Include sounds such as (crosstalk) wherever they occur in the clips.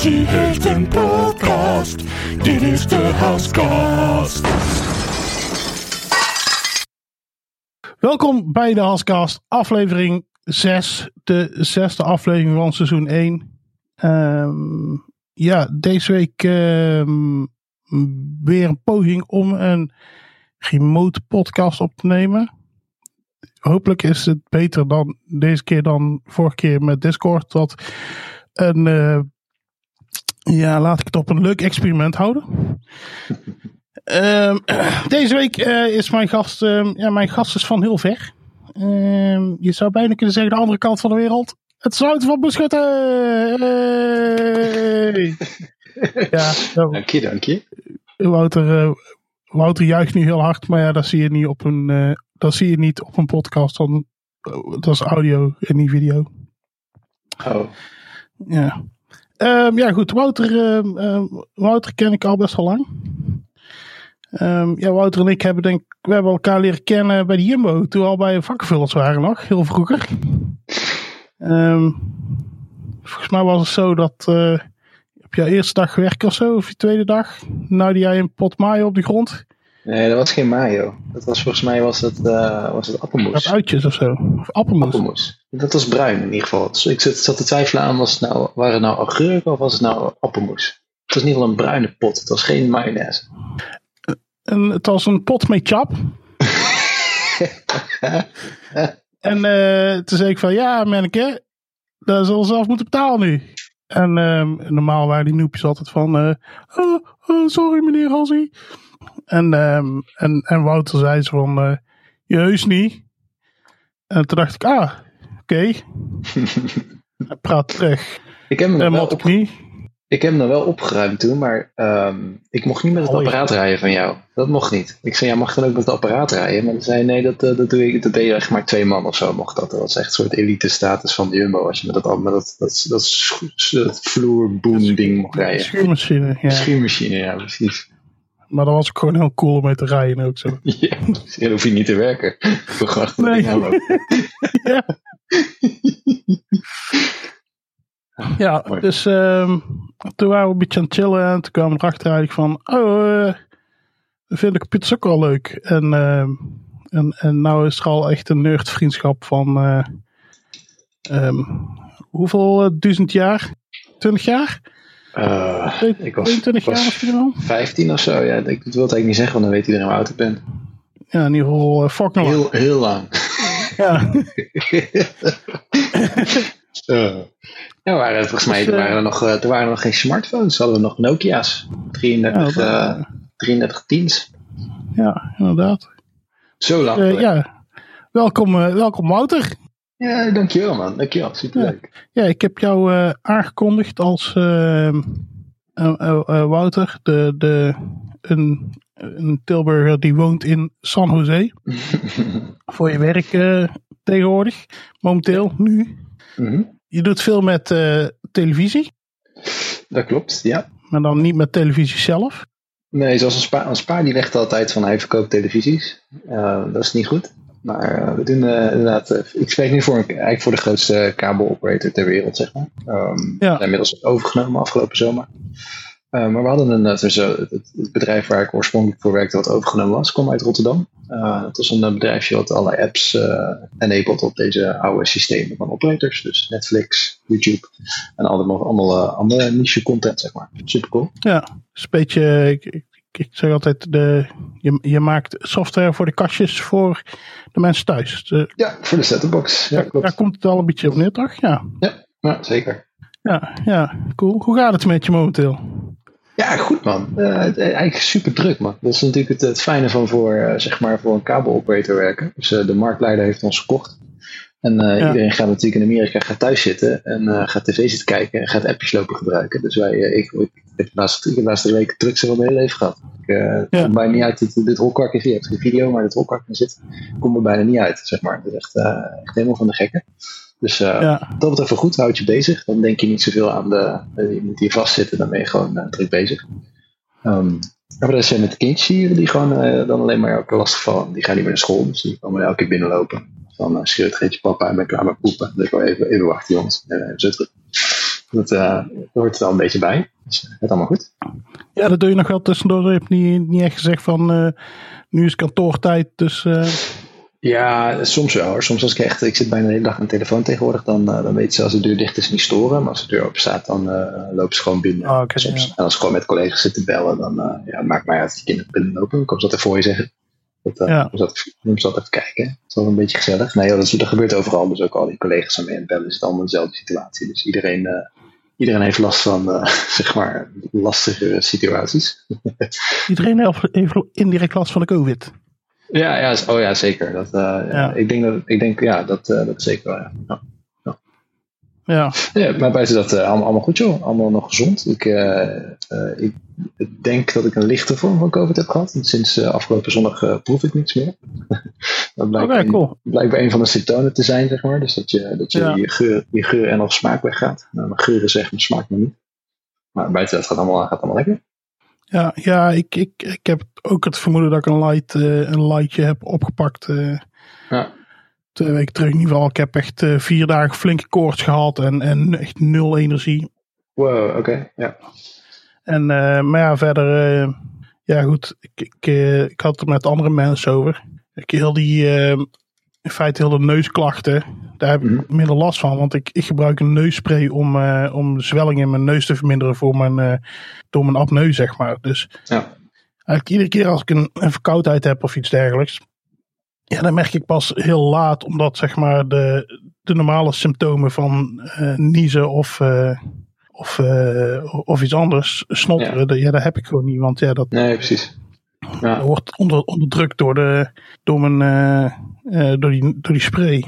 Hazy heeft een podcast. Dit is de Haskast. Welkom bij de Hascast, aflevering 6, de zesde aflevering van seizoen 1. Ehm, ja, deze week ehm, weer een poging om een remote podcast op te nemen. Hopelijk is het beter dan deze keer dan vorige keer met Discord. Dat een, eh, ja, laat ik het op een leuk experiment houden. (laughs) Ehm, deze week eh, is mijn gast, ehm, ja, mijn gast is van heel ver. Ehm, je zou bijna kunnen zeggen de andere kant van de wereld. Het Zout van Beschutten! Hey! (laughs) ja, nou, Dank je, dank je. Wouter, eh, Wouter juicht nu heel hard, maar ja, dat zie je niet op een, eh, dat zie je niet op een podcast. Dan, dat is audio en niet video. Oh, Ja, Ehm, ja goed. Wouter, ehm, ehm, Wouter ken ik al best wel lang. Ja, Wouter en ik hebben denk we hebben elkaar leren kennen bij de Jumbo. Toen we al bij vakkenvullers waren nog, heel vroeger. Volgens mij was het zo dat eh, op jouw eerste dag werken of zo, of je tweede dag, nou die jij een pot maaien op de grond. Nee, dat was geen mayo. Dat was volgens mij was het, eh was het appelmoes. uitjes of zo. Of appelmoes. Appelmoes. Dat was bruin in ieder geval. Dus ik zat, zat te twijfelen aan, was het nou, waren het nou augurken of was het nou appelmoes? Het was in ieder geval een bruine pot. Het was geen mayonaise. En het was een pot met chap. (laughs) En eh, toen zei ik van, ja manneke, dat zal zelf moeten betalen nu. En ehm, normaal waren die noepjes altijd van, eh, oh, oh, sorry meneer Hassie. En, ehm, en, en Wouter zei ze van, eh, je heus niet. En toen dacht ik, ah, oké. (laughs) Hij praat terug. Ik heb hem En wel, ik op, niet. ik heb hem nog wel opgeruimd toen, maar ehm, ik mocht niet met het Oh, ja. apparaat rijden van jou. Dat mocht niet. Ik zei, ja, mag dan ook met het apparaat rijden? Maar dan zei hij, nee, dat, eh, dat doe ik. Dat deed je echt maar twee man of zo mocht dat. Dat was echt een soort elite status van de Jumbo. Als je met dat, met dat, dat, dat, dat vloerboom ding mocht rijden. Schuurmachine, ja. Schuurmachine, ja, precies. Maar dat was ook gewoon heel cool om mee te rijden ook zo. (laughs) Ja, dan hoef je niet te werken. (laughs) Gewoon Nee. (laughs) ja. ja, Mooi. dus ehm, toen waren we een beetje aan het chillen en toen kwamen we erachter eigenlijk van, oh, eh vind ik computers ook wel leuk. En, ehm, en, en nou is er al echt een nerdvriendschap van, eh, ehm, hoeveel eh, duizend jaar? 20 jaar? Eh, ik was, 22 jaar was of zo dan? 15 of zo. Ja, ik wil het eigenlijk niet zeggen, want dan weet iedereen hoe oud ik ben. Ja, in ieder geval uh. Heel, heel lang. Ja. (laughs) Ja, waren, volgens mij Dus, er eh, waren er, nog, er waren nog geen smartphones. Hadden we nog Nokia's. 33, Ja, dat- eh 33 10's. ja, inderdaad. Zo lang. Ja, welkom, eh, welkom Wouter. Ja, dankjewel man. Dankjewel. Superleuk. Ja, ik heb jou eh, aangekondigd als ehm, eh, eh, Wouter, de, de, een, een Tilburger die woont in San Jose. (laughs) voor je werk tegenwoordig, momenteel, nu. Mhm. Je doet veel met televisie, Dat klopt, ja. maar dan niet met televisie zelf. Nee, zoals een spa, een spa die legt altijd van hij verkoopt televisies. Dat is niet goed. Maar we doen eh, inderdaad, eh, ik spreek nu voor, eigenlijk voor de grootste kabeloperator ter wereld, zeg maar. Ehm Ja. Inmiddels overgenomen afgelopen zomer. Eh, maar we hadden een, dus, het, het bedrijf waar ik oorspronkelijk voor werkte, wat overgenomen was, kwam uit Rotterdam. Uh, het was een bedrijfje wat allerlei apps enabled op deze oude systemen van operators. Dus Netflix, YouTube en allemaal, allemaal andere niche content, zeg maar. Super cool. Ja, is een beetje, ik, ik, ik zeg altijd, de, je, je maakt software voor de kastjes voor de mensen thuis. De- Ja, voor de set-top-box. Ja, klopt. daar komt het al een beetje op neer, toch? Ja. Ja, ja, zeker. Ja, ja, cool. Hoe gaat het met je momenteel? Ja, goed man. Eh, het- eigenlijk super druk man. Dat is natuurlijk het, het fijne van voor, eh, zeg maar voor een kabeloperator werken. Dus eh, de marktleider heeft ons gekocht. En eh, Ja. iedereen gaat natuurlijk in Amerika gaat thuis zitten en eh, gaat tv zitten kijken en gaat appjes lopen gebruiken. Dus wij, eh, ik, ik, heb de laatste, ik heb de laatste weken drukste van mijn hele leven gehad. Ik Ja. kom bijna niet uit dit, dit holkarkje. Je hebt geen video, maar dit holkarkje zit, komt er bijna niet uit, zeg maar. Dat is echt, echt helemaal van de gekken. Dus Ja, dat betreft wel goed, houdt je bezig. Dan denk je niet zoveel aan de. Je moet hier vastzitten, dan ben je gewoon druk bezig. Ehm maar de rest zijn met kindjes hier die gewoon dan alleen maar elke lastig vallen. Die gaan niet meer naar school, dus die komen elke keer binnenlopen. Van uh, schreeuwt, geet je papa en ben klaar met poepen. Dus wel even, even wachten jongens, en even zo terug. Dat, uh, daar hoort er wel een beetje bij. Dus het allemaal goed. Ja, dat doe je nog wel tussendoor. Je hebt niet, niet echt gezegd van uh, nu is kantoortijd, dus... Uh... Ja, soms wel hoor. Soms als ik echt, ik zit bijna de hele dag aan de telefoon tegenwoordig, dan, dan weten ze als de deur dicht is niet storen. Maar als de deur open staat, dan lopen ze gewoon binnen. Oh, okay, soms. ja. En als ik gewoon met collega's zit te bellen, dan ja, maakt mij uit dat die kinderen binnenlopen. Dan komen ze dat even voor je zeggen. Dat, uh, Ja. dat, moet dat even kijken. Dat is wel een beetje gezellig. Nee, dat, dat gebeurt overal. Dus ook al die collega's aan het bellen is het allemaal dezelfde situatie. Dus iedereen, uh, iedereen heeft last van, uh, (laughs) zeg maar, lastige situaties. (laughs) Iedereen heeft indirect last van de COVID. Ja, ja, oh ja, zeker. Dat, ja. Ik denk dat, ik denk, ja, dat, dat zeker wel, ja. Ja. Ja, maar buiten dat uh, allemaal, allemaal goed joh. Allemaal nog gezond. Ik, uh, uh, ik denk dat ik een lichte vorm van COVID heb gehad. En sinds afgelopen zondag proef ik niets meer. (laughs) dat blijkt, Oké, cool. blijkbaar een van de symptomen te zijn, zeg maar. Dus dat je, dat je, Ja. je, geur, je geur en of smaak weggaat. Nou, mijn geur is weg, mijn smaak nog niet. Maar buiten dat gaat allemaal, gaat allemaal lekker. ja, ja ik, ik, ik heb ook het vermoeden dat ik een, light, uh, een lightje heb opgepakt. Uh, Ja. Twee weken terug in ieder geval. Ik heb echt uh, vier dagen flinke koorts gehad en, en echt nul energie. Wow, oké. Okay. Ja. En, uh, maar ja, verder, uh, ja goed, ik, ik, ik had het met andere mensen over. Ik heel die, in feite heel de neusklachten, daar heb ik Mhm. minder last van. Want ik, ik gebruik een neusspray om, uh, om de zwelling in mijn neus te verminderen voor mijn, uh, door mijn apneu, zeg maar. Dus Ja. eigenlijk iedere keer als ik een, een verkoudheid heb of iets dergelijks, ja, dan merk ik pas heel laat, omdat zeg maar de, de normale symptomen van uh, niezen of, uh, of, uh, of iets anders, snotteren, ja. Dat, ja, dat heb ik gewoon niet. Want ja, dat, Nee, precies. Ja. dat wordt onder, onderdrukt door, de, door, mijn, door, die, door die spray.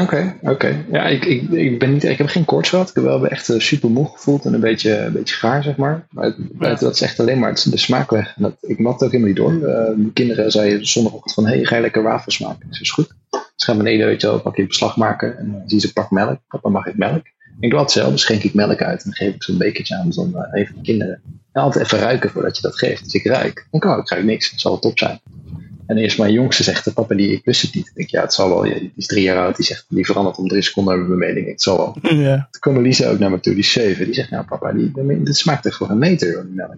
Oké, okay, oké. Okay. Ja, ik, ik, ik, ben niet, ik heb geen koorts gehad. Ik heb wel echt uh, super moe gevoeld en een beetje, een beetje gaar, zeg maar. Maar het, ja. dat is echt alleen maar het, de smaak weg. En dat, ik mat ook helemaal niet door. Uh, de kinderen zeiden zondagochtend van, hé, hey, ga je lekker wafels maken? Dat is goed. Dus ga beneden, weet je wel, pak je beslag maken. En dan zie ze, pak melk. Papa, mag ik melk? Ik doe altijd zelf, dus schenk ik melk uit. En dan geef ik zo'n bekertje aan, dan uh, even de kinderen. En altijd even ruiken voordat je dat geeft. Dus ik ruik. En oh, ik ruik niks. Dat zal wel top zijn. En eerst mijn jongste zegt, papa, die, ik wist het niet. Ik denk, ja, het zal wel. Die is drie jaar oud. Die zegt, die verandert om drie seconden over mijn mening. Het zal wel. Ja. Toen kwam Elise ook naar me toe, die is zeven. Die zegt, nou papa, die, dit smaakt echt voor een meter, die melk.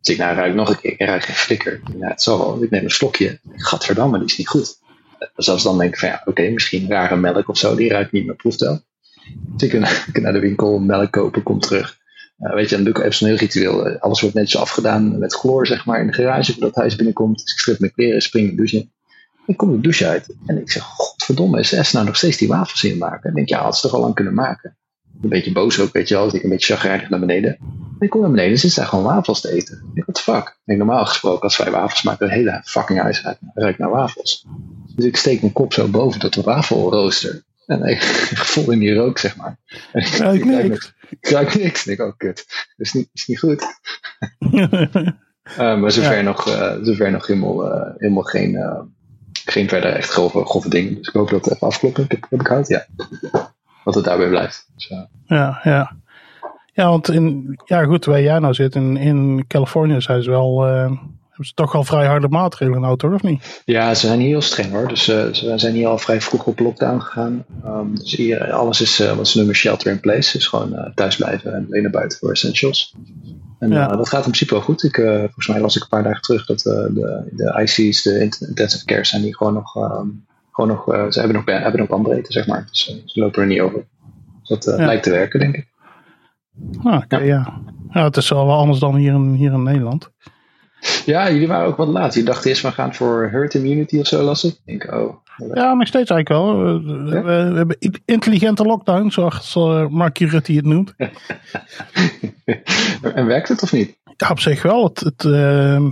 Dus ik, nou, ruik nog een keer. Ik ruik geen flikker. Ja, het zal wel. Ik neem een slokje. Gadverdamme, die is niet goed. Dus als dan denk ik van, ja, oké, okay, misschien rare melk of zo. Die ruikt niet meer proeftel. Dus (laughs) ik ga naar de winkel, melk kopen, kom terug. Uh, weet je, dan doe ik even zo'n heel ritueel. Uh, alles wordt netjes afgedaan met chloor, zeg maar, in de garage voordat het huis binnenkomt. Dus ik strip mijn kleren, spring de douche in. Ik kom de douche uit en ik zeg, godverdomme, is S nou nog steeds die wafels in maken? Ik denk, ja, had ze toch al lang kunnen maken. Een beetje boos ook, weet je wel. Dus ik een beetje chagrijnig naar beneden. En ik kom naar beneden en zit daar gewoon wafels te eten. Ik denk, what the fuck? Ik denk, normaal gesproken, als wij wafels maken, de hele fucking huis ruikt naar wafels. Dus ik steek mijn kop zo boven tot de wafelrooster. En ik (laughs) vol in die rook, zeg maar. En ik, ruik ik. (laughs) ik ruik niks. En ik, oh kut. Dat is niet, is niet goed. uh, (laughs) maar zover, ja. nog, uh, zover nog helemaal, uh, helemaal geen, geen verder echt grove, grove dingen. Dus ik hoop dat het even afkloppen. Heb, heb ik hout, ja. Dat het daarbij blijft. Dus, ja, ja. Ja, want in, ja goed, waar jij nou zit, in, in Californië zijn ze wel, hebben ze toch al vrij harde maatregelen nou, toch, of niet? Ja, ze zijn heel streng hoor. Dus uh, ze zijn hier al vrij vroeg op lockdown gegaan. Um, dus hier, alles is, uh, wat ze noemen shelter in place. Dus gewoon uh, thuis blijven en alleen naar buiten voor essentials. En ja. dat gaat in principe wel goed. Ik, volgens mij las ik een paar dagen terug dat de, de IC's, de intensive care, zijn hier gewoon nog, um, gewoon nog ze hebben nog, hebben nog bandbreedte, zeg maar. Dus ze lopen er niet over. Dus dat ja. lijkt te werken, denk ik. Ah, okay, ja. ja. ja. het is wel wel anders dan hier in, hier in Nederland. Ja, jullie waren ook wat laat. Je dacht eerst, we gaan voor herd immunity of zo, las ik. denk, oh. Ja, nog steeds eigenlijk wel. We, ja? we, we hebben intelligente lockdown, zoals uh, Mark Rutte het noemt. (laughs) en werkt het of niet? Ja, op zich wel. Het, het, uh,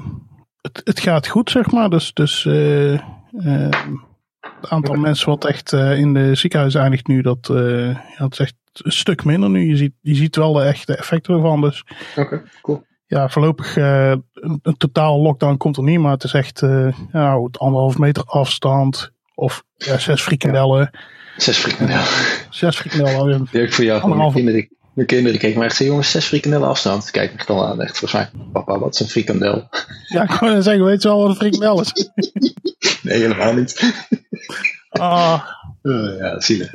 het, het gaat goed, zeg maar. Dus, dus uh, het aantal mensen wat echt in de ziekenhuis eindigt nu, dat, ja, dat is echt een stuk minder nu. Je ziet, je ziet wel de echte effecten ervan. Dus Oké, okay, cool. Ja, voorlopig uh, een, een totaal lockdown komt er niet, maar het is echt uh, ja, anderhalf meter afstand of ja, zes frikandellen. Ja. Zes frikandellen. Zes frikandellen. Ik (laughs) voor jou. Anderhalf... Mijn kinderen, mijn kinderen keken me echt zo, jongens, zes frikandellen afstand. Kijk me dan aan, echt volgens mij, papa, wat is een frikandel? Ja, ik kan zeggen, weet je wel wat een frikandel is? (laughs) nee, helemaal niet. Ah. Uh, ja, zielig.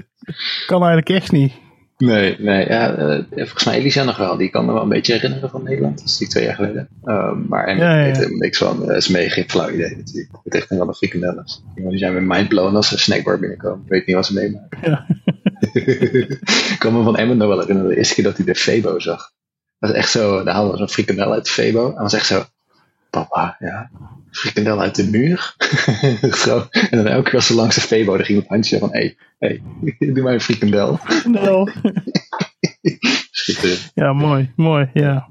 Kan eigenlijk echt niet. Nee, nee. Ja, eh, volgens mij Elisa nog wel. Die kan me wel een beetje herinneren van Nederland. Dat is die twee jaar geleden. Ehm, maar en Ja, ja, weet ja. er niks van. Dat is mee geen flauw idee natuurlijk. Het echt wel een frikandelles. Die zijn met mindblown als ze een snackbar binnenkomen. Ik weet niet wat ze meemaken. Ja. (laughs) ik kan me van Emmen nog wel herinneren. De eerste keer dat hij de Febo zag. Dat was echt zo. Daar haalde zo'n frikandel uit de Febo. En was echt zo. Papa, ja. Frikandel uit de muur. (laughs) zo. En dan elke keer als ze langs de Febo. Dan ging het handje van. Hé, hey, hey, (laughs) doe mij een frikandel. Nou, (laughs) Schitterend. ja, mooi, mooi, ja.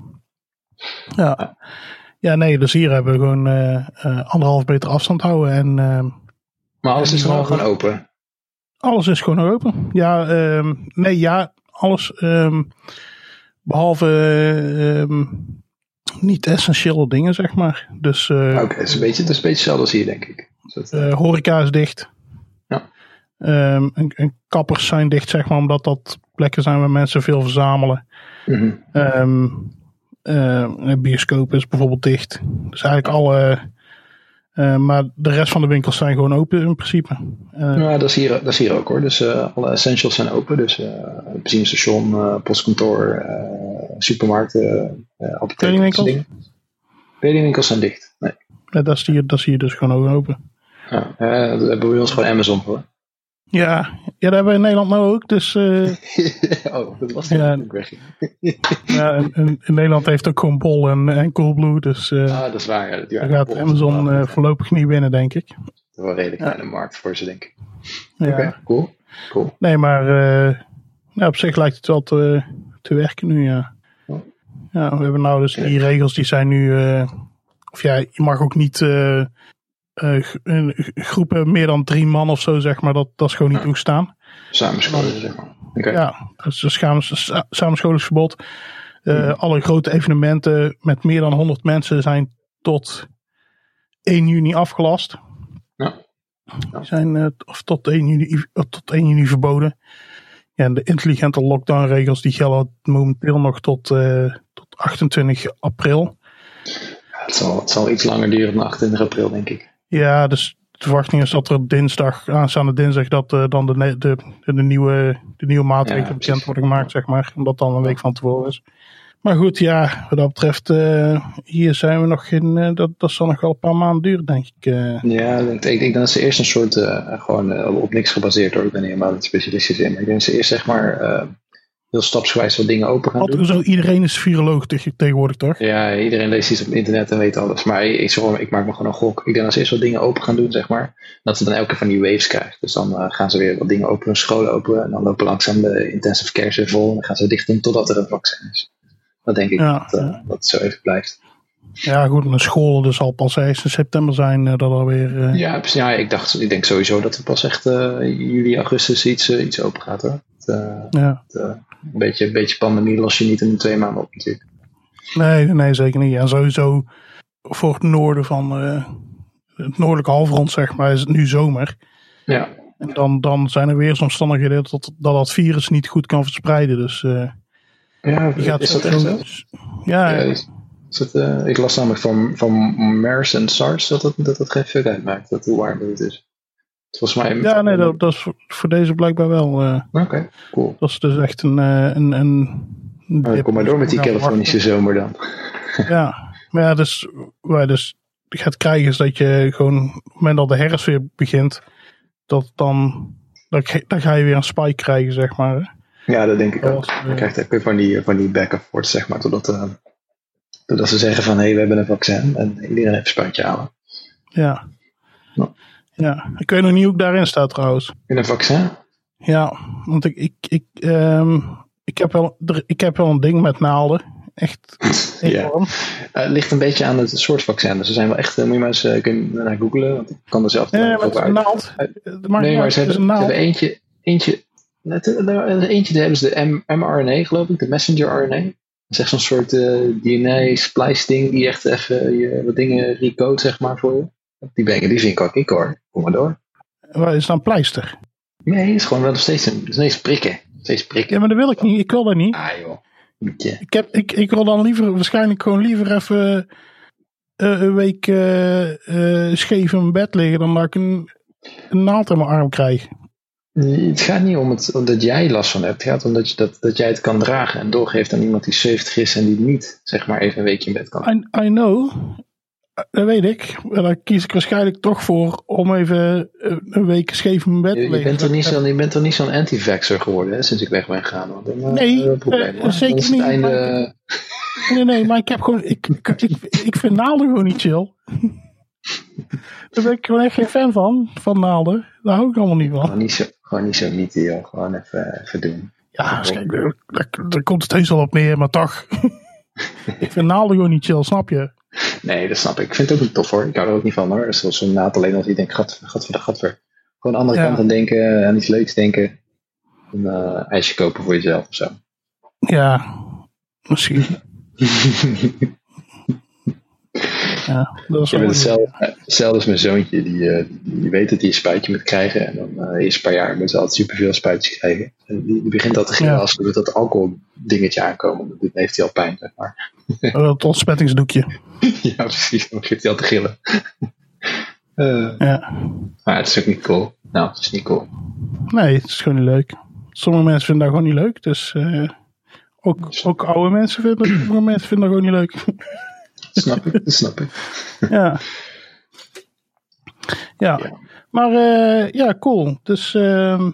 Ja, ja nee, dus hier hebben we gewoon eh, eh, anderhalf meter afstand houden en eh, Maar alles is gewoon, gewoon open. alles is gewoon open. Ja, ehm, nee, ja, alles ehm, behalve ehm, niet essentiële dingen, zeg maar. Dus eh, Oké, het is een beetje, het is een beetje hetzelfde als hier, denk ik. Dus dat, eh, eh, horeca is dicht. Ja. En, en kappers zijn dicht, zeg maar, omdat dat plekken zijn waar mensen veel verzamelen. eh, bioscoop is bijvoorbeeld dicht. Dus eigenlijk alle. Eh, maar de rest van de winkels zijn gewoon open in principe. Eh, Ja, dat is, hier, dat is hier ook hoor. Dus eh, alle essentials zijn open. Dus benzinestation, postkantoor, supermarkten, eh apotheken, Kledingwinkels? zijn dicht. Nee. dat, is hier, dat is hier dus gewoon open. Ja, dat hebben we bij ons gewoon Amazon voor. Ja, ja, dat hebben we in Nederland nou ook. Dus eh, (laughs) oh, dat was Ja. ik (laughs) ja, in, in- in Nederland heeft ook gewoon Bol en, en Coolblue. Dus eh Ah, dat is waar. Ja, daar gaat Amazon eh, voorlopig niet winnen, denk ik. Dat is wel een redelijk kleine markt voor ze, denk ik. Ja. Oké, cool. cool. Nee, maar ja, op zich lijkt het wel te, te werken nu, ja. Ja, we hebben nou dus die regels die zijn nu... of ja, je mag ook niet g- groepen meer dan drie man of zo, zeg maar. Dat, dat is gewoon niet toegestaan. Samenscholen, zeg maar. Oké. Ja, dus een samenscholingsverbod. Eh, Alle grote evenementen met meer dan 100 mensen zijn tot 1 juni afgelast. Ja. Zijn eh, of tot 1 juni, tot 1 juni verboden. Ja, en de intelligente lockdownregels die gelden momenteel nog tot, tot 28 april. Het, zal, het zal iets langer duren dan 28 april, denk ik. Ja, dus de verwachting is dat er dinsdag, aanstaande dinsdag, dat eh, dan de, de, de, nieuwe, de nieuwe maatregelen Ja, bekend worden gemaakt, zeg maar. Omdat dan een week van tevoren is. Maar goed, ja, wat dat betreft, eh, hier zijn we nog geen, eh, dat, dat zal nog wel een paar maanden duren, denk ik. Ja, ik denk, ik denk dat ze eerst een soort, gewoon op niks gebaseerd hoor. Ik ben helemaal niet specialistisch in. Maar ik denk dat ze eerst zeg maar heel stapsgewijs wat dingen open gaan doen. zo, iedereen is viroloog teg- tegenwoordig, toch? Ja, iedereen leest iets op internet en weet alles. Maar ik, gewoon, ik maak me gewoon een gok. Ik denk dat ze eerst wat dingen open gaan doen, zeg maar. Dat ze dan elke keer van die waves krijgen. Dus dan eh, gaan ze weer wat dingen open, hun scholen open. En dan lopen langzaam de intensive cares weer vol. En dan gaan ze dicht doen totdat er een vaccin is. Dat denk ik Ja, dat, eh, dat het zo even blijft. Ja, goed, mijn school dus zal pas ergens in september zijn eh, dat alweer. eh Ja, ja ik, dacht, ik denk sowieso dat er pas echt juli, augustus iets, iets open gaat hoor. Het, ja. het, een, beetje, een beetje pandemie los je niet in twee maanden op natuurlijk. Nee, nee, zeker niet. En sowieso voor het noorden van eh, het noordelijke halfrond, zeg maar, is het nu zomer. Ja, En dan, dan zijn er weersomstandigheden dat, dat dat virus niet goed kan verspreiden. Dus eh ja gaat is dat zo- echt zo? Ja, Ja, is, is het, eh, ik las namelijk van, van MERS en SARS dat het, dat het geen fuck uitmaakt, dat hoe warm het is. Volgens mij. ja nee, dat, dat is voor, deze blijkbaar wel. eh, Oké, cool. dat is dus echt een. eh, een, een Nou, kom maar door met die Californische zomer dan. (laughs) Ja, maar ja, dus waar je dus gaat krijgen is dat je gewoon op het moment dat de herfst weer begint, dat dan, dan, ga- dan ga je weer een spike krijgen, zeg maar. Ja, dat denk ik Dat ook. was, eh, Je krijgt ook weer van die, van die back and forth, zeg maar, totdat, eh, totdat ze zeggen van hé, hey, we hebben een vaccin en iedereen heeft een spuitje halen. Ja. Ja. Ja, ik weet nog niet hoe ik daarin sta trouwens. In een vaccin? Ja, want ik, ik, ik, ehm, ik, heb, wel, er- ik heb wel een ding met naalden. Echt (laughs) enorm. Eh, het ligt een beetje aan het soort vaccin. Dus ze zijn wel echt, eh, moet je maar eens kunnen naar googlen, want ik kan er zelf Ja, over uit. naald. Maakt Nee, maar ze hebben, een ze naald. hebben eentje, eentje, eh, eentje daar hebben ze de mRNA geloof ik, de messenger RNA. Dat is echt zo'n soort DNA-splice ding die echt even je wat dingen recode zeg maar voor je. Die, ben, ik- die vind ik hoor. Kom maar door. Waar is dan pleister? Nee, het is gewoon wel nog steeds, een, steeds prikken. Steeds prikken. Ja, maar dat wil ik niet. Ik wil dat niet. Ah joh. Ik, heb, ik, ik wil dan liever, waarschijnlijk gewoon liever even eh, een week eh, scheef in mijn bed liggen dan dat ik een, een naald in mijn arm krijg. Het gaat niet om het, omdat jij last van hebt. Het gaat om dat, je, dat, dat jij het kan dragen en doorgeeft aan iemand die 70 is en die niet, zeg maar, even een weekje in bed kan. I, I know. Dat weet ik. Maar dan kies ik waarschijnlijk toch voor om even eh, een week scheef in mijn bed te je liggen. bent toch niet zo'n, je bent toch niet zo'n anti-vaxxer geworden hè, sinds ik weg ben gegaan? Want dan, eh, Nee, probleem, eh, zeker niet, Einde, maar- (laughs) Nee, nee, maar ik heb gewoon. Ik, ik, ik, ik vind naalden gewoon niet chill. (laughs) Daar ben ik gewoon echt geen fan van. Van naalden. Daar hou ik allemaal niet van. gewoon, niet zo, gewoon niet zo niet, joh. Gewoon even, even doen. Ja, dus kijk, daar, daar- daar komt het heus wel op neer, maar toch. (laughs) ik vind naalden gewoon niet chill, snap je? Nee, dat snap ik. Ik vind het ook niet tof hoor. Ik hou er ook niet van hoor. Zoals zo'n naad alleen als je denkt, gat, gat voor de gat. Gewoon de andere Ja. kant aan denken, aan iets leuks denken. Een eh, ijsje kopen voor jezelf of zo. Ja, misschien. (laughs) Ja, dat Ik heb hetzelfde, eh, hetzelfde als mijn zoontje. Die, eh, die weet dat hij een spuitje moet krijgen. En dan uh, eerst een paar jaar moet ze altijd superveel spuitjes krijgen. En die, die begint al te gillen Ja. als er dat alcohol dingetje aankomen. Dan heeft hij al pijn, zeg maar. (laughs) dat ontsmettingsdoekje. (laughs) ja, precies. Dan begint hij al te gillen. (laughs) Eh, Ja. maar het is ook niet cool. Nou, het is niet cool. Nee, het is gewoon niet leuk. Sommige mensen vinden dat gewoon niet leuk. Dus eh, ook, ook oude mensen vinden, sommige mensen vinden dat gewoon niet leuk. Snap ik, dat snap ik. (laughs) ja. ja. Ja. Maar eh, ja, cool. Dus, ehm,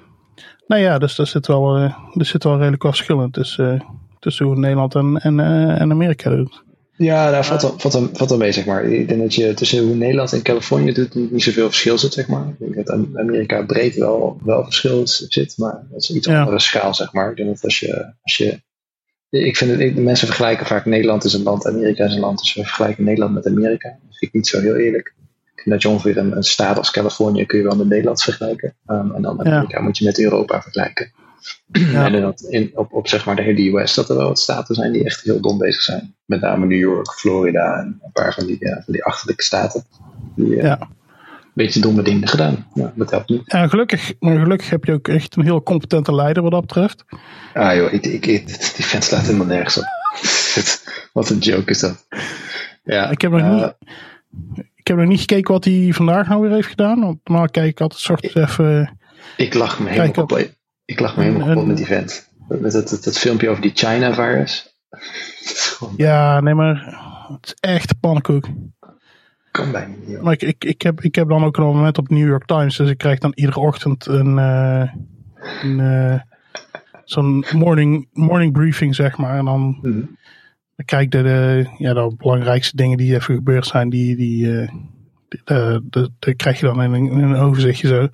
nou ja, dus er zit wel, eh, er zit wel redelijk wat verschillen tussen, tussen hoe Nederland en, en, eh, en Amerika doet. Ja, daar valt wel, valt, wel, valt wel mee, zeg maar. Ik denk dat je tussen hoe Nederland en Californië doet niet, niet zoveel verschil zit, zeg maar. Ik denk dat Am- Amerika breed wel, wel verschil zit, maar dat is een iets Ja. andere schaal, zeg maar. Ik denk dat als je, als je ik vind het, ik- de mensen vergelijken vaak Nederland is een land, Amerika is een land, dus we vergelijken Nederland met Amerika. Dat vind ik niet zo heel eerlijk. Ik vind dat je ongeveer een, een staat als Californië kun je wel met Nederland vergelijken. Ehm, en dan Amerika moet je met Europa vergelijken. Ja. En dat in, op, op zeg maar de hele US dat er wel wat staten zijn die echt heel dom bezig zijn. Met name New York, Florida en een paar van die, ja, van die achterlijke staten. Die eh, Ja. Beetje domme dingen gedaan. Ja, dat helpt niet. En gelukkig, maar gelukkig heb je ook echt een heel competente leider wat dat betreft. Ah joh, ik, ik, ik- die vent slaat helemaal nergens op. (laughs) wat een joke is dat. Ja, Ik heb nog eh, niet, ik heb nog niet gekeken wat hij vandaag nou weer heeft gedaan. Want normaal kijk ik altijd soort even. Ik lach me helemaal Kijk, kapot. Ik lach me helemaal en- met die vent. Met dat, dat, dat filmpje over die China-virus. (laughs) Ja, nee, maar het is echt pannenkoek. Kan bijna niet. joh. Maar ik, ik, ik, heb, ik heb dan ook een moment op de New York Times. Dus ik krijg dan iedere ochtend een, eh, een eh, zo'n morning, morning briefing, zeg maar. En dan, Mhm. dan kijk ik de, de, ja, de belangrijkste dingen die even gebeurd zijn. Die, die, de krijg je dan in een, in een overzichtje zo.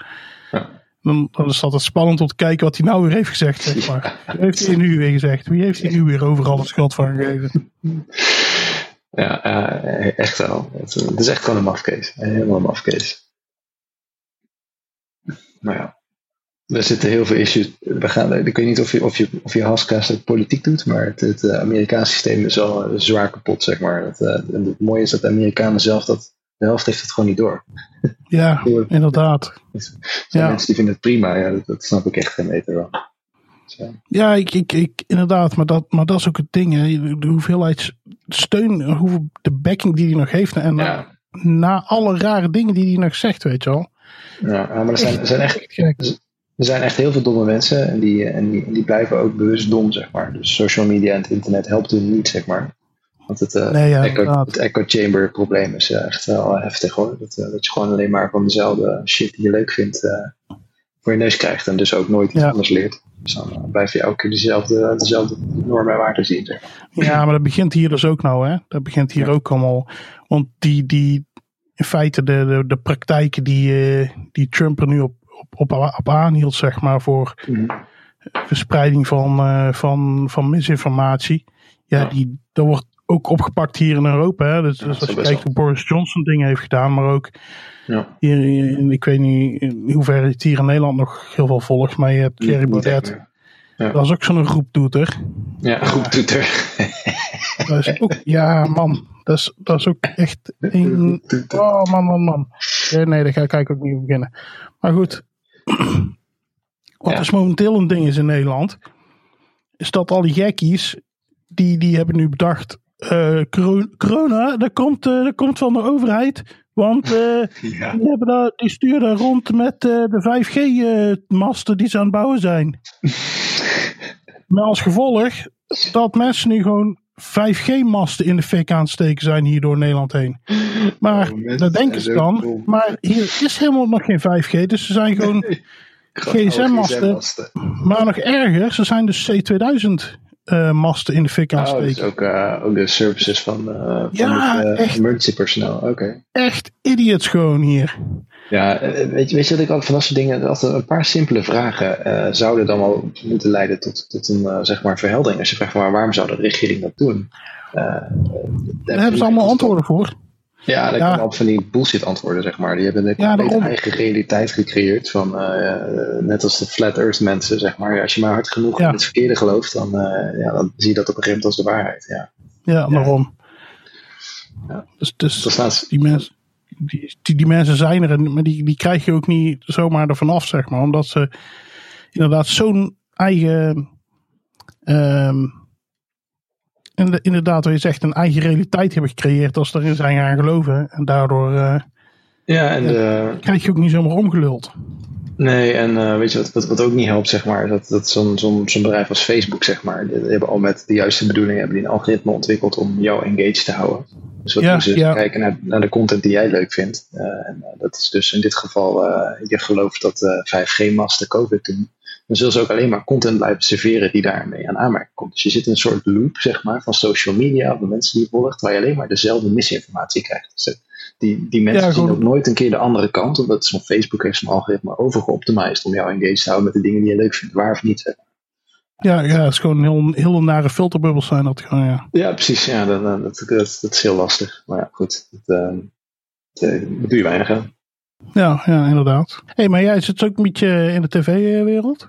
Ja. Dan, dan is het altijd spannend om te kijken wat hij nou weer heeft gezegd, zeg maar. Wat heeft hij nu weer gezegd? Wie heeft hij nu weer overal de schuld van gegeven? (laughs) Ja, eh, echt wel. Het, het is echt gewoon een mafkees. Helemaal een mafkees. Maar ja, er zitten heel veel issues. We gaan, ik weet niet of je, of je, of je Haskell's politiek doet, maar het, het eh, Amerikaanse systeem is al eh, zwaar kapot, zeg maar. Het, eh, en het mooie is dat de Amerikanen zelf, dat, de helft heeft het gewoon niet door. Ja, (laughs) inderdaad. Er zijn Ja. mensen die vinden het prima, ja, dat, dat snap ik echt geen meter van. Ja. Ik, ik, ik, inderdaad, maar dat, maar dat is ook het ding. Hè. De hoeveelheid steun, hoeveel, de backing die hij nog heeft. En na, Ja, na alle rare dingen die hij nog zegt, weet je wel. ja, maar er zijn, er zijn echt. Er zijn echt heel veel domme mensen en die, en die, die blijven ook bewust dom, zeg maar. Dus social media en het internet helpt hun niet, zeg maar. Want het, eh, Nee, ja, echo, het echo chamber probleem is eh, echt wel heftig hoor. Dat, eh, dat je gewoon alleen maar van dezelfde shit die je leuk vindt voor je neus krijgt. En dus ook nooit iets Ja. anders leert. Dus dan eh, blijf je elke keer dezelfde, dezelfde normen en waarden zien. Ja, maar dat begint hier dus ook nou, hè. Dat begint hier ook allemaal. Want die, die in feite de, de, de praktijken die, eh, die Trump er nu op, op, op, op aanhield, zeg maar, voor verspreiding van, eh, van, van misinformatie. Ja, Ja. Die, dat wordt ook opgepakt hier in Europa. Hè. Dus, Ja, dus als je kijkt hoe Boris Johnson dingen heeft gedaan, maar ook Ja. hier, ik weet niet in hoeverre het hier in Nederland nog heel veel volgt, maar je hebt Thierry niet Baudet. meer. Dat is ook zo'n groeptoeter. Ja, goed Twitter. Dat is ook, ja, man. Dat is, dat is ook echt een. Oh, man, man, man. Ja, nee, daar ga ik ook niet op beginnen. Maar goed. Wat Ja. dus momenteel een ding is in Nederland. Is dat al die gekkies. Die, die hebben nu bedacht. eh, coro- corona, dat komt, eh, dat komt van de overheid. Want eh, (laughs) Ja. die, hebben daar, die sturen rond met eh, de 5G-masten die ze aan het bouwen zijn. (laughs) Met als gevolg dat mensen nu gewoon 5G-masten in de fik aan het steken zijn hier door Nederland heen. (laughs) Maar Oh, dat denken ze dan. Maar hier is helemaal nog geen 5G. Dus ze zijn gewoon, GSM-masten. GSM-masten. maar nog erger, ze zijn dus C2000-masten in de fik aan het Oh, dus steken. ook, eh, ook de services van, eh van Ja, het eh, echt. emergency personnel. Oké. Echt idiots gewoon hier. Ja, eh, weet je, weet je wat ik ook van dat soort dingen, dat er een paar simpele vragen eh, zouden dan wel moeten leiden tot, tot een eh, zeg maar verheldering. Als je vraagt van maar waarom zou de regering dat doen? Eh, eh, Daar hebben ze allemaal antwoorden voor. Ja, dat Ja. komen op van die bullshit antwoorden, zeg maar. Die hebben een Ja, eigen realiteit gecreëerd. Van, eh, net als de flat earth mensen, zeg maar. Als je maar hard genoeg Ja. in het verkeerde gelooft, dan, eh, ja, dan zie je dat op een gegeven moment als de waarheid. Ja. Ja, daarom. Ja. Dus, dus Dat staat, die, mensen, die, die, die mensen zijn er, maar die, die krijg je ook niet zomaar ervan af, zeg maar. Omdat ze inderdaad zo'n eigen, ehm, inde- inderdaad, wat je zegt, een eigen realiteit hebben gecreëerd als ze erin zijn gaan geloven. En daardoor eh, ja, en de, krijg je ook niet zomaar omgeluld. Nee, en eh, weet je wat, wat, wat ook niet helpt, zeg maar, dat, dat zo'n zo'n zo'n bedrijf als Facebook, zeg maar, die, die hebben al met de juiste bedoelingen hebben die een algoritme ontwikkeld om jou engaged te houden. Dus wat Ja, doen ze? ja. Kijken naar, naar de content die jij leuk vindt. Eh, en eh, dat is dus in dit geval, eh, je gelooft dat eh 5G-masten COVID doen. Dan zullen ze ook alleen maar content blijven serveren die daarmee aan aanmerking komt. Dus je zit in een soort loop, zeg maar, van social media, of de mensen die je volgt, waar je alleen maar dezelfde misinformatie krijgt. Dus die, die mensen Ja, zien ook nooit een keer de andere kant, omdat zo'n Facebook heeft zijn algoritme overgeoptimized om jou engaged te houden met de dingen die je leuk vindt, waar of niet. Ja, ja, het is gewoon heel, heel nare filterbubbels zijn dat gewoon, ja. Ja, precies. Ja, dat, dat, dat, dat, dat is heel lastig. Maar ja, goed. Dat, eh, dat, eh, doe je weinig aan. Ja, ja, inderdaad. Hé, hey, maar jij zit ook een beetje in de tv-wereld.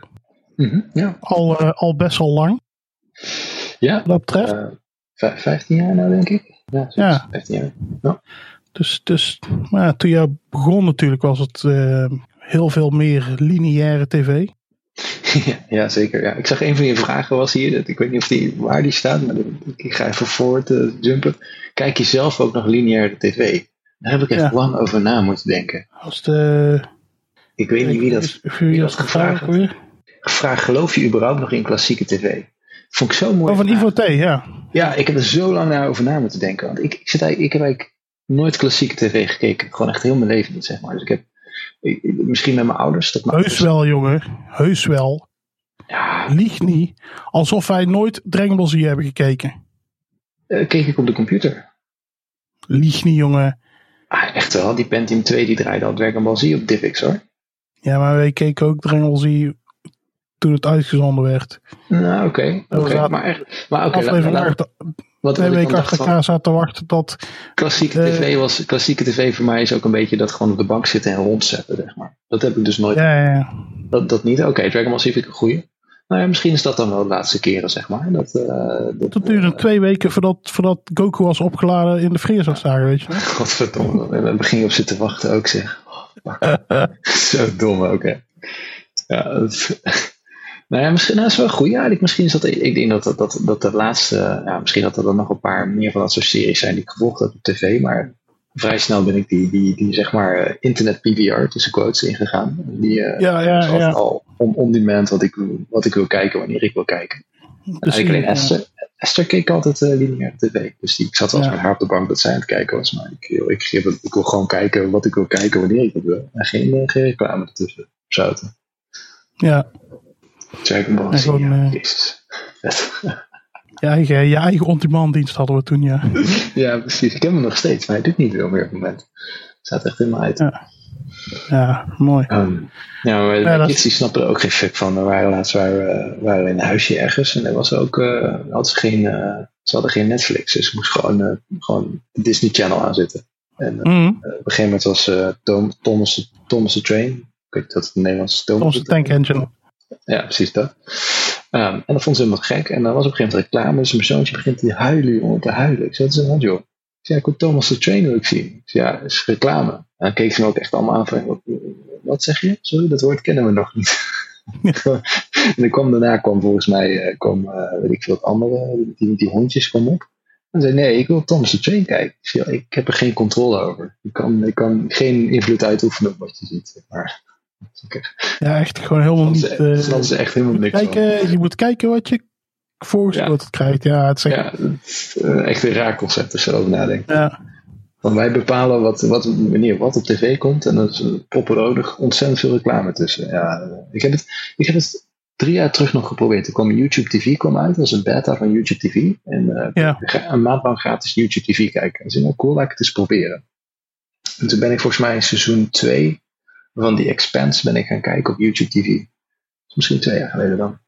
Mhm, Ja, Al, eh, al best wel lang, ja wat dat betreft. eh, vij- 15 jaar nou, denk ik. Ja. Ja. 15 jaar. Ja. Dus, dus maar toen jij begon natuurlijk was het eh, heel veel meer lineaire tv. (laughs) ja, zeker. Ja. Ik zag een van je vragen was hier. Ik weet niet of die, waar die staat, maar ik ga even voort eh, jumpen. Kijk je zelf ook nog lineaire tv? Daar heb ik echt Ja. lang over na moeten denken. Als de, Ik weet niet wie dat, wie wie dat gevraagd gevraagd gevraagd. Geloof je überhaupt nog in klassieke tv? Vond ik zo mooi. Van Ivo T, ja. Ja, ik heb er zo lang naar over na moeten denken. Want ik, ik, zit eigenlijk, ik heb eigenlijk nooit klassieke tv gekeken. Gewoon echt heel mijn leven niet, zeg maar. Dus ik heb ik- misschien met mijn ouders. Dat Heus ouders- wel, jongen. Heus wel. Ja, Lieg niet. Alsof wij nooit Dragon Ball Z hebben gekeken. eh, keek ik op de computer. Lieg niet, jongen. Ah, echt wel. Die Pentium 2 die draaide al Dragon Ball Z op DivX hoor. Ja, maar wij keken ook Dragon Ball Z toen het uitgezonden werd. Nou, oké. Was Maar echt. Maar oké, laat- Aflevering laat- 8, wat, twee weken achter elkaar zaten te wachten tot... klassieke Eh, tv was. Klassieke tv voor mij is ook een beetje dat gewoon op de bank zitten en rondzetten, zeg maar. Dat heb ik dus nooit. Ja, ja, ja. Dat, dat niet. Oké, Dragon Ball ik een goeie. Nou ja, misschien is dat dan wel de laatste keren, zeg maar. Dat, eh, dat, duurde twee weken voordat, voordat Goku was opgeladen in de Friezerzagen, weet je wel. (laughs) Godverdomme, we hebben begin op zitten wachten ook zeg. (laughs) Zo dom ook hè. Ja, dat, nou ja, misschien nou, dat is wel goed. Ja, eigenlijk, misschien is dat, ik denk dat dat, dat, dat de laatste, ja, misschien dat er dan nog een paar meer van dat soort series zijn die ik gevolgd heb op tv, maar vrij snel ben ik die, die, die zeg maar internet PVR tussen quotes ingegaan. Die eh, Ja, ja, is ja. al on, on demand wat ik, wat ik wil kijken wanneer ik wil kijken. En eigenlijk alleen. Esther, Esther keek altijd uh, lineaire tv. Dus die, ik zat wel eens Ja. met haar op de bank dat zij aan het kijken was. Maar ik, ik, ik, ik wil gewoon kijken wat ik wil kijken wanneer ik het wil. En geen, eh, geen reclame ertussen. Zouten. Ja, Dragon Ball gewoon, ja, eh, (laughs) je eigen, je eigen on-demand dienst hadden we toen, ja. (laughs) ja, precies. Ik heb hem nog steeds, maar hij doet niet veel meer op het moment. Staat echt me uit. Ja. Ja, mooi. Ehm, ja, maar Ja, mijn dat- kids die snappen er ook geen fuck van. We waren laatst waren, we- waren we in een huisje ergens en er was ook, hadden ze, geen, eh, ze hadden geen Netflix. Dus ik moest gewoon, gewoon de Disney Channel aanzetten. En Mhm. op een gegeven moment was Tom, Thomas, Thomas the Train. Ik weet niet dat het in Nederlands is. Thomas Onze the tank engine. Ja, precies dat. Ehm, en dat vond ze helemaal gek. En dan was op een gegeven moment reclame. Dus mijn zoontje begint te huilen, jongen, te huilen. Ik zei, wat is joh? Ik zei, ik wil Thomas the Train ik zien. Ik ja, is reclame. En dan keek ze me ook echt allemaal aan van, wat, zeg je? Sorry, dat woord kennen we nog niet. (laughs) en dan kwam daarna kwam volgens mij, eh, kwam, eh, weet ik veel, het andere, die, die hondjes kwam op. En zei, nee, ik wil Thomas the Train kijken. Ik, zei, ik heb er geen controle over. Ik kan, ik kan geen invloed uitoefenen op wat je ziet. Maar Ja, echt gewoon helemaal niet. dat is, eh, dat is echt helemaal niks van. kijken, je moet kijken wat je voorgeschoten krijgt. Ja, het is echt, Ja, het is, eh, echt een raar concept als je erover nadenkt. ja. Want wij bepalen wat, wat, wanneer wat op tv komt. En dan is er ontzettend veel reclame tussen. Ja, eh, ik, heb het, ik heb het drie jaar terug nog geprobeerd. Er kwam YouTube TV kwam uit. Dat is een beta van YouTube TV. En eh, Ja. een maand lang gratis YouTube TV kijken. En ze nou cool, laat ik het eens proberen. En toen ben ik volgens mij in seizoen 2 van The Expanse ben ik gaan kijken op YouTube TV. Misschien twee jaar geleden dan.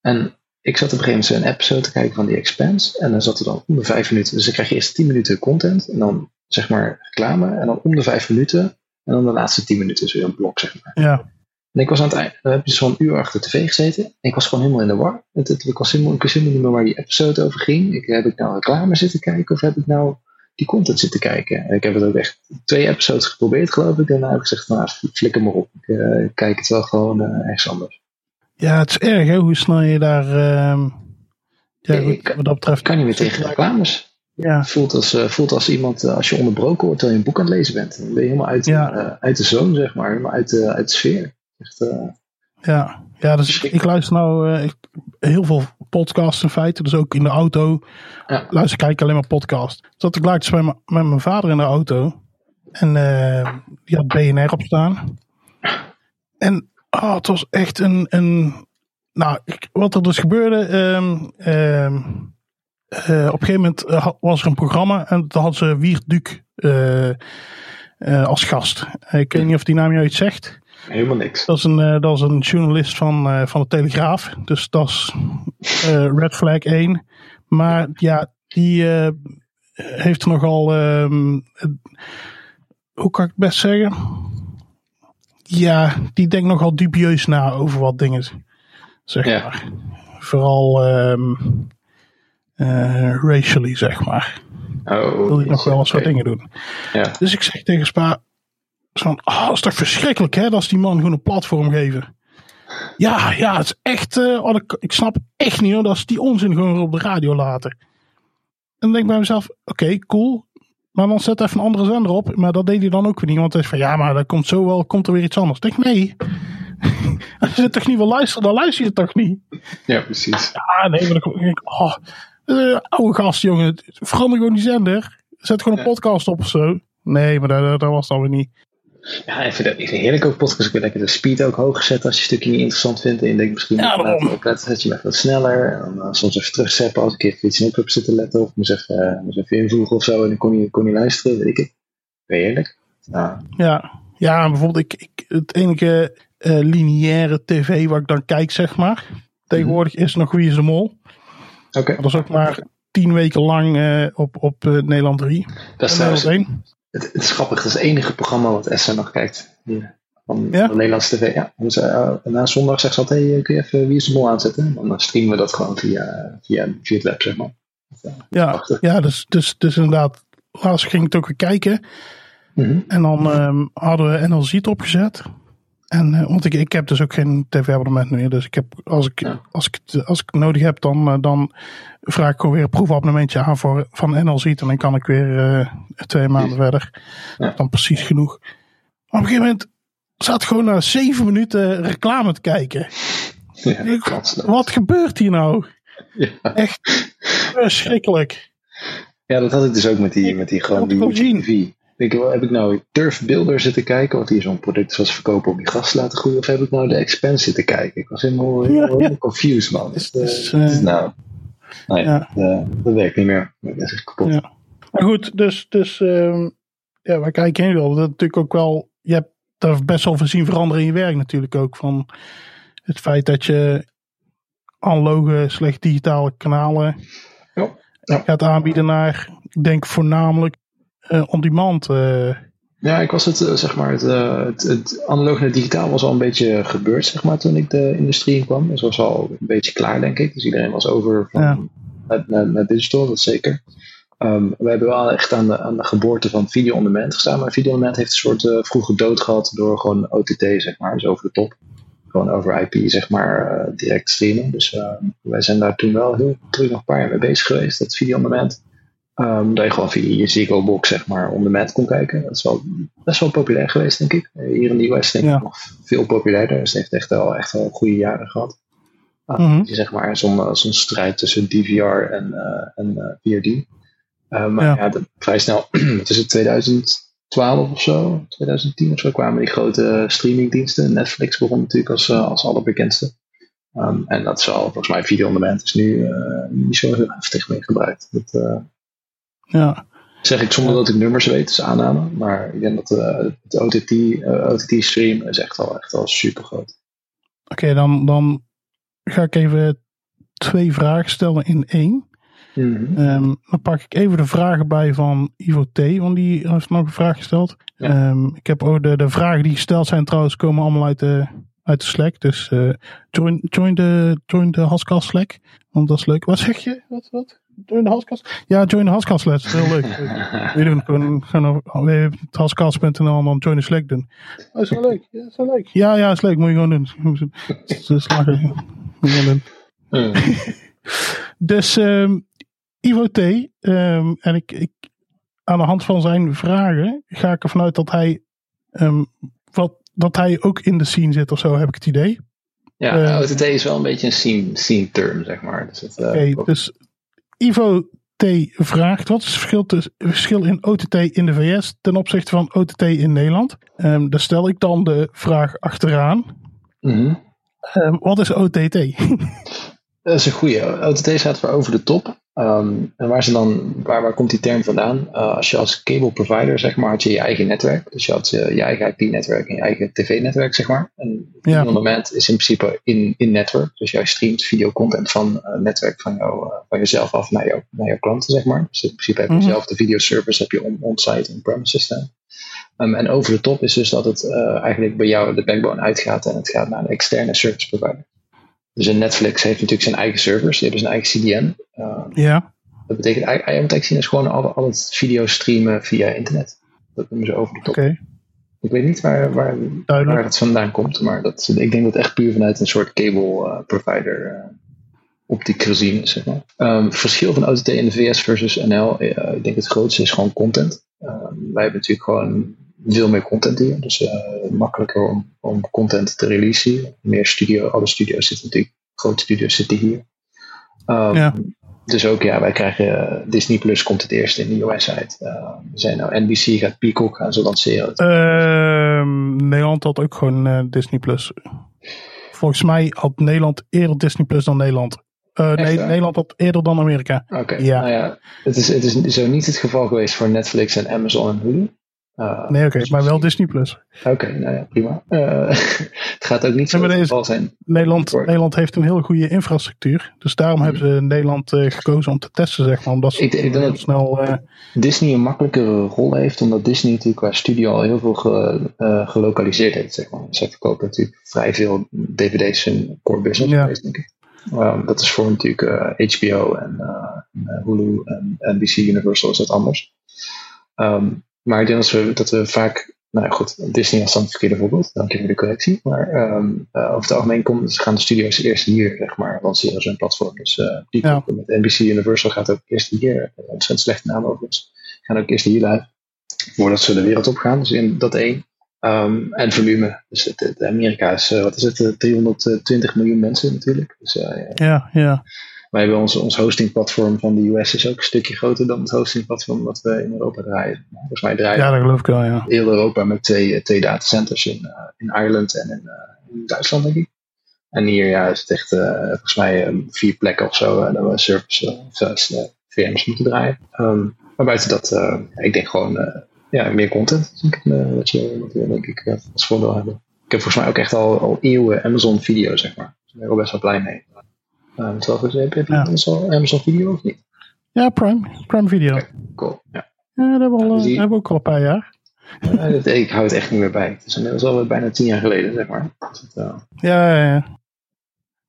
En ik zat op een gegeven moment een episode te kijken van The Expanse. En dan zat er dan om de vijf minuten. Dus dan krijg je eerst 10 minuten content. En dan zeg maar reclame. En dan om de vijf minuten. En dan de laatste 10 minuten is weer een blok, zeg maar. ja. En ik was aan het eind. Dan heb je zo'n uur achter de tv gezeten. En ik was gewoon helemaal in de war. Het, het- ik, was helemaal, ik wist helemaal niet meer waar die episode over ging. Ik, heb ik nou reclame zitten kijken? Of heb ik nou die content zitten kijken? En ik heb het ook echt twee episodes geprobeerd, geloof ik. En daarna heb ik gezegd, nou, flikker maar op. Ik eh, kijk het wel gewoon eh, ergens anders. ja, het is erg hè, hoe snel je daar. ehm, ja, Ik wat dat betreft. Kan niet meer tegen reclames. Ja, Het voelt als, eh, voelt als iemand, als je onderbroken wordt terwijl je een boek aan het lezen bent. Dan ben je helemaal uit, Ja. uit de zone, zeg maar. Helemaal uit de, uit de sfeer. Echt, ja. ja dus ik luister nou ik- heel veel podcasts in feite. Dus ook in de auto. Ja. Luister, kijk alleen maar podcast. Zat ik laatst met, mijn- met mijn vader in de auto. En eh, die had BNR op staan. En oh, het was echt een. een nou, ik- wat er dus gebeurde. ehm, ehm, eh, op een gegeven moment eh, was er een programma. En toen had ze Wiert Duc als gast. Ik weet niet of die naam je iets zegt. Helemaal niks. Dat is een, eh, dat is een journalist van, eh, van de Telegraaf. Dus dat is eh, red flag 1. Maar ja, die heeft nogal. ehm, eh, hoe kan ik het best zeggen? Ja, die denkt nogal dubieus na over wat dingen. Zeg Ja. maar. Vooral ehm, eh, racially, zeg maar. Oh, Wil hij nog wel eens wat oké. dingen doen. Ja. Dus ik zeg tegen Spa, van, oh, dat is toch verschrikkelijk hè, dat ze die man gewoon een platform geven. Ja, ja, het is echt, oh, ik, ik snap echt niet hoor, dat ze die onzin gewoon op de radio laten. En dan denk ik bij mezelf, oké, cool. Maar dan zet even een andere zender op. Maar dat deed hij dan ook weer niet. Want hij is van, ja, maar dat komt zo wel, komt er weer iets anders. Ik denk, nee. (laughs) Als je het toch niet wil luisteren, dan luister je het toch niet. ja, precies. Ah, nee, maar dan denk ik, oh, eh, oude gast, jongen. Verander gewoon die zender. Zet gewoon een Ja. podcast op of zo. Nee, maar dat, dat was dan weer niet. Ja, ik vind het ik vind het heerlijk ook podcast. Ik wil lekker de speed ook hoog zetten als je een stukje niet interessant vindt. En je denkt misschien, Ja, daarom. opletten, zet je hem even wat sneller. En dan eh, soms even terugzeppen als ik even iets op heb zitten letten. Of moest even, moest even invoegen of zo. En dan kon je, kon je luisteren, weet ik het. Heerlijk. Ja, Ja, ja bijvoorbeeld ik, ik, het enige eh, lineaire tv waar ik dan kijk, zeg maar. Tegenwoordig is nog Wie is de Mol. oké. Dat is ook maar tien weken lang op, op Nederland 3. Dat is trouwens, 1. Het, het is grappig. Dat is het enige programma wat Esther nog kijkt. Hier, van, Ja? van de Nederlandse tv. Ja. Dus, eh, na zondag zegt ze altijd, hey, kun je even Wie is de Mol aanzetten? En dan streamen we dat gewoon via, via, via het web, zeg maar. Ja, ja dus, dus, dus inderdaad. Laatst ging ik het ook weer kijken. Mhm. En dan ehm, hadden we NLZ opgezet. En, eh, want ik, ik heb dus ook geen tv-abonnement meer. Dus ik heb, als, ik, Ja. als, ik, het- als ik nodig heb, dan, eh, dan vraag ik gewoon weer een proefabonnementje aan voor, van NLZ. En dan kan ik weer eh, twee maanden verder. Ja. Dan precies genoeg. Maar op een gegeven moment zat gewoon na zeven minuten reclame te kijken. Ik-. Wat gebeurt hier nou? Ja. Echt verschrikkelijk. Ja, dat had ik dus ook met die, met die gewoon had die ik wel, heb ik nou Turf Builder zitten kijken, wat hier zo'n product was verkopen om die gas te laten groeien, of heb ik nou de Expense zitten kijken? Ik was helemaal, helemaal, Ja, ja. helemaal confused, man. Dus- dus, eh, eh, nou, nou ja, ja. eh, dat werkt niet meer. Dat is echt kapot. Ja. Maar goed, dus, dus ehm, ja, waar kijk je heen wil? Dat natuurlijk ook wel, je hebt daar best wel veel zien veranderen in je werk natuurlijk ook. Van het feit dat je analoge, slecht digitale kanalen Ja, gaat aanbieden naar, ik denk voornamelijk eh on-demand. eh, Ja, ik was het, eh, zeg maar, het, eh, het, het analoog naar digitaal was al een beetje gebeurd, zeg maar, toen ik de industrie in kwam. Dus was al een beetje klaar, denk ik. Dus iedereen was over van Ja. naar, naar, naar digital, dat zeker. Ehm, we hebben wel echt aan de, aan de geboorte van video on demand gestaan. Maar video on demand heeft een soort eh, vroege dood gehad door gewoon OTT, zeg maar. Dus over de top. Gewoon over IP, zeg maar, eh, direct streamen. Dus eh, wij zijn daar toen wel heel terug nog een paar jaar mee bezig geweest. Dat video on demand Um, dat je gewoon via je Ziggo box zeg maar on demand kon kijken. Dat is wel best wel populair geweest denk ik. Hier in de US denk ik Ja. nog veel populairder. Dus het heeft echt wel, echt wel goede jaren gehad. Uh. Zeg maar zo'n uh, zo'n strijd tussen DVR en, uh, en uh, VRD. Maar Ja. ja, dat, vrij snel, (clears throat) tussen 2012 of zo, 2010 of zo, kwamen die grote streamingdiensten. Netflix begon natuurlijk als, als allerbekendste. Um, en dat is al, volgens mij, video on demand is nu niet zo heel heftig meer gebruikt. Dat Ja. zeg ik zonder dat ik nummers weet, is aanname. Maar ik denk dat uh, het OTT, uh, OTT stream is echt al, echt al super groot. Oké, dan, dan ga ik even twee vragen stellen in één. Mm -hmm. um, dan pak ik even de vragen bij van Ivo T, want die heeft nog een vraag gesteld. Ja. Um, ik heb ook de, de vragen die gesteld zijn trouwens komen allemaal uit de, uit de Slack. Dus uh, join, join, de, join de Haskell Slack, want dat is leuk. Wat zeg je? Wat, wat? Join de Haskell? Ja, join de Haskell Slack, dat is heel leuk. (laughs) We doen gewoon, gewoon haskell.nl en dan join de Slack doen. Dat is wel leuk. Ja, is wel leuk. Ja, ja, is leuk. Moet je gewoon doen. (laughs) Dus lachen. Moet je gewoon doen. Mm. (laughs) dus um, Ivo T. Um, en ik, ik, aan de hand van zijn vragen ga ik ervan uit dat hij, um, wat, dat hij ook in de scene zit of zo, heb ik het idee. Ja, uh, OTT is wel een beetje een scene, scene term, zeg maar. Dus, het, okay, dus Ivo T. vraagt, wat is het verschil, tuss, verschil in OTT in de VS ten opzichte van OTT in Nederland? Um, daar stel ik dan de vraag achteraan. Mm -hmm. wat is OTT? (laughs) Dat is een goede. OTT staat voor over de top. Um, en waar, ze dan, waar, waar komt die term vandaan? Uh, als je als cable provider, zeg maar, had je je eigen netwerk. Dus je had je, je eigen IP-netwerk en je eigen tv-netwerk, zeg maar. En ja. op moment is in principe in, in netwerk. Dus jij streamt videocontent van het uh, netwerk van, jou, van jezelf af naar, jou, naar jouw klanten, zeg maar. Dus in principe heb je Mhm. zelf de videoservice, heb je on- on-site, on-premises staan. Um, en over de top is dus dat het eigenlijk bij jou de backbone uitgaat en het gaat naar een externe service provider. Dus een Netflix heeft natuurlijk zijn eigen servers, die hebben zijn eigen CDN. Uh, ja. Dat betekent eigenlijk, zien, is gewoon al, al het video streamen via internet. Dat noemen ze over de top. Okay. Ik weet niet waar, waar, Duidelijk. waar het vandaan komt, maar dat, ik denk dat het echt puur vanuit een soort cable uh, provider uh, optiek gezien is. Zeg maar. um, verschil van OTT in de VS versus NL, uh, ik denk het grootste is gewoon content. Um, wij hebben natuurlijk gewoon veel meer content hier, dus uh, makkelijker om, om content te releasen. Meer studio, alle studio's zitten natuurlijk, grote studio's zitten hier. Um, ja. Dus ook, ja, wij krijgen Disney Plus komt het eerst in de US uit. Uh, we zijn nou NBC gaat Peacock gaan ze lanceren. Uh, Nederland had ook gewoon uh, Disney Plus. Volgens mij had Nederland eerder Disney Plus dan Nederland. Uh, nee, Nederland had eerder dan Amerika. Oké, okay. ja. Nou ja, het is, het is zo niet het geval geweest voor Netflix en Amazon en Hulu. Uh, nee, oké, okay, maar wel Disney Plus. Oké, okay, nou ja, prima. Uh, (laughs) het gaat ook niet zo geval zijn. Nederland. Nederland heeft een hele goede infrastructuur. Dus daarom mm. hebben ze Nederland uh, gekozen om te testen, zeg maar. Omdat ze ik, ik denk dat snel. Disney een makkelijkere rol heeft, omdat Disney natuurlijk qua studio al heel veel ge, gelokaliseerd heeft, zeg maar. Zij verkopen natuurlijk vrij veel DVD's in core business, ja. denk ik. Um, dat is voor natuurlijk HBO en Hulu en NBC Universal is dat anders. Um, maar ik denk dat we, dat we vaak, nou ja, goed, Disney was dan het verkeerde voorbeeld, dank je voor de correctie. Maar um, uh, over het algemeen komen, gaan de studio's eerst hier, zeg maar, lanceren zo'n platform. Dus uh, die ja. met NBC Universal gaat ook eerst hier, uh, ontzettend slechte naam overigens, gaan ook eerst hier live, voordat ze de wereld op gaan. Dus in dat één. Um, en volume. Dus het, het Amerika is, wat is het, 320 miljoen mensen natuurlijk. Dus, ja, ja. Wij hebben ons, ons hostingplatform van de US is ook een stukje groter dan het hostingplatform wat we in Europa draaien. Volgens mij draaien ja, dat geloof ik wel, ja. heel Europa met twee, twee datacenters in, uh, in Ireland en in, uh, in, Duitsland, denk ik. En hier ja, is het echt uh, volgens mij um, vier plekken of zo dat we service uh, VM's moeten draaien. Um, maar buiten dat, ik denk gewoon ja, meer content. wat, je, wat we denk ik als voordeel hebben. Ik heb volgens mij ook echt al, al eeuwen Amazon video, zeg maar. Daar ben ik er best wel blij mee. Um, zelf, heb je ja. Amazon, Amazon Video of niet? Ja, Prime. Prime Video. Okay, cool, ja. Ja, dat hebben we, al, ja, die... hebben we ook al een paar jaar. Ja, dat, ik hou het echt niet meer bij. Het is inmiddels al bijna tien jaar geleden, zeg maar. Het, uh... Ja, ja, ja.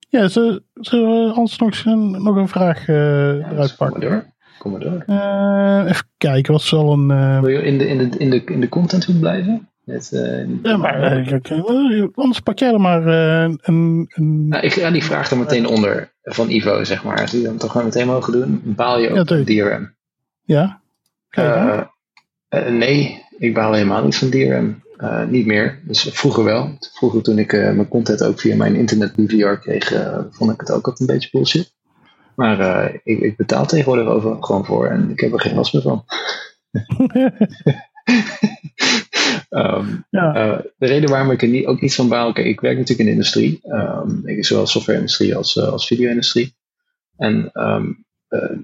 Ja, zullen we anders nog een, nog een vraag uh, ja, eruit pakken? Kom maar door. Kom maar door. Uh, even kijken, wat zal een... Wil je in de, in de, in de, in de contenthoek blijven? Uh, ja, maar uh, anders pak jij er maar uh, een... een... Nou, ik ga die vraag er meteen onder van Ivo, zeg maar. Als die dan toch gewoon meteen mogen doen, baal je ook ja, DRM? Ja? Eh, eh, nee, ik baal helemaal niet van DRM. Eh, niet meer. Dus vroeger wel. Vroeger toen ik eh, mijn content ook via mijn internet DVR kreeg, eh, vond ik het ook altijd een beetje bullshit. Maar eh, ik, ik betaal tegenwoordig over gewoon voor en ik heb er geen last meer van. (laughs) (laughs) Ehm, ja. eh, de reden waarom ik er niet, ook niet van baal, kijk, ik werk natuurlijk in de industrie, um, ik, zowel software-industrie als, uh, als video-industrie. En um, uh,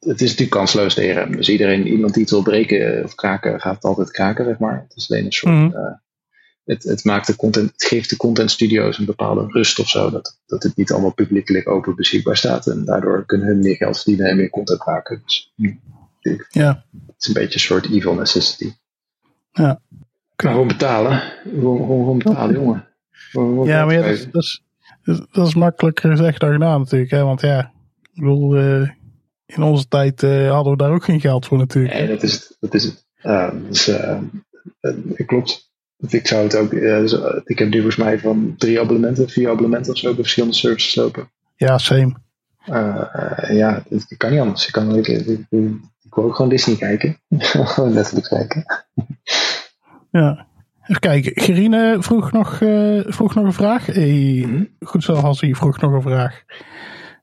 het is natuurlijk kansloos DRM. Dus iedereen, iemand die het wil breken of kraken, gaat het altijd kraken, zeg maar. Het is alleen een soort. Mm -hmm. uh, het, het, maakt de content, het geeft de content studio's een bepaalde rust of zo. Dat, dat het niet allemaal publiekelijk open beschikbaar staat. En daardoor kunnen hun meer geld verdienen en meer content maken. Dus natuurlijk. Ja. Het is een beetje een soort evil necessity. Ja. Gewoon betalen. Gewoon, gewoon betalen, jongen. Gewoon ja, maar ja, dat, is, dat, is, dat is makkelijker gezegd dan gedaan natuurlijk. Hè? Want ja, ik bedoel, uh, in onze tijd uh, hadden we daar ook geen geld voor natuurlijk. Nee, dat is het. Dat is het. Uh, dus, klopt. Ik zou het ook, ik heb nu volgens mij van drie abonnementen, vier abonnementen of zo bij verschillende services lopen. Ja, same. ja, dat kan niet anders. Ik, kan, ik, ik, ik, wil ook gewoon Disney kijken. (laughs) gewoon Netflix kijken. Ja. Even kijken. Gerine vroeg nog, uh, vroeg nog een vraag. Hey, mm -hmm. Goed zo, Hansie vroeg nog een vraag.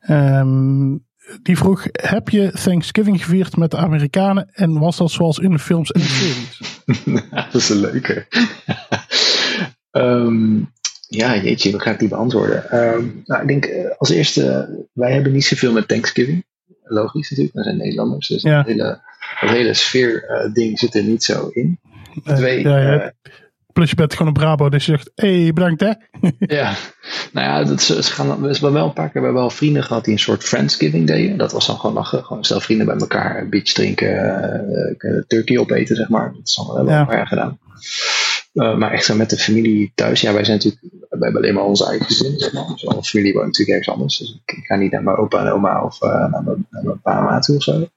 Um, die vroeg: Heb je Thanksgiving gevierd met de Amerikanen en was dat zoals in de films en de series? (laughs) dat is een leuke. um, (laughs) ja, jeetje, hoe ga ik die beantwoorden? Um, nou, ik denk uh, als eerste: wij hebben niet zoveel met Thanksgiving. Logisch natuurlijk, we zijn Nederlanders. Dus ja. dat hele, dat hele sfeer-ding uh, zit er niet zo in. Twee, ja, ja. Plus je bent gewoon een Brabo, dus je zegt, hé, hey, bedankt hè. (laughs) ja, nou ja, dat, ze, ze gaan, we hebben wel een paar keer we hebben wel vrienden gehad die een soort Friendsgiving deden. Dat was dan gewoon lachen, gewoon stel vrienden bij elkaar, beach drinken, uh, turkey opeten, zeg maar. Dat is allemaal wel ja. een paar jaar gedaan. Uh, maar echt zo met de familie thuis, ja, wij zijn natuurlijk, wij hebben alleen maar onze eigen gezin, zeg maar. Dus alle familie woont natuurlijk ergens anders. Dus ik, ga niet naar mijn opa en oma of uh, naar, mijn, naar mijn pa en ma toe of zo.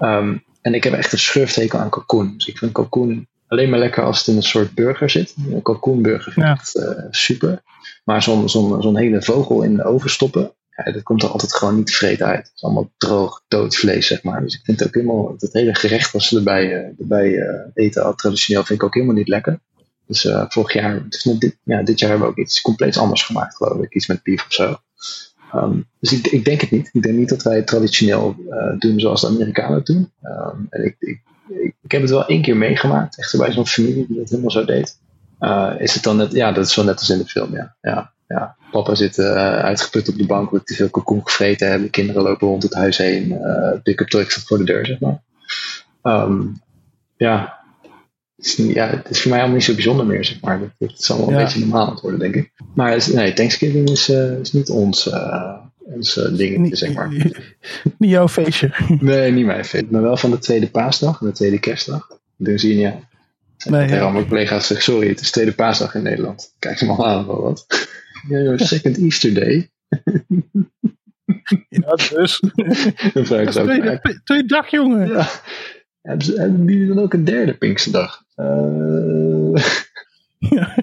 Um, en ik heb echt een schurftekel aan kalkoen. Dus ik vind kalkoen alleen maar lekker als het in een soort burger zit. Een kalkoenburger vind ik ja. echt uh, super. Maar zo'n zo'n zo'n hele vogel in de oven stoppen, ja, dat komt er altijd gewoon niet vreten uit. Het is allemaal droog, dood vlees, zeg maar. Dus ik vind het ook helemaal, het hele gerecht wat ze erbij, erbij eten, al traditioneel, vind ik ook helemaal niet lekker. Dus uh, vorig jaar, dus dit, ja, dit jaar hebben we ook iets compleet anders gemaakt, geloof ik. Iets met beef of zo. Um, dus ik, denk het niet. Ik denk niet dat wij traditioneel uh, doen zoals de Amerikanen het doen. Um, en ik, ik, heb het wel één keer meegemaakt, echt bij zo'n familie die dat helemaal zo deed. Uh, is het dan net, ja, dat is wel net als in de film, ja. ja, ja. Papa zit uitgeput op de bank, omdat te veel kalkoen gevreten hebben. Kinderen lopen rond het huis heen, pick-up trucks voor de deur, zeg maar. Um, ja. Het is, ja, het is voor mij allemaal niet zo bijzonder meer, zeg maar. Het, het zal wel een ja. beetje normaal aan het worden, denk ik. Maar nee, Thanksgiving is, is niet ons, ons dingetje, niet, zeg maar. Niet (laughs) jouw feestje. (laughs) Nee, niet mijn feest. Maar wel van de tweede paasdag en de tweede kerstdag. Dan zie je niet aan. Nee, ja. mijn collega's zeggen, sorry, het is tweede paasdag in Nederland. Kijk ze me al aan, wel wat. (laughs) Ja, second Easter Day. ja, dus. Ook. Tweede, tweede dag, jongen. Ja. Hebben jullie dan ook een derde Pinksterdag? Uh... (laughs) ja.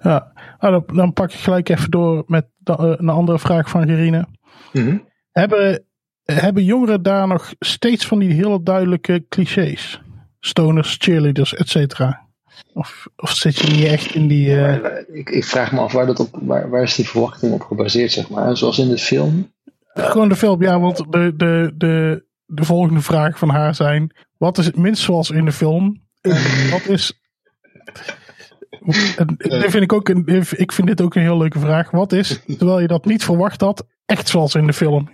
ja. Nou, dan, dan, pak ik gelijk even door met de, uh, een andere vraag van Gerine. Mm -hmm. hebben, hebben jongeren daar nog steeds van die hele duidelijke clichés? Stoners, cheerleaders, et cetera? Of, of zit je niet echt in die... Uh... Ja, maar, ik, ik, vraag me af, waar, dat op, waar, waar is die verwachting op gebaseerd, zeg maar? Zoals in de film? Gewoon de film, ja, want de, de, de, de volgende vraag van haar zijn... Wat is het minst zoals in de film? wat is... En, (laughs) dit vind ik, ook een, ik vind dit ook een heel leuke vraag. Wat is, terwijl je dat niet verwacht had, echt zoals in de film?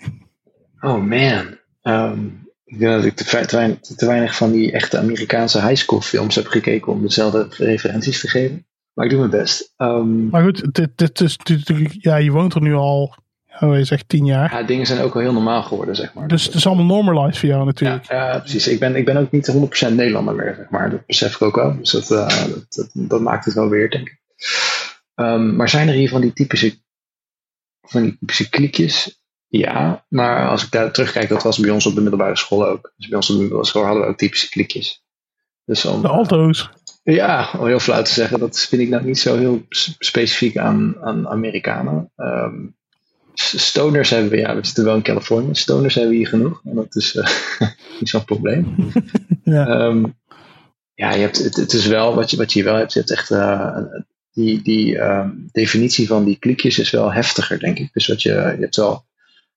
Oh man. Um, ik denk dat ik te, te, weinig, te, weinig, van die echte Amerikaanse high school films heb gekeken om dezelfde referenties te geven. Maar ik doe mijn best. Um, maar goed, dit, dit is ja, je woont er nu al, hoe je zegt, tien jaar. Ja, dingen zijn ook al heel normaal geworden, zeg maar. Dus het is allemaal normalized voor jou natuurlijk. Ja, ja precies. Ik ben, ik ben ook niet 100% Nederlander meer, zeg maar. Dat besef ik ook wel. Dus dat, uh, dat, dat, dat, maakt het wel weer, denk ik. Um, maar zijn er hier van die typische, van die typische kliekjes? Ja, maar als ik daar terugkijk, dat was bij ons op de middelbare school ook. Dus bij ons op de middelbare school hadden we ook typische klikjes. Dus om, de alto's. Ja, om heel flauw te zeggen, dat vind ik nou niet zo heel specifiek aan, aan Amerikanen. Um, Stoners hebben we, ja, we zitten wel in Californië. Stoners hebben we hier genoeg. En dat is uh, (laughs) niet zo'n probleem. (laughs) Ja. Ehm, ja, je hebt, het, het is wel, wat je, wat je wel hebt, je hebt echt uh, die, die uh, definitie van die klikjes is wel heftiger, denk ik. Dus wat je, je hebt wel,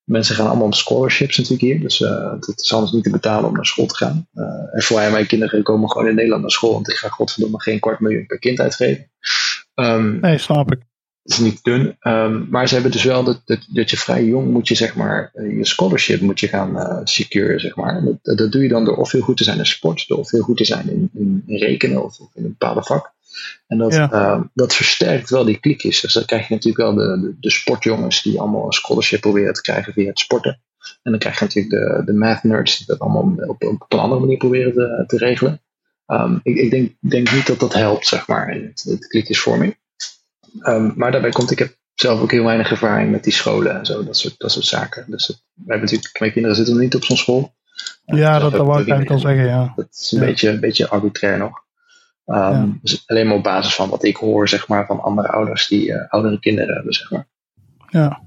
mensen gaan allemaal om scholarships natuurlijk hier. Dus uh, het is anders niet te betalen om naar school te gaan. En voor mij, mijn kinderen komen gewoon in Nederland naar school, want ik ga godverdomme geen kwart miljoen per kind uitgeven. Um, nee, snap ik. Is niet dun. Um, maar ze hebben dus wel dat, dat, dat je vrij jong moet je zeg maar je scholarship moet je gaan uh, securen, zeg maar. Dat, dat doe je dan door of heel goed te zijn in sport, door of heel goed te zijn in, in, in rekenen of, of, in een bepaalde vak. En dat, ja. uh, dat versterkt wel die klikjes. Dus dan krijg je natuurlijk wel de, de, de, sportjongens die allemaal een scholarship proberen te krijgen via het sporten. En dan krijg je natuurlijk de, de math nerds die dat allemaal op, op een andere manier proberen te, te regelen. Um, ik ik denk, denk niet dat dat helpt, zeg maar, in het, het klikjesvorming. Um, maar daarbij komt, ik heb zelf ook heel weinig ervaring met die scholen en zo, dat soort, dat soort zaken. Dus wij hebben natuurlijk, mijn kinderen zitten nog niet op zo'n school. Ja, dat, dat wou ik eigenlijk al zeggen, ja. Dat is een, ja. beetje, een beetje arbitrair nog. Um, ja. Dus alleen maar op basis van wat ik hoor, zeg maar, van andere ouders die uh, oudere kinderen hebben, zeg maar. Ja.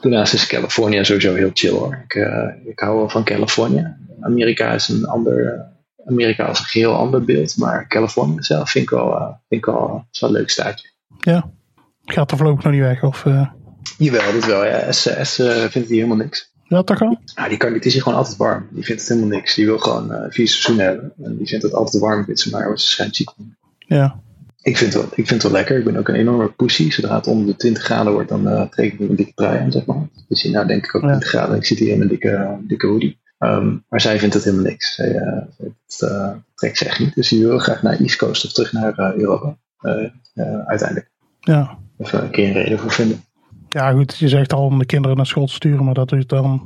Daarnaast is Californië sowieso heel chill hoor. Ik, uh, ik hou wel van Californië. Amerika is een ander, Amerika is een geheel ander beeld, maar Californië zelf vind ik wel, uh, vind ik wel, is wel een leuk staatje. Ja. Gaat er voorlopig nog niet weg? Of, uh... Jawel, dat wel. Ja. S, S uh, vindt hier helemaal niks. Ja, toch al? Ja, die, kan, die is hier gewoon altijd warm. Die vindt het helemaal niks. Die wil gewoon uh, vier seizoenen hebben. En die vindt het altijd warm, weet ze maar. Ze schijnt ziek. Ja. Ik vind, het wel, ik vind het wel lekker. Ik ben ook een enorme pussy. Zodra het onder de 20 graden wordt, dan trek ik een dikke trui aan, zeg maar. Dus hier nou denk ik ook ja. 20 graden. Ik zit hier in mijn dikke, dikke hoodie. Um, maar zij vindt het helemaal niks. Zij, het uh, trekt ze echt niet. Dus die wil graag naar East Coast of terug naar Europa. uiteindelijk. Ja. Even een keer een reden voor vinden. Ja, goed. Je zegt al om de kinderen naar school te sturen, maar dat is dan.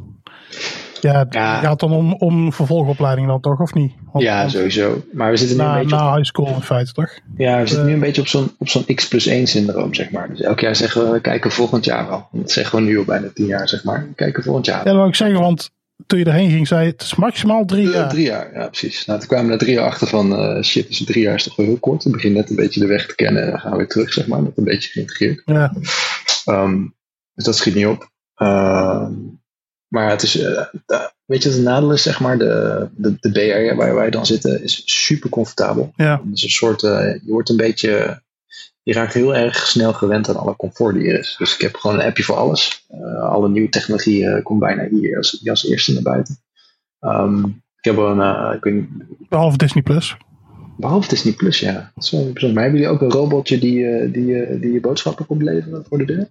Ja, het ja. gaat dan om, om vervolgopleiding dan toch, of niet? Want, ja, sowieso. Maar we zitten nu na, een beetje. Na high school in feite, toch? Ja, we zitten nu een beetje op zo'n, op zo'n X plus 1 syndroom, zeg maar. Dus elk jaar zeggen we, we kijken volgend jaar wel. Dat zeggen we nu al bijna tien jaar, zeg maar. We kijken volgend jaar. Ja, dat wil ik zeggen, want toen je erheen ging, zei je, het is maximaal drie jaar. Uh, drie jaar, ja, precies. Nou, toen kwamen we na drie jaar achter van, uh, shit, dus drie jaar is toch wel heel kort. We beginnen net een beetje de weg te kennen en dan gaan we weer terug, zeg maar. Met een beetje geïntegreerd. Ja. Um, dus dat schiet niet op. Uh, maar het is, uh, weet je het nadeel is, zeg maar, de, de, de BR waar wij dan zitten is super comfortabel. Ja. Het is een soort, je wordt een beetje, je raakt heel erg snel gewend aan alle comfort die er is. Dus ik heb gewoon een appje voor alles. Uh, alle nieuwe technologie uh, komt bijna hier als, als eerste naar buiten. Um, ik heb een, uh, ik weet, Behalve Disney Plus. Behalve Disney Plus, ja. Dat is wel bijzonder. Maar hebben jullie ook een robotje die, die, die je boodschappen komt leveren voor de deur?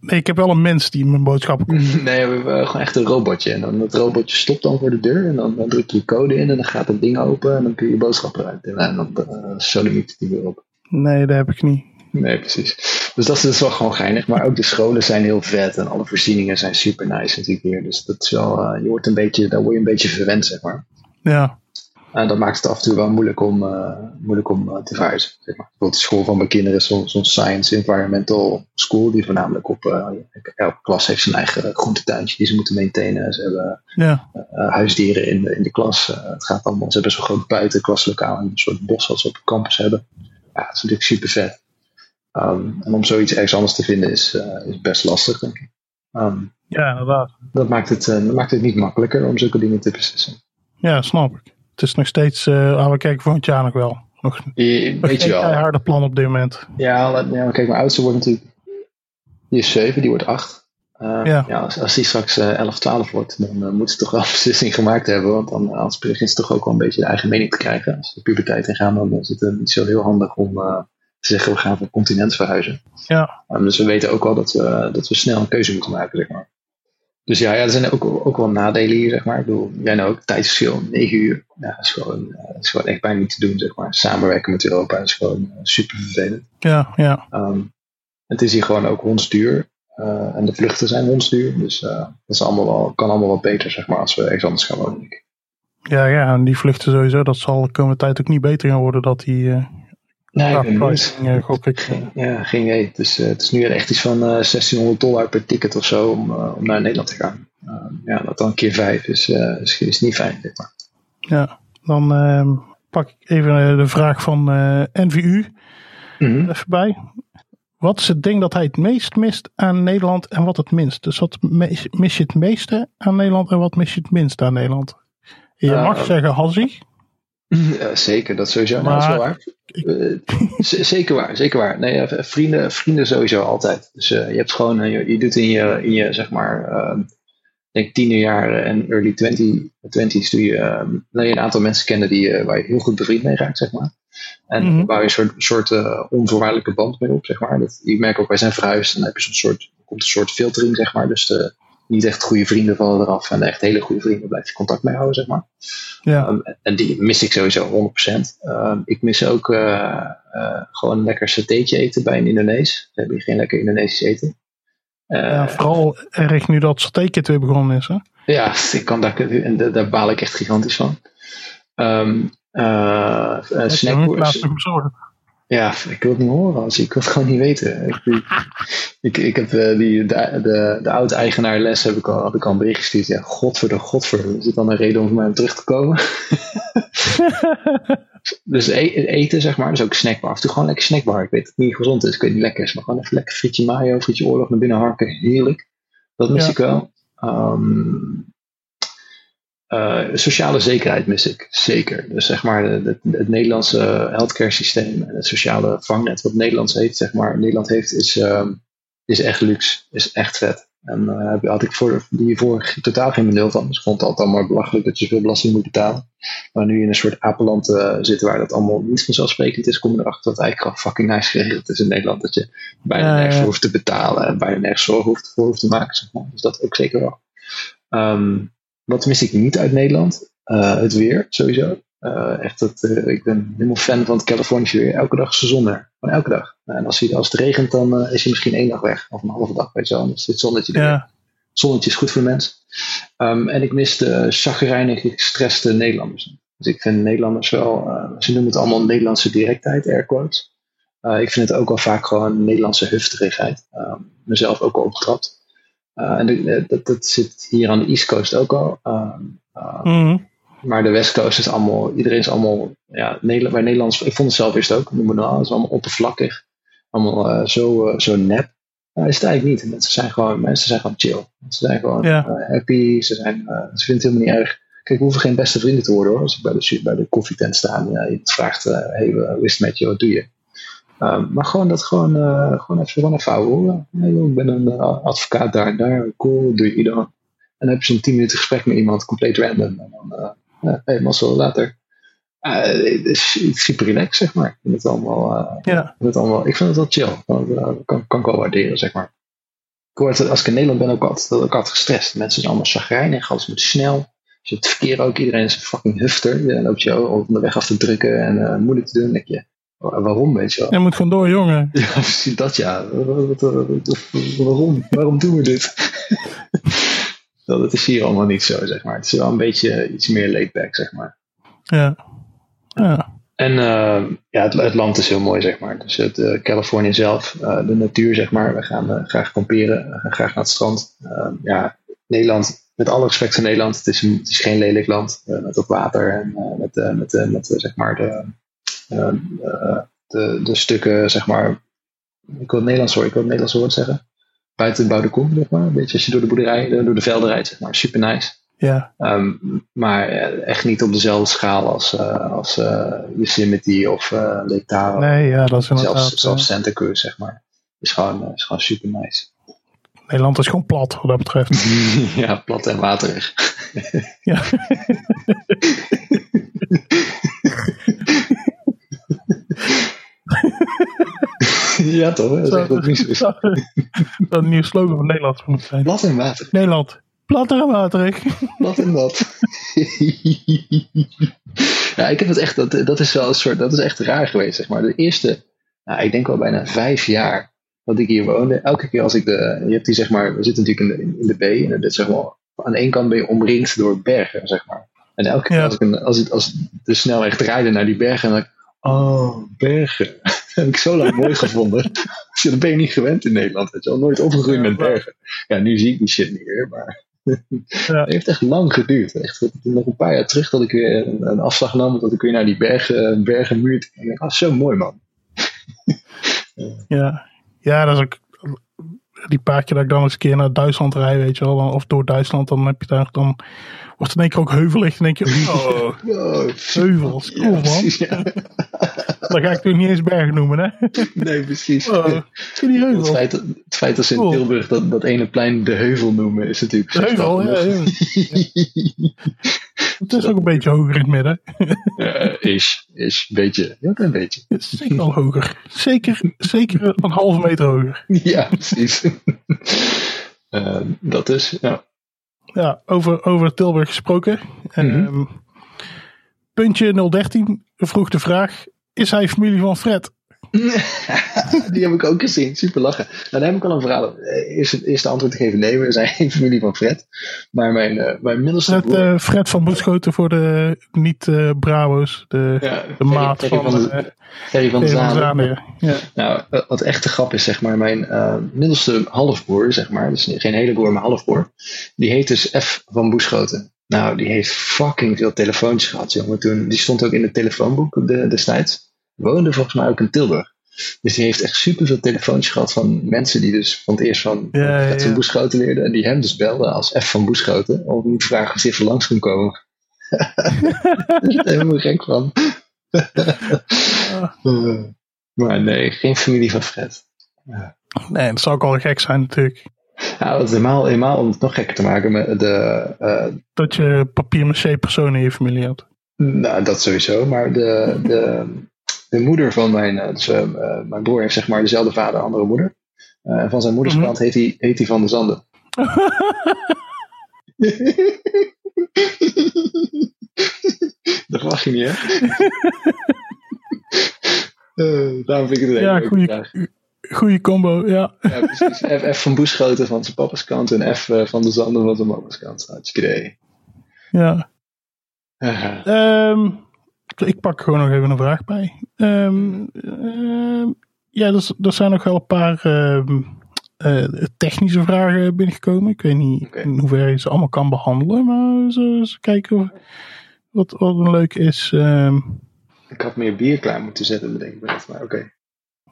Nee, ik heb wel een mens die mijn boodschappen komt. Nee, we hebben gewoon echt een robotje. En dan dat robotje stopt dan voor de deur. En dan, dan druk je je code in en dan gaat het ding open. En dan kun je je boodschappen uit. En dan uh, sodemiet die weer op. Nee, dat heb ik niet. Nee, precies. Dus dat is dus wel gewoon geinig. Maar ook de scholen zijn heel vet. En alle voorzieningen zijn super nice natuurlijk hier. Dus dat is wel, uh, je wordt een beetje, daar word je een beetje verwend, zeg maar. Ja. En dat maakt het af en toe wel moeilijk om, uh, moeilijk om uh, te verhuizen. Zeg maar. Bijvoorbeeld de school van mijn kinderen is zo'n zo science environmental school. Die voornamelijk op, elke klas heeft zijn eigen groentetuintje die ze moeten maintainen. Ze hebben ja. huisdieren in de, in de klas. het gaat allemaal, ze hebben zo'n groot buitenklaslokaal. Een soort bos wat ze op campus hebben. Ja, dat is natuurlijk super vet. Um, en om zoiets ergens anders te vinden is, is best lastig, denk ik. Um, ja, inderdaad. Dat maakt, het, dat maakt het niet makkelijker om zulke dingen te beslissen. Ja, snap ik. Het is nog steeds, uh, we kijken volgend jaar nog wel. Nog, je, nog weet je wel. harde plan op dit moment. Ja, ja maar kijk, mijn oudste wordt natuurlijk, die is 7, die wordt 8. Uh, ja. ja als, als die straks uh, 11, 12 wordt, dan uh, moet ze toch wel een (laughs) beslissing gemaakt hebben. Want dan, anders begint ze toch ook wel een beetje de eigen mening te krijgen. Als ze de puberteit ingaan, dan is het niet zo heel handig om te zeggen, we gaan van continent verhuizen. Ja. Um, dus we weten ook wel dat we, dat we snel een keuze moeten maken, zeg maar. Dus ja, ja er zijn ook, ook wel nadelen hier, zeg maar. Ik bedoel, jij nou ook, tijdsverschil, 9 uur. Ja, dat is gewoon, is gewoon echt bijna niet te doen, zeg maar. Samenwerken met Europa is gewoon super vervelend. Ja, ja. Um, het is hier gewoon ook hondsduur. Uh, en de vluchten zijn hondsduur. Dus dat is allemaal wel, kan allemaal wat beter, zeg maar, als we ergens anders gaan wonen. Ja, ja, en die vluchten sowieso, dat zal de komende tijd ook niet beter gaan worden, dat die... Nee, ik pricing, uh, gok ik. Ja, geen idee. Het is, uh, het is nu echt iets van uh, 1600 dollar per ticket of zo om, om naar Nederland te gaan. ja, dat dan keer vijf is, is, is niet fijn. Zeg maar. Ja, dan ehm, pak ik even de vraag van NVU mm -hmm. even bij. Wat is het ding dat hij het meest mist aan Nederland en wat het minst? Dus wat mis je het meeste aan Nederland en wat mis je het minst aan Nederland? Je Uh, mag zeggen Hazzy. (laughs) Ja, zeker, dat sowieso. Nou, dat is wel waar. Uh, z- zeker waar, zeker waar. Nee, uh, vrienden, vrienden sowieso altijd. Dus uh, je hebt gewoon, je, je, doet in je, in je zeg maar, denk tienerjaren en early 20, 20's doe je, um, je een aantal mensen kennen die, waar je heel goed bevriend mee raakt, zeg maar. En mm-hmm. bouw je een soort, soort uh, onvoorwaardelijke band mee op, zeg maar. Dat, je merkt ook, wij zijn verhuisd en dan heb je zo'n soort, komt een soort filtering, zeg maar. Dus de niet echt goede vrienden vallen eraf en de echt hele goede vrienden blijf je contact mee houden, zeg maar. Ja. Um, en die mis ik sowieso 100%. Um, ik mis ook uh, uh, gewoon lekker satéetje eten bij een Indonees. We hebben hier geen lekker Indonesisch eten. Ja, vooral erg nu dat satékit weer begonnen is, hè? Ja, (laughs) ik kan daar, en daar baal ik echt gigantisch van. Um, uh, uh. Ja, ik wil het niet horen als ik wil het gewoon niet weten. Ik, ik, ik heb uh, die, de, de, de oude eigenaar les heb ik al, had ik al een bericht gestuurd. Ja, godver godver. Is het dan een reden om voor mij om terug te komen? (laughs) dus e eten, zeg maar, dus ook snackbar. Af en toe gewoon lekker snackbar. Ik weet dat het niet gezond is, ik weet niet lekker is. Maar gewoon even lekker frietje mayo, frietje oorlog naar binnen harken. Heerlijk. Dat mis ja. ik wel. Um, uh, sociale zekerheid mis ik zeker. Dus zeg maar de, het Nederlandse healthcare systeem en het sociale vangnet wat Nederland heeft, zeg maar, Nederland heeft, is, um, is echt luxe, is echt vet. En uh, had ik voor, hiervoor totaal geen benul van. Dus ik vond het altijd allemaal belachelijk dat je veel belasting moet betalen. Maar nu in een soort apenland uh, zit waar dat allemaal niet vanzelfsprekend is, kom je erachter dat het eigenlijk al fucking nice geregeld is in Nederland. Dat je bijna nergens hoeft te betalen en bijna nergens zorgen hoeft, voor hoeft te maken. Zeg maar. Dus dat ook zeker wel. Um, wat mis ik niet uit Nederland? Uh, het weer, sowieso. Uh, echt het, uh, ik ben helemaal fan van het Californische weer. Elke dag is de zon er. Elke dag. en als, als het regent, dan is hij misschien één dag weg. Of een halve dag, weet je wel. Dan is het zonnetje er. Ja. Zonnetje is goed voor de mens. Um, en ik mis de chagrijnige, gestreste Nederlanders. Dus ik vind Nederlanders wel... ze noemen het allemaal Nederlandse directheid, air quotes. ik vind het ook wel vaak gewoon Nederlandse hufterigheid. Um, mezelf ook al opgetrapt. Uh, en de, dat, dat zit hier aan de East Coast ook al. Uh, uh, mm-hmm. Maar de West Coast is allemaal, iedereen is allemaal, ja, Nederland, bij Nederlands, ik vond het zelf eerst ook, noem het nou, het is allemaal oppervlakkig. Allemaal zo, zo nep. Maar is het eigenlijk niet. Mensen zijn gewoon, mensen zijn gewoon chill. Ze zijn gewoon happy, ze, zijn, ze vinden het helemaal niet erg. Kijk, we hoeven geen beste vrienden te worden hoor. Als ik bij de, bij de koffietent sta en ja, iemand vraagt, hey, hoe is het met je, wat doe je? Um, maar gewoon dat gewoon, uh, gewoon even gewoon even horen. Hey, ik ben een uh, advocaat daar en daar. Cool, doe je dan? En dan heb je zo'n 10 minuten gesprek met iemand, compleet random. En dan, ja, hey, Marcel, later. het is super relaxed, zeg maar. Ik vind het allemaal, ja. vind het allemaal ik vind het wel chill. Dat kan, kan ik wel waarderen, zeg maar. Ik hoor het, als ik in Nederland ben, ook altijd, ook altijd gestrest. Mensen zijn allemaal chagrijnig, alles moet snel. Dus het verkeer ook, iedereen is een fucking hufter. Dan loop je onderweg af te drukken en moeilijk te doen. denk je, Waarom, weet je wel? Je moet vandoor, jongen. (laughs) Ja, precies dat ja. Waarom? Waarom doen we dit? (laughs) dat is hier allemaal niet zo, zeg maar. Het is wel een beetje iets meer laid back, zeg maar. Ja. ja. En uh, ja, het, het, land is heel mooi, zeg maar. Dus het uh, Californië zelf, uh, de natuur, zeg maar. We gaan graag kamperen, we gaan graag naar het strand. ja, Nederland, met alle respect voor Nederland, het is, een, het is geen lelijk land. met op water en met, met, met zeg maar de de, de stukken, zeg maar, ik wil het Nederlands woord, ik wil het Nederlands woord zeggen. Buiten de kom, zeg maar. Een beetje als je door de boerderij, door de velden rijdt, zeg maar. Super nice. Ja. Um, maar echt niet op dezelfde schaal als, uh, als uh, Yosemite of uh, Lake Tahoe. Nee, ja, dat is inderdaad... Zelfs, zelfs Santa Cruz, zeg maar. Is gewoon, is gewoon super nice. Nederland is gewoon plat, wat dat betreft. (laughs) ja, plat en waterig. ja. (laughs) (laughs) ja, toch? Dat is echt mis is. Dat een nieuw slogan van Nederland moet zijn. Plat en waterig. Nederland. Plat en waterig. Plat en wat. (laughs) ja, ik heb het echt, dat, dat is wel een soort, dat is echt raar geweest, zeg maar. De eerste, nou, ik denk wel bijna vijf jaar dat ik hier woonde. Elke keer als ik de, je hebt die zeg maar, we zitten natuurlijk in de, in de B en dit zeg maar, aan de ene kant ben je omringd door bergen, zeg maar. En elke keer Ja. als, ik als, ik, als de snelweg draaide naar die bergen, dan oh, bergen. Dat (laughs) heb ik zo lang mooi gevonden. (laughs) Dat ben je niet gewend in Nederland. Het is al nooit opgegroeid met bergen. Ja, nu zie ik die shit niet meer, maar (laughs) het heeft echt lang geduurd. Echt nog een paar jaar terug dat ik weer een, een afslag nam, dat ik weer naar die bergen, bergenmuur. En ik ah, zo mooi man. Ja. Ja, dat is ook die paar keer dat ik dan eens een keer naar Duitsland rijd, weet je wel, of door Duitsland, dan heb je daar, dan wordt het in één keer ook heuvelig. Denk je, oh, Oh, heuvels, cool ja, man. ja. Dan ga ik toch niet eens bergen noemen, hè. Nee, precies. Oh, die Het heuvel. feit, dat- het feit dat ze in Cool. Tilburg dat, dat ene plein de heuvel noemen, is natuurlijk. De heuvel, ja, ja. (laughs) Het is ook een beetje hoger in het midden. Eh, is, is, beetje. Ja, een beetje. Het zeker wel hoger. Zeker, zeker een halve meter hoger. Ja, precies. (laughs) Eh, dat is, ja. Ja, over, over Tilburg gesproken. Mhm. Ehm, puntje 013 vroeg de vraag: Is hij familie van Fred? (laughs) Die heb ik ook gezien. Super lachen. Nou, daar heb ik al een verhaal. Eh, Eerst, het eerste antwoord te geven: nee, we zijn geen familie van Fred. Maar mijn, eh, mijn middelste Fred, broer. eh, Fred van Boeschoten voor de niet-Bravo's. de, ja, de maat Ferry van, van, eh, de, Ferry van de Ferry van ja. Nou, eh, wat echt de grap is, zeg maar, mijn eh, middelste halfbroer, zeg maar, dus geen hele broer, maar halfbroer, die heet dus F van Boeschoten. Nou, die heeft fucking veel telefoontjes gehad, jongen. Toen, die stond ook in het telefoonboek de, destijds. Woonde volgens mij ook in Tilburg. Dus die heeft echt superveel telefoontjes gehad van mensen die dus van het eerst van Ja, ja, Fred van. Boeschoten leerden. En die hem dus belden als F van Boeschoten. Om te vragen of hij even langs kon komen. (laughs) Daar is helemaal gek van. (laughs) Eh, maar nee, geen familie van Fred. Nee, dat zou ook al gek zijn natuurlijk. Ja, dat is helemaal, helemaal om het nog gekker te maken met de. eh, Dat je papier-maché personen in je familie hebt. nou, dat sowieso, maar de, de, de moeder van mijn. eh, Dus, eh, eh, mijn broer heeft zeg maar dezelfde vader, andere moeder. Van zijn moederskant heet, hij, heet hij Van de Zanden. (laughs) dat mag je niet, hè? (laughs) Daarom vind ik het een Ja, vraag. goeie combo, ja. Ja, precies. F, F van Boeschoten van zijn papa's kant en F van de Zanden van zijn mama's kant. Hartstikke idee. ja. Ehm, ik pak gewoon nog even een vraag bij. Ehm, ehm, ja, er, s- er zijn nog wel een paar ehm, eh, technische vragen binnengekomen. Ik weet niet Oké. in hoeverre je ze allemaal kan behandelen, maar we zullen eens kijken of- wat, wat een leuk is. Ik had meer bier klaar moeten zetten, bedenk ik net. Maar oké.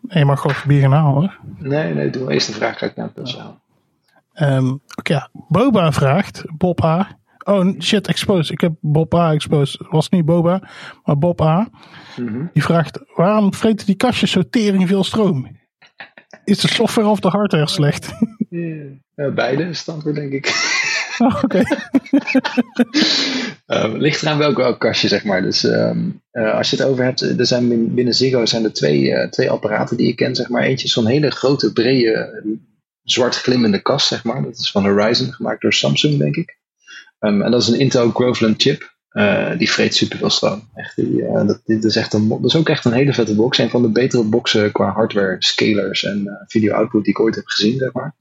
en je mag gewoon bier gaan halen. hoor. Nee, nee, doe eerst een vraag. Ga ik naar het Oké, ja. Boba vraagt, Bob A. Oh shit, exposed. Ik heb Bob A exposed. Was niet Boba, maar Bob A. Mhm. Die vraagt, waarom vreten die kastjes zo tering veel stroom? Is de software of de hardware slecht? (laughs) Beide is het antwoord, denk ik. (laughs) Oh, Oké. (laughs) Eh, ligt eraan welk, welk kastje, zeg maar. Dus ehm, eh, als je het over hebt, er zijn bin- binnen Ziggo zijn er twee, eh, twee apparaten die je kent, zeg maar. Eentje is zo'n hele grote, brede, zwart glimmende kast, zeg maar. Dat is van Horizon, gemaakt door Samsung, denk ik. Ehm, en dat is een Intel Groveland chip. Eh, die vreet superveel stroom. Echt, die, eh, dat, dit is echt een, dat is ook echt een hele vette box. Een van de betere boxen qua hardware, scalers en eh, video output die ik ooit heb gezien, zeg maar.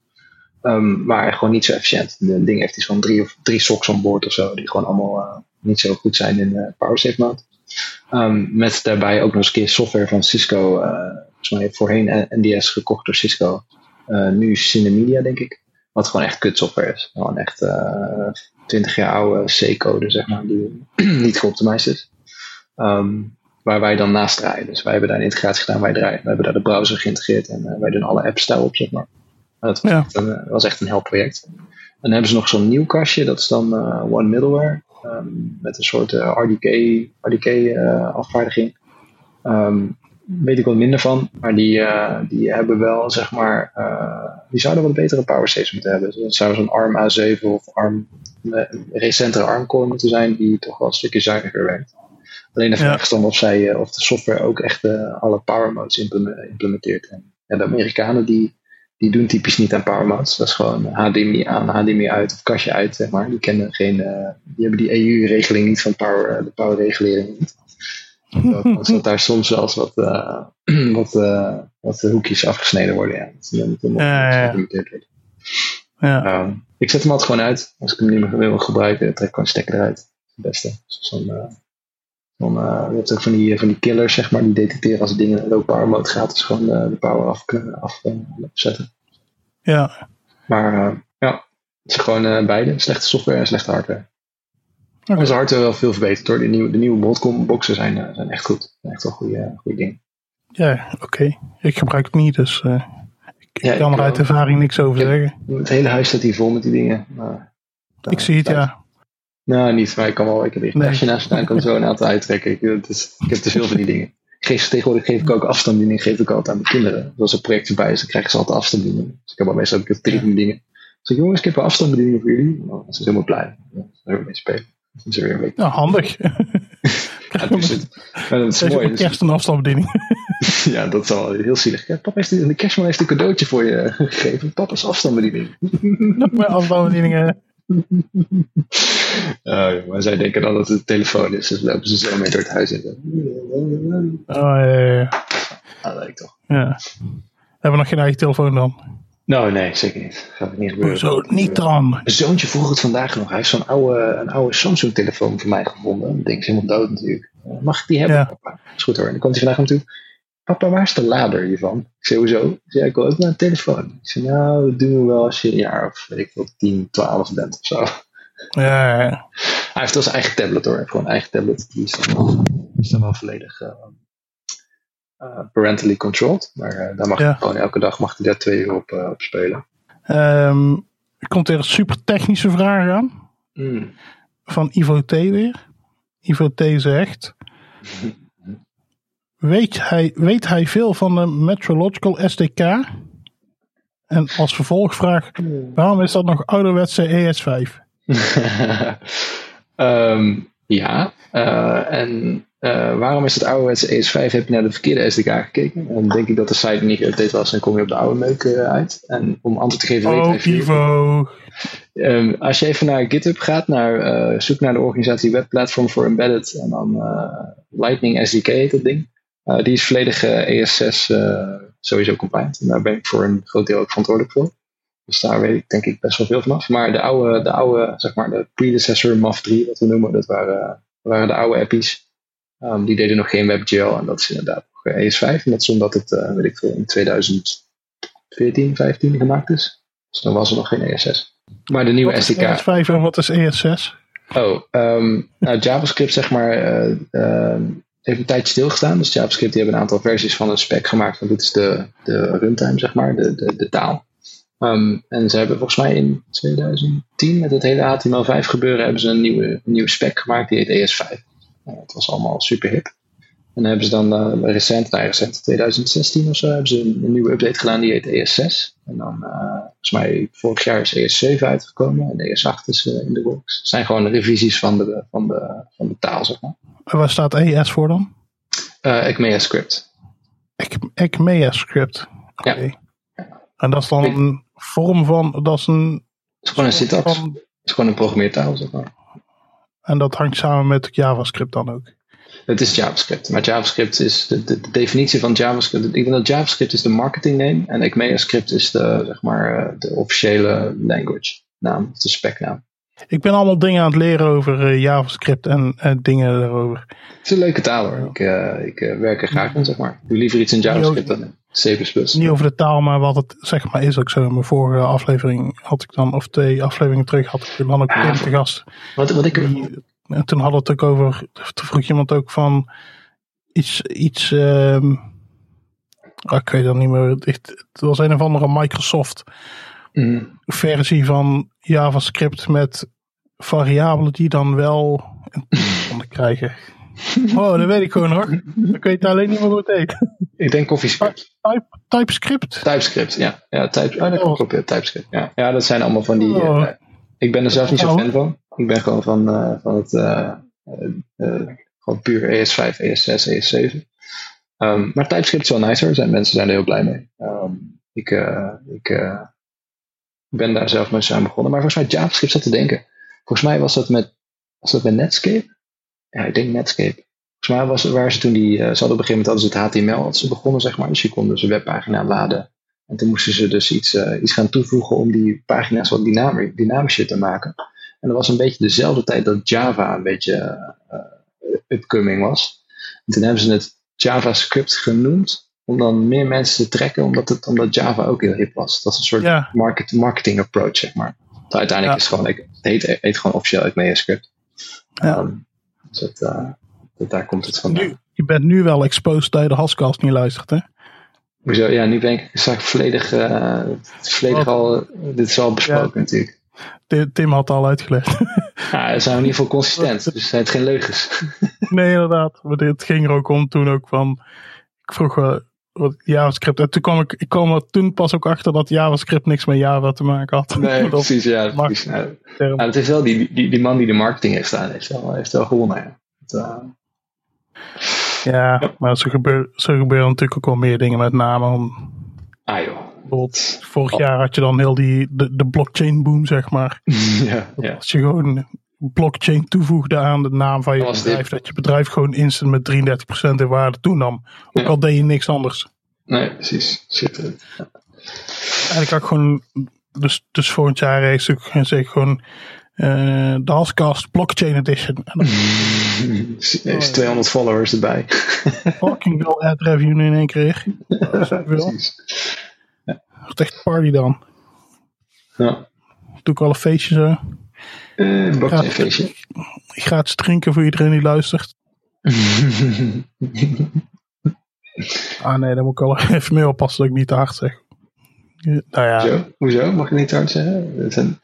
Ehm, maar gewoon niet zo efficiënt. Het ding heeft iets van drie, of drie socks on board of zo. Die gewoon allemaal niet zo goed zijn in power save mode. Ehm, met daarbij ook nog eens een keer software van Cisco. volgens mij voorheen NDS gekocht door Cisco. Nu Cinemedia denk ik. Wat gewoon echt kut software is. Gewoon echt 20 jaar oude C-code zeg maar. Die (clears throat) niet geoptimized is. Ehm, waar wij dan naast draaien. Dus wij hebben daar een integratie gedaan. Wij, draaien, wij hebben daar de browser geïntegreerd. En eh, wij doen alle apps daarop zeg maar. Maar Dat was, Ja. echt een, eh, was echt een helpproject. En dan hebben ze nog zo'n nieuw kastje, dat is dan eh, One Middleware. ehm, met een soort RDK, RDK afvaardiging. Ehm, weet ik wat minder van, maar die, die hebben wel, zeg maar, die zouden wat betere power saves moeten hebben. Dus dat zou zo'n ARM A7 of ARM, recentere ARM core moeten zijn, die toch wel een stukje zuiniger werkt. Alleen de Ja. vraag is dan of, zij, eh, of de software ook echt eh, alle power modes impleme- implementeert. En de Amerikanen die, die doen typisch niet aan power modes. Dat is gewoon HDMI aan, HDMI uit of kastje uit, zeg maar. Die kennen geen, eh, die hebben die EU-regeling niet van power, eh, de power-regulering niet. Dan zat daar soms eens wat, eh, (clears throat) wat, eh, wat hoekjes afgesneden worden. Ja. Dat ja. geïmplementeerd wordt. Ja. Ehm, ik zet hem altijd gewoon uit. Als ik hem niet meer wil gebruiken, trek ik gewoon een stekker eruit. Het beste. Zo'n, eh, zo'n, eh, je hebt ook van die, van die killers, zeg maar, die detecteren als het ding in low power mode gaat. Dus gewoon eh, de power af, af eh, zetten. ja. Maar eh, ja, het is gewoon eh, beide. Slechte software en slechte hardware. Oké. Onze hardware wel veel verbeterd hoor. De nieuwe, de nieuwe Broadcom boxen zijn, eh, zijn echt goed. Zijn echt wel goede, goede dingen. Ja, oké. Ik gebruik het niet, dus eh, ik kan er uit ook. ervaring niks over zeggen. Het hele huis staat hier vol met die dingen. Maar, Ik zie het, ja. Nou, niet, maar ik kan wel. Ik heb hier een Nee. naast staan. Ik kan zo een aantal uittrekken. Ik, het is, ik heb te veel van die dingen. Geef, tegenwoordig geef ik ook afstandsbediening geef ik altijd aan mijn kinderen. Als er een project erbij is, dan krijgen ze altijd afstandsbediening. Dus ik heb al meestal ik drie dingen. Dus ik jongens, ik heb een afstandsbediening voor jullie. Nou, ze zijn helemaal blij. Ja, daar hebben we mee spelen. Dat is weer een. Nou, handig. Ja, dus het, maar dat is Deze mooi. kerst een afstandsbediening. (laughs) ja, dat is wel heel zielig. Ja, papa heeft, de kerstman heeft een cadeautje voor je gegeven. Papa's afstandsbediening. (laughs) Met afstandsbedieningen. (laughs) Oh, maar zij denken dan dat het een telefoon is. Dus lopen ze zo mee door het huis. En. Oh, ja, ja, ja. Ah, dat lijkt toch. ja. Hebben we nog geen eigen telefoon dan? Nou, nee, zeker niet. Gaat niet gebeuren. Zo, niet dan. Mijn zoontje vroeg het vandaag nog. Hij heeft zo'n oude, een oude Samsung-telefoon voor mij gevonden. Dat ding is helemaal dood natuurlijk. Eh, Mag ik die hebben, Ja. papa? Is goed hoor. En dan komt hij vandaag me toe. Papa, waar is de lader hiervan? Ik zei, hoezo? Ik zei, ik wil ook naar een telefoon. Ik zei, nou, dat doen we wel als je een jaar of weet ik veel, 10, 12 bent of zo. Ja, ja. Hij heeft wel zijn eigen tablet hoor. Hij heeft gewoon een eigen tablet. Die is dan wel, is dan wel volledig eh, eh, parentally controlled. Maar eh, daar mag Ja. gewoon elke dag mag hij daar twee uur op, eh, op spelen. Ehm, er komt weer een super technische vraag aan. Mm. Van Ivo T weer. Ivo T zegt. Weet hij, weet hij veel van de Metrological SDK? En als vervolgvraag, waarom is dat nog ouderwetse E ES5? (laughs) Ehm, ja, eh, en eh, waarom is het ouderwetse ES5? Heb je naar de verkeerde SDK gekeken? En dan denk ik dat de site niet geüpdate was en kom je op de oude meuk eh, uit. En om antwoord te geven, weet Oh, veel. Ivo. Ehm, als je even naar GitHub gaat, naar, eh, zoek naar de organisatie Web Platform for Embedded en dan Lightning SDK heet dat ding. Die is volledig eh, ES6 eh, sowieso compliant. En daar ben ik voor een groot deel ook verantwoordelijk voor. Dus daar weet ik denk ik best wel veel vanaf. Maar de oude, de oude zeg maar de predecessor MAF3, wat we noemen, dat waren, waren de oude appies. Ehm, die deden nog geen WebGL en dat is inderdaad nog eh, ES5. En dat is omdat het, eh, weet ik veel, in 2014, 15 gemaakt is. Dus dan was er nog geen ES6. Maar de nieuwe Wat SDK. ES5 en wat is E ES6? Oh, ehm, nou, JavaScript zeg maar eh, ehm, heeft een tijdje stilgestaan. Dus JavaScript die hebben een aantal versies van een spec gemaakt. Want dit is de, de runtime zeg maar, de, de, de taal. En ze hebben volgens mij in 2010 met het hele HTML5 gebeuren hebben ze een nieuwe, een nieuwe spec gemaakt. Die heet ES5. Nou, het was allemaal super hip. En dan hebben ze dan eh, recent, nou recent, 2016 of zo, hebben ze een, een nieuwe update gedaan die heet ES6. En dan, eh, volgens mij, vorig jaar is ES7 uitgekomen en ES8 is eh, in de works. Het zijn gewoon revisies van de, van de, van de taal, zeg maar. En Waar staat ES voor dan? ECMAScript. script. ECMAScript. script. Oké. En dat is dan een vorm van, dat is een... Het is gewoon een syntax. van- Het is gewoon een programmeertaal, zeg maar. En dat hangt samen met JavaScript dan ook. Het is JavaScript. Maar JavaScript is de, de, de definitie van JavaScript. Ik denk dat JavaScript is de marketing name en ECMAScript is de, zeg maar, eh, de officiële language naam, of de spec naam. Ik ben allemaal dingen aan het leren over eh, JavaScript en dingen daarover. Het is een leuke taal hoor. Ik, eh, ik werk er graag in, zeg maar. Ik doe liever iets in JavaScript dan in C++. Niet over de taal, maar wat het zeg maar is ook zo. In mijn vorige aflevering had ik dan, of twee afleveringen terug, had ik dan ook Ah. Te gast. Wat, wat ik, En toen hadden we het ook over, toen vroeg iemand ook van iets, iets, ehm, ah, ik weet dat niet meer. Het, het was een of andere Microsoft Mm, versie van JavaScript met variabelen die dan wel een konden krijgen. Oh, dat weet ik gewoon hoor. Ik weet alleen niet meer hoe het heet. ik denk CoffeeScript. Type, TypeScript. TypeScript, ja. ja type, oh, dat ja, TypeScript. Ja. ja, dat zijn allemaal van die... Oh. eh, ik ben er zelf niet zo Oh. fan van. Ik ben gewoon van, eh, van het... eh, gewoon puur ES5, ES6, ES7. Ehm, maar TypeScript is wel nicer. Zijn, mensen zijn er heel blij mee. Ehm, ik ik, ik ben daar zelf mee aan begonnen. Maar volgens mij JavaScript zat te denken. Volgens mij was dat met, was dat met Netscape? Ja, ik denk Netscape. Volgens mij was, waren ze toen die, eh, ze hadden op een gegeven moment hadden ze het HTML had ze begonnen, zeg maar. Dus je kon dus een webpagina laden. En toen moesten ze dus iets, eh, iets gaan toevoegen om die pagina's wat dynami- dynamischer te maken. En dat was een beetje dezelfde tijd dat Java een beetje eh, upcoming was. En toen hebben ze het JavaScript genoemd om dan meer mensen te trekken, omdat, het, omdat Java ook heel hip was. Dat is een soort Ja. market, marketing approach, zeg maar. Dus uiteindelijk Ja. is het gewoon, het heet, heet gewoon officieel ECMAScript. Ja. Ehm, dus het, eh, dat, daar komt het vandaan. Nu, je bent nu wel exposed dat je de Haskell's niet luistert hè? Hoezo? Ja, nu ben ik zag ik volledig, eh, het volledig al, dit is al besproken natuurlijk. Ti- Tim had het al uitgelegd. (laughs) Ja, ze zijn in ieder geval consistent, dus zijn het geen leugens. nee, inderdaad. Maar dit ging er ook om toen ook van. Ik vroeg wel wat JavaScript. En toen kwam ik, ik kwam er toen pas ook achter dat JavaScript niks met Java te maken had. Nee, (laughs) precies, ja. Precies. Nou, nou, het is wel die, die, die man die de marketing heeft staan, heeft wel, heeft wel gewonnen. Ja. Het, eh, Ja, maar zo gebeuren, zo gebeuren natuurlijk ook wel meer dingen met name. om- ah joh. Bijvoorbeeld, vorig jaar had je dan heel die, de, de blockchain boom, zeg maar. (laughs) ja, ja. Als je gewoon blockchain toevoegde aan de naam van je Dat bedrijf, dit. dat je bedrijf gewoon instant met 33% in waarde toenam. Ook Ja. al deed je niks anders. Nee, precies. Schitterend. Eigenlijk had ik gewoon, dus, dus volgend jaar is zeg ik gewoon eh, de Hascast Blockchain Edition. En dan (laughs) Er is 200 followers erbij. (laughs) fucking veel ad revenue in één keer. Dat. Precies. Dat is echt party dan. Ja. Doe ik wel een feestje Eh, blockchain feestje. Gratis drinken voor iedereen die luistert. (laughs) Ah nee, dan moet ik wel (laughs) even mee oppassen dat ik niet te hard zeg. Nou ja, Hoezo? Hoezo? Mag ik niet hard zeggen? Het zijn-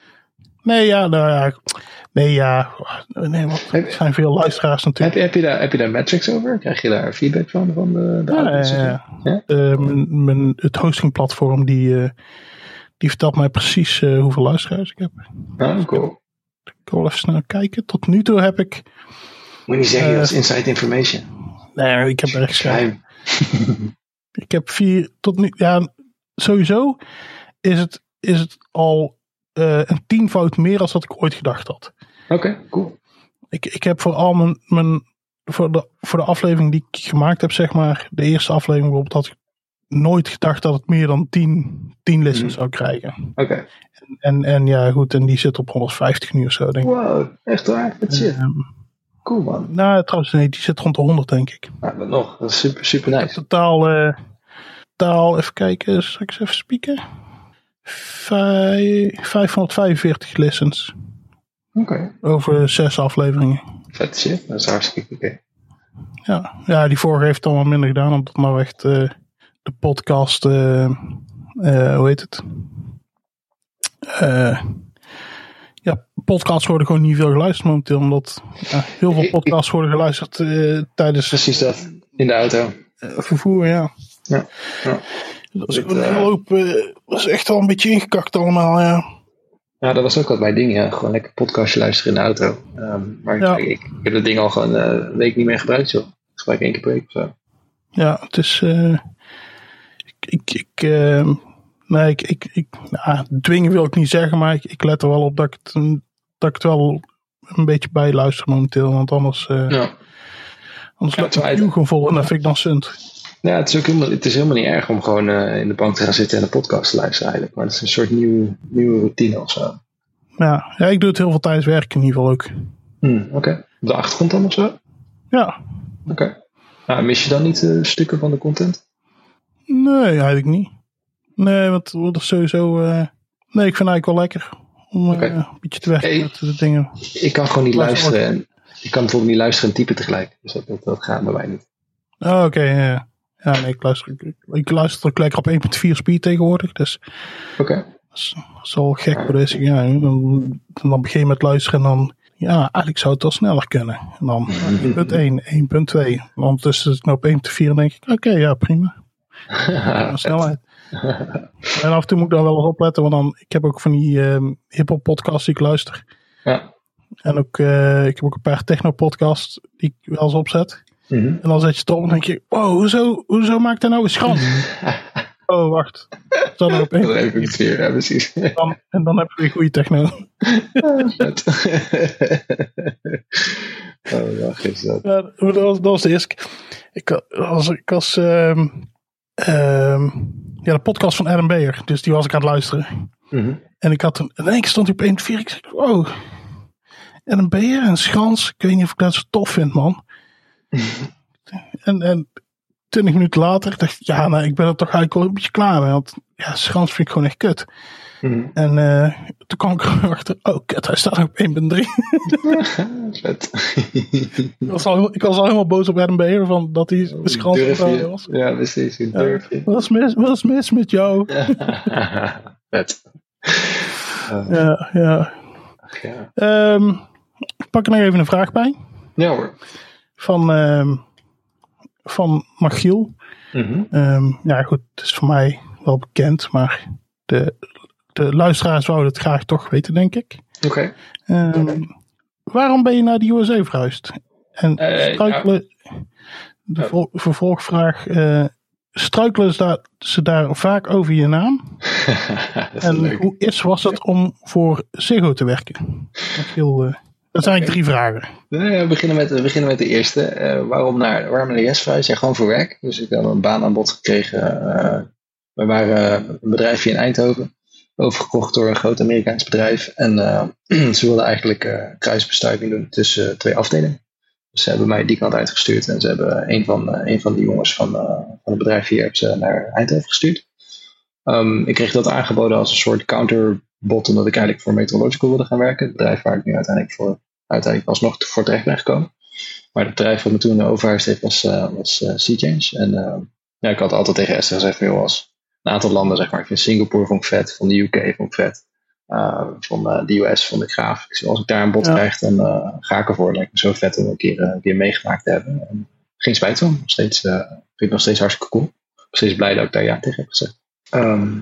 nee ja, nou ja. Nee ja, nee, want er zijn veel luisteraars natuurlijk. heb, je daar, heb je daar metrics over? Krijg je daar feedback van? van de, de Ja, ja, ja. Ja? Mijn, mijn, het hostingplatform die, eh, die vertelt mij precies eh, hoeveel luisteraars ik heb. Ah, cool. Ik wil even snel kijken. Tot nu toe heb ik. Moet je niet zeggen, Eh, dat is inside information. Nee, ik heb er echt Geheim. (laughs) Ik heb vier tot nu. Ja, sowieso is het, is het al eh, een tienvoud meer dan dat ik ooit gedacht had. Oké, cool. Ik, ik heb voor al mijn. mijn voor, de, voor de aflevering die ik gemaakt heb, zeg maar. De eerste aflevering bijvoorbeeld, had ik nooit gedacht dat het meer dan 10, 10 listens Mhm. zou krijgen. Oké. En, en ja, goed, en die zit op 150 nu of zo, denk ik. Wow, echt waar? Wat shit. Ehm, Cool man. nou, trouwens, nee, die zit rond de 100, denk ik. Nou, dan nog. Dat is super, super nice. Totaal, eh, totaal even kijken, zal ik eens even spieken? Vij- 545 listens Oké. over zes afleveringen. Vet shit. Dat is hartstikke oké. Ja, ja die vorige heeft het allemaal minder gedaan, omdat nou echt eh, de podcast, eh, hoe heet het? Eh, ja, podcasts worden gewoon niet veel geluisterd momenteel, omdat heel veel podcasts worden geluisterd tijdens Precies dat. In de auto. vervoer, ja. Ja. ja. Dat is, Dit, een hele hoop, dat is echt al een beetje ingekakt allemaal, ja. Ja, dat was ook wat mijn ding. Ja. Gewoon lekker podcastje luisteren in de auto. Ehm, maar Ja. ik, ik, heb dat ding al gewoon een week niet meer gebruikt, joh. Ik gebruik één keer per week of zo. Ja, het is. Ik. ik, ik eh, nee, ik. ik, ik nou, dwingen wil ik niet zeggen, maar ik, ik let er wel op dat ik het, dat ik het wel een beetje bij luister momenteel. Want anders. eh Ja. anders Ja, loopt het gewoon vol en dat vind ik dan sunt. Ja, het is ook helemaal, het is helemaal niet erg om gewoon eh, in de bank te gaan zitten en een podcast te luisteren eigenlijk. Maar het is een soort nieuwe, nieuwe routine of zo. Ja, ja, ik doe het heel veel tijdens werk in ieder geval ook. Hmm, Oké. Op de achtergrond dan of zo? Oké. Ja, Nou, mis je dan niet eh, stukken van de content? Nee, eigenlijk niet. Nee, want dat is sowieso. eh, nee, ik vind het eigenlijk wel lekker om eh, een beetje te werken Hey. met de dingen. Ik kan gewoon niet luisteren. En, ik kan bijvoorbeeld niet luisteren en typen tegelijk. Dus dat, dat, dat gaat bij mij niet. Oh, oké, ja, ja. Ja, nee, ik luister, ik, ik luister ook lekker op 1.4 speed tegenwoordig. Dus Oké. dat is, dat is wel gek voor deze. Ja, dan, dan begin je met luisteren en dan... Ja, eigenlijk zou het wel sneller kunnen. En dan 1.1, 1.2. Ondertussen zit ik nou op 1.4 en denk ik... Oké, ja, prima. (laughs) Snelheid. En af en toe moet ik daar wel eens opletten. Want dan, ik heb ook van die ehm hip-hop podcasts die ik luister. Ja. En ook, eh, ik heb ook een paar techno podcasts die ik wel eens opzet. Mhm. En dan zet je het op en denk je, wow, hoezo, hoezo maakt hij nou een schand? (laughs) oh, wacht. Er Dan heb ik weer, ja, precies. Dan, en dan heb je weer goede techno. Vet. (laughs) oh, ja, is dat. Ja, dat, was, dat was de eerste. Ik, was, ik was, ehm, ja, de podcast van Adam Beyer. Dus die was ik aan het luisteren. Mhm. En ik had een, in één keer stond hij op 1.4. Ik zei, wow. Adam Beyer en Schans. Ik weet niet of ik dat zo tof vind, man. (laughs) en, en 20 minuten later dacht ik, ja, nou, ik ben er toch eigenlijk wel een beetje klaar mee. Want ja, schans vind ik gewoon echt kut. Mhm. En eh, toen kwam ik (laughs) erachter, oh kut, hij staat op 1.3. (laughs) Vet. ik, was al, ik was al helemaal boos op Adam Beheer van dat hij de schans Durf aan je? was. Ja, precies. Durf je? Wat is mis, wat is mis met jou? (laughs) Vet. Uh, Ja, ja. ja. Ehm, ik pak er nog even een vraag bij. ja hoor. Van, ehm, van Machiel. Mhm. Ehm, ja, goed, het is voor mij wel bekend, maar de, de luisteraars zouden het graag toch weten, denk ik. Oké. Ehm, waarom ben je naar de USA verhuisd? En Eh, struikelen, de Oh. vol- vervolgvraag, eh, struikelen ze daar, ze daar vaak over je naam? (laughs) dat En leuk. hoe is, was het om voor Ziggo te werken? Machiel, eh, dat zijn eigenlijk drie vragen. We, beginnen met, we beginnen met de eerste. Waarom naar, waarom naar Yes verhuisd? Ja, gewoon voor werk. Dus ik had een baan aan bod gekregen. eh, we waren een bedrijfje in Eindhoven. Overgekocht door een groot Amerikaans bedrijf. En eh, (clears throat) ze wilden eigenlijk eh kruisbestuiving doen tussen twee afdelingen. Dus ze hebben mij die kant uitgestuurd. En ze hebben een van, eh, een van die jongens van, eh, van het bedrijf hier naar Eindhoven gestuurd. Ehm, ik kreeg dat aangeboden als een soort counterbot. Omdat ik eigenlijk voor Meteorological wilde gaan werken. Het bedrijf waar ik nu uiteindelijk voor uiteindelijk alsnog voor terecht ben gekomen. Maar het bedrijf wat me toen overhuisd heeft was, eh was eh, Sea Change. En eh, ja, ik had altijd tegen Esther gezegd, als een aantal landen, zeg maar. Ik vind Singapore vond ik vet, van de UK vond ik vet. eh, van eh, de US vond ik gaaf. Als ik daar een bod Ja. krijg, dan eh, ga ik ervoor. Lijkt me zo vet om een keer, een keer meegemaakt te hebben. En geen spijt van. Nog steeds, vind ik nog steeds hartstikke cool. Nog steeds blij dat ik daar ja tegen heb gezegd. Ehm,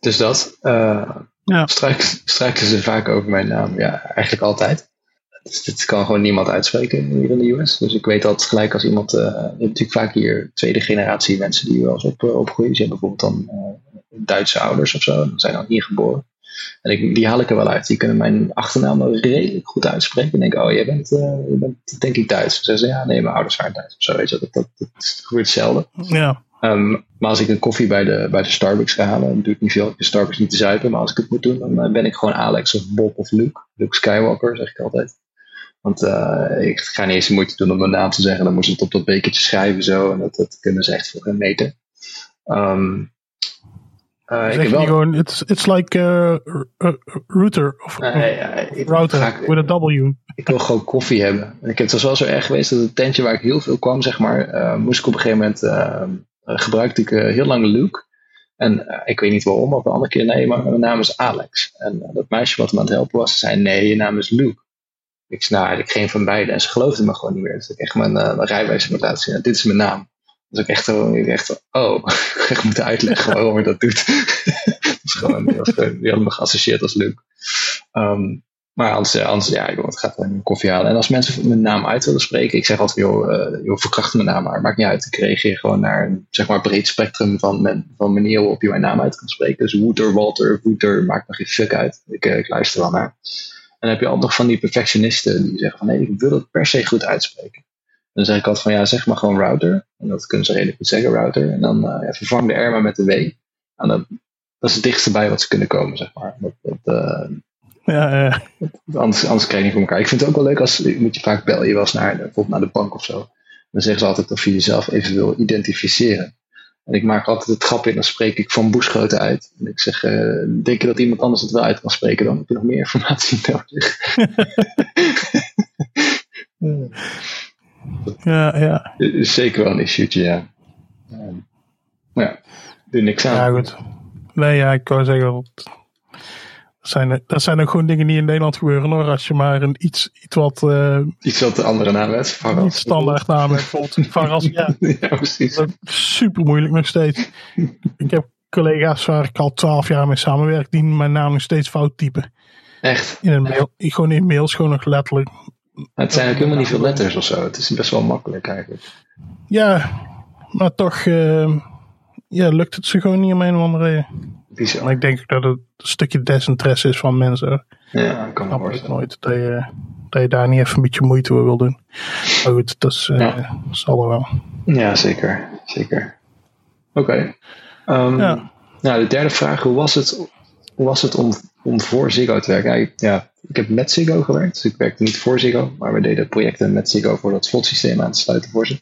dus dat. Ja. struikelen ze vaak over mijn naam? Ja, eigenlijk altijd. Dus dit kan gewoon niemand uitspreken hier in de US. Dus ik weet altijd gelijk als iemand. eh, je hebt natuurlijk vaak hier tweede generatie mensen die wel eens op, eh, opgroeien. Ze hebben bijvoorbeeld dan eh, Duitse ouders of zo. En zijn dan hier geboren. En ik, die haal ik er wel uit. Die kunnen mijn achternaam wel redelijk goed uitspreken. En denken, oh, jij bent, je bent denk ik Duits. Ze zeggen, ja, nee, mijn ouders waren Duits. Of zo, weet je. Dat, dat, dat gebeurt zelden. Ja, Ehm, maar als ik een koffie bij de, bij de Starbucks ga halen, dan doe ik niet veel. Ik de Starbucks niet te zuipen, maar als ik het moet doen, dan ben ik gewoon Alex of Bob of Luke. Luke Skywalker, zeg ik altijd. Want eh, ik ga niet eens de moeite doen om mijn naam te zeggen. Dan moest het op dat bekertje schrijven zo. En dat, dat kunnen ze echt voor een meter. Ehm, eh, ik heb wel... gewoon, it's, it's like uh, router of ik- router ik- with a W. ik wil gewoon koffie hebben. En ik heb het was wel zo erg geweest dat het tentje waar ik heel veel kwam, zeg maar, moest ik op een gegeven moment, gebruikte ik heel lang Luke. En ik weet niet waarom, op een andere keer, nee, maar mijn naam is Alex. En dat meisje wat me aan het helpen was, zei, nee, je naam is Luke. Ik nou, eigenlijk geen van beide. En ze geloofde me gewoon niet meer. Dus ik echt mijn, eh, mijn rijbewijs moet laten zien. Dit is mijn naam. Dus ik echt zo, ik echt oh, (laughs) ik moeten uitleggen (laughs) waarom ik dat doet. (laughs) dat is gewoon, die, was, die hadden me geassocieerd als Luke. Ehm, maar anders, ja, anders ja, ik wil het gaat een koffie halen. En als mensen mijn naam uit willen spreken, ik zeg altijd, joh, eh, joh verkracht mijn naam maar. Maakt niet uit. Ik reageer gewoon naar een zeg maar, breed spectrum van, men, van manieren waarop je mijn naam uit kan spreken. Dus Wouter, Walter, Wouter, maakt me geen fuck uit. Ik, eh, ik luister wel naar. En dan heb je altijd nog van die perfectionisten die zeggen van, nee, ik wil het per se goed uitspreken. Dan zeg ik altijd van, ja, zeg maar gewoon router. En dat kunnen ze redelijk goed zeggen, router. En dan ja, vervang de R maar met de W. En dat, dat is het dichtste bij wat ze kunnen komen, zeg maar. Dat, dat, eh, Ja, eh, Anders, anders krijg je niet voor elkaar. Ik vind het ook wel leuk als je moet je vaak bellen. Je was naar de, bijvoorbeeld naar de bank of zo. Dan zeggen ze altijd of je jezelf even wil identificeren. En ik maak altijd het grap in, dan spreek ik van Boeschoten uit. En ik zeg, eh, denk je dat iemand anders het wel uit kan spreken? Dan heb je nog meer informatie (laughs) nodig. ja, ja. Is Zeker wel een issue'tje, ja. Maar ja, doe niks aan. Ja, goed. Nee, ja, ik wou zeggen, dat zijn, dat zijn ook gewoon dingen die in Nederland gebeuren hoor. Als je maar een iets, iets wat eh, Iets wat de andere naam werd. niet standaard naam hebt. Bijvoorbeeld (laughs) ja, ja, precies. dat is super moeilijk nog steeds. Ik heb collega's waar ik al twaalf jaar mee samenwerk, die mijn naam nog steeds fout typen. Echt. In een mail, gewoon in mails, gewoon nog letterlijk. Het zijn ook helemaal niet veel letters of zo. Het is best wel makkelijk eigenlijk. Ja, maar toch eh, ja, lukt het ze gewoon niet om een of andere reden. Bizar. Maar ik denk dat het een stukje desinteresse is van mensen. Ja, ik kan me voorstellen. nooit dat je, dat je daar niet even een beetje moeite voor wil doen. Maar goed, dat is, eh, zal er wel. Ja, zeker. Zeker. Oké. Ehm, Ja. Nou, de derde vraag. Hoe was het, hoe was het om, om voor Ziggo te werken? Ja, ik- Ja, ik heb met Ziggo gewerkt. Dus ik werkte niet voor Ziggo. Maar we deden projecten met Ziggo voor dat VOD-systeem aan te sluiten voor ze.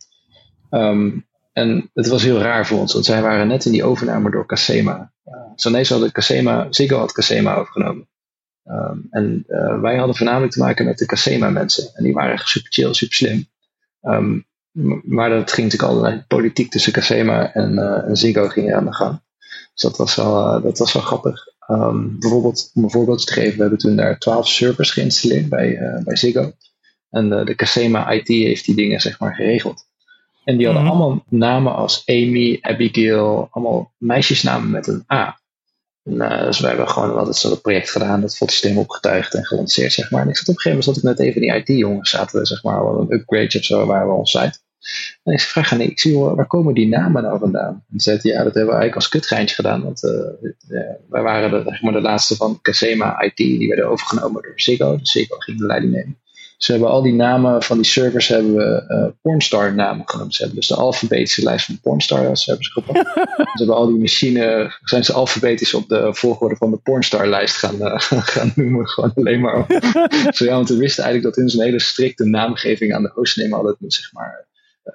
Ehm, en het was heel raar voor ons. Want zij waren net in die overname door Casema. Zo nee, hadden Casema, Ziggo had Casema overgenomen. Ehm, en uh, wij hadden voornamelijk te maken met de Casema mensen. En die waren echt super chill, super slim. Um, maar dat ging natuurlijk allerlei politiek tussen Casema en, uh, en Ziggo ging aan de gang. Dus dat was wel, uh, dat was wel grappig. Um, bijvoorbeeld, om een voorbeeld te geven, we hebben toen daar 12 servers geïnstalleerd bij, bij Ziggo. En de Casema IT heeft die dingen zeg maar geregeld. En die hadden mm -hmm. allemaal namen als Amy, Abigail, allemaal meisjesnamen met een A. En, uh, dus wij hebben gewoon altijd zo'n project gedaan, dat systeem opgetuigd en gelanceerd, zeg maar. En ik zat op een gegeven moment, zat ik net even in die IT-jongens, zaten we, zeg maar, een upgrade of zo, waren we ons site. En ik vraag aan ik zie waar komen die namen nou vandaan? En zei ja, dat hebben we eigenlijk als kutgeintje gedaan, want uh, ja, wij waren de, zeg maar, de laatste van Casema IT, die werden overgenomen door Ziggo. Dus Ziggo ging de leiding nemen. Ze hebben al die namen van die servers hebben we uh, Pornstar namen genoemd. Ze hebben dus de alfabetische lijst van Pornstars hebben ze gepakt. (laughs) ze hebben al die machines, zijn ze alfabetisch op de volgorde van de Pornstar lijst gaan, uh, (laughs) gaan noemen. Gewoon alleen maar. Zo ja, want we wisten eigenlijk dat in zo'n hele strikte naamgeving aan de hostname altijd moet zeg maar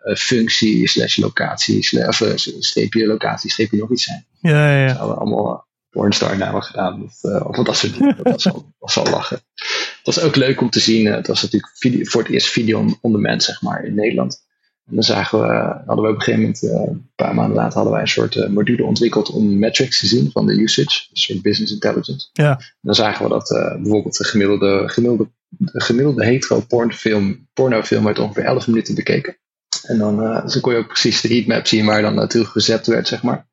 uh, functie slash locatie slash, of streepje locatie streepje nog iets zijn. Ja, ja, ja. Dus hadden allemaal pornstar namen gedaan. Of, of dat soort dingen. Dat was al, was al lachen. Het was ook leuk om te zien. Het was natuurlijk video, voor het eerst video on demand, zeg maar, in Nederland. En dan zagen we, hadden we op een gegeven moment, uh, een paar maanden later, hadden wij een soort uh, module ontwikkeld om metrics te zien van de usage. Een soort business intelligence. Ja. En dan zagen we dat bijvoorbeeld de gemiddelde, gemiddelde, de gemiddelde hetero pornofilm, pornofilm werd ongeveer 11 minuten bekeken. En dan, dan kon je ook precies de heatmap zien waar dan naartoe gezet werd, zeg maar.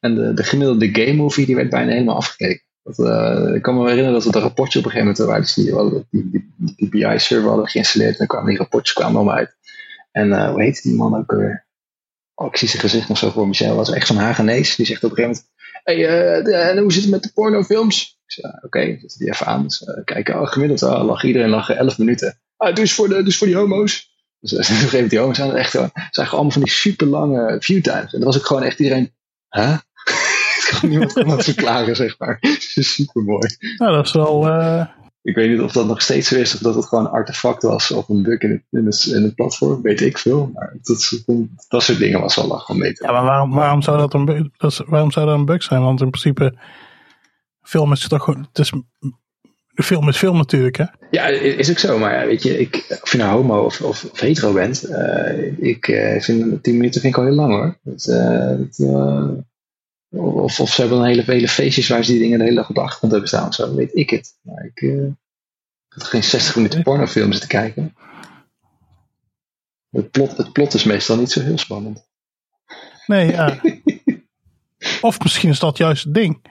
En de, de gemiddelde game movie die werd bijna helemaal afgekeken. Uh, ik kan me herinneren dat we dat rapportje op een gegeven moment waren. Dus die, die, BI-server hadden geïnstalleerd. En dan kwamen die rapportjes kwamen allemaal uit. En uh, hoe heette die man ook weer? Oh, ik zie zijn gezicht nog zo voor Michel. Was echt zo'n Hagenees. Die zegt op een gegeven moment: hey, uh, hoe zit het met de pornofilms? Ik zei: Oké, okay, zet die even aan. Dus, kijken, oh, gemiddeld oh, lag iedereen lag 11 minuten. Ah, eens voor, de, dus voor die homo's. Dus (laughs) op een gegeven moment die homo's aan. Echt, ze zagen allemaal van die super lange viewtimes. En dat was ook gewoon echt iedereen: Huh? Niemand kan dat verklaren, zeg maar. (laughs) Super mooi. Nou, dat is wel. Uh... Ik weet niet of dat nog steeds zo is, of dat het gewoon een artefact was of een bug in het, in het, in het platform, weet ik veel. Maar dat, dat soort dingen was wel lach om mee te Ja, maar waarom, waarom, zou dat een bug, dat is, waarom zou dat een bug zijn? Want in principe, film is toch gewoon. Het is, film is film natuurlijk, hè? Ja, is ook zo. Maar weet je, ik, of je nou homo of, of, of hetero bent, uh, ik uh, vind 10 minuten vind ik al heel lang hoor. Dat, uh, of, of ze hebben een hele vele feestjes waar ze die dingen de hele dag op de achtergrond hebben staan. Zo weet ik het. Maar ik uh, heb geen 60 minuten pornofilm zitten kijken. Het plot, het plot is meestal niet zo heel spannend. Nee, ja. (laughs) of misschien is dat juist het ding.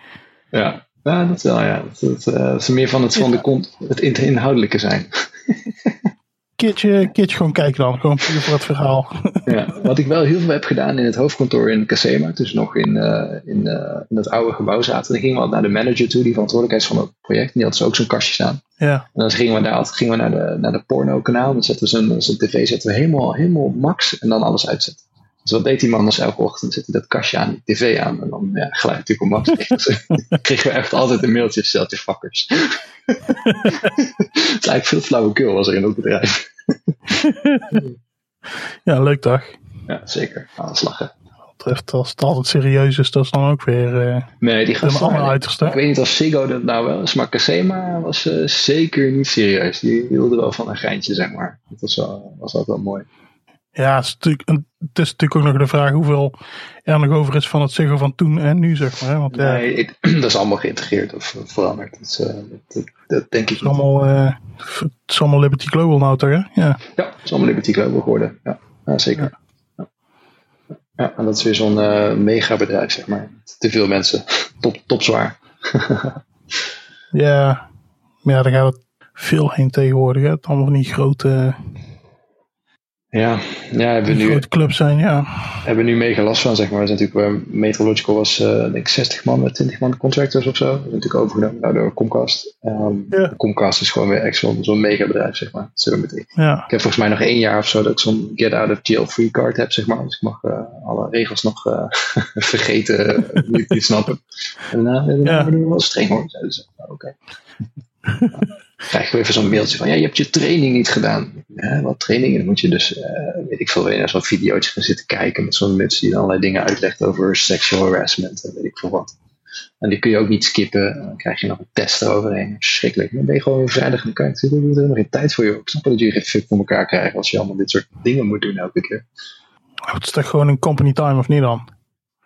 Ja, ja dat wel, ja. Dat, dat, uh, ze meer van het, van de, het inhoudelijke zijn. (laughs) keertje, keertje gewoon kijken dan. Gewoon puur voor het verhaal. (laughs) Ja, wat ik wel heel veel heb gedaan in het hoofdkantoor in Casema, dus nog in, uh, in, uh, in het oude gebouw zaten. Dan gingen we naar de manager toe, die verantwoordelijkheid van het project. En die had ze ook zo'n kastje staan. Ja. En dan gingen we, daar, gingen we naar de, naar de porno kanaal. Dan zetten we zijn, zijn tv zetten we helemaal, helemaal max en dan alles uitzetten. Dus wat deed die man dus elke ochtend? Zette hij dat kastje aan, die tv aan. En dan ja, gelijk natuurlijk op max. (laughs) dus kregen we echt altijd een mailtje, stel je fuckers. (laughs) het lijkt veel flauwekul was er in dat bedrijf. (laughs) ja, leuk dag. Ja, zeker. Alles lachen. Wat betreft, als het altijd serieus is, dat is dan ook weer. Uh, nee, die gaat allemaal. Ik weet niet of Sigo dat nou wel is, maar Casema was uh, zeker niet serieus. Die wilde wel van een geintje, zeg maar. Dat was, wel, was altijd wel mooi. Ja, het is, natuurlijk, het is natuurlijk ook nog de vraag hoeveel er nog over is van het zeggen van toen en nu, zeg maar. Want, nee, ik, (clears throat) dat is allemaal geïntegreerd of veranderd. Dat, is, uh, dat, dat, denk ik het is allemaal, uh, het is allemaal Liberty Global nou toch, hè? Ja, ja het is allemaal Liberty Global geworden. Ja, ja zeker. Ja. ja. en dat is weer zo'n uh, megabedrijf, zeg maar. Te veel mensen. (laughs) Top, top zwaar. (laughs) ja, maar ja, daar gaat het veel heen tegenwoordig. Hè? Het allemaal van die grote... Ja, ja hebben we nu. grote club zijn, ja. Hebben we nu mega last van, zeg maar. We zijn natuurlijk, Metrological was, uh, denk ik, 60 man met 20 man contractors of zo. Dat is natuurlijk overgenomen nou, door Comcast. Um, ja. Comcast is gewoon weer echt zo'n zo mega bedrijf, zeg maar. Zo met ik. Ja. ik heb volgens mij nog één jaar of zo dat ik zo'n get out of jail free card heb, zeg maar. Dus ik mag uh, alle regels nog uh, (laughs) vergeten, niet snappen. En daarna uh, ja. we wel streng hoor, ze. Oké. Okay. (laughs) krijg je even zo'n mailtje van, ja, je hebt je training niet gedaan. Ja, wat trainingen? Dan moet je dus, uh, weet ik veel, naar zo'n videootje gaan zitten kijken met zo'n mensen die allerlei dingen uitlegt over sexual harassment en weet ik veel wat. En die kun je ook niet skippen. Dan krijg je nog een test eroverheen. Verschrikkelijk. Dan ben je gewoon vrijdag dan kijkt. Er is helemaal geen tijd voor je. Ik snap dat jullie geen fuck voor elkaar krijgen als je allemaal dit soort dingen moet doen elke keer. Het is toch gewoon een company time of niet dan?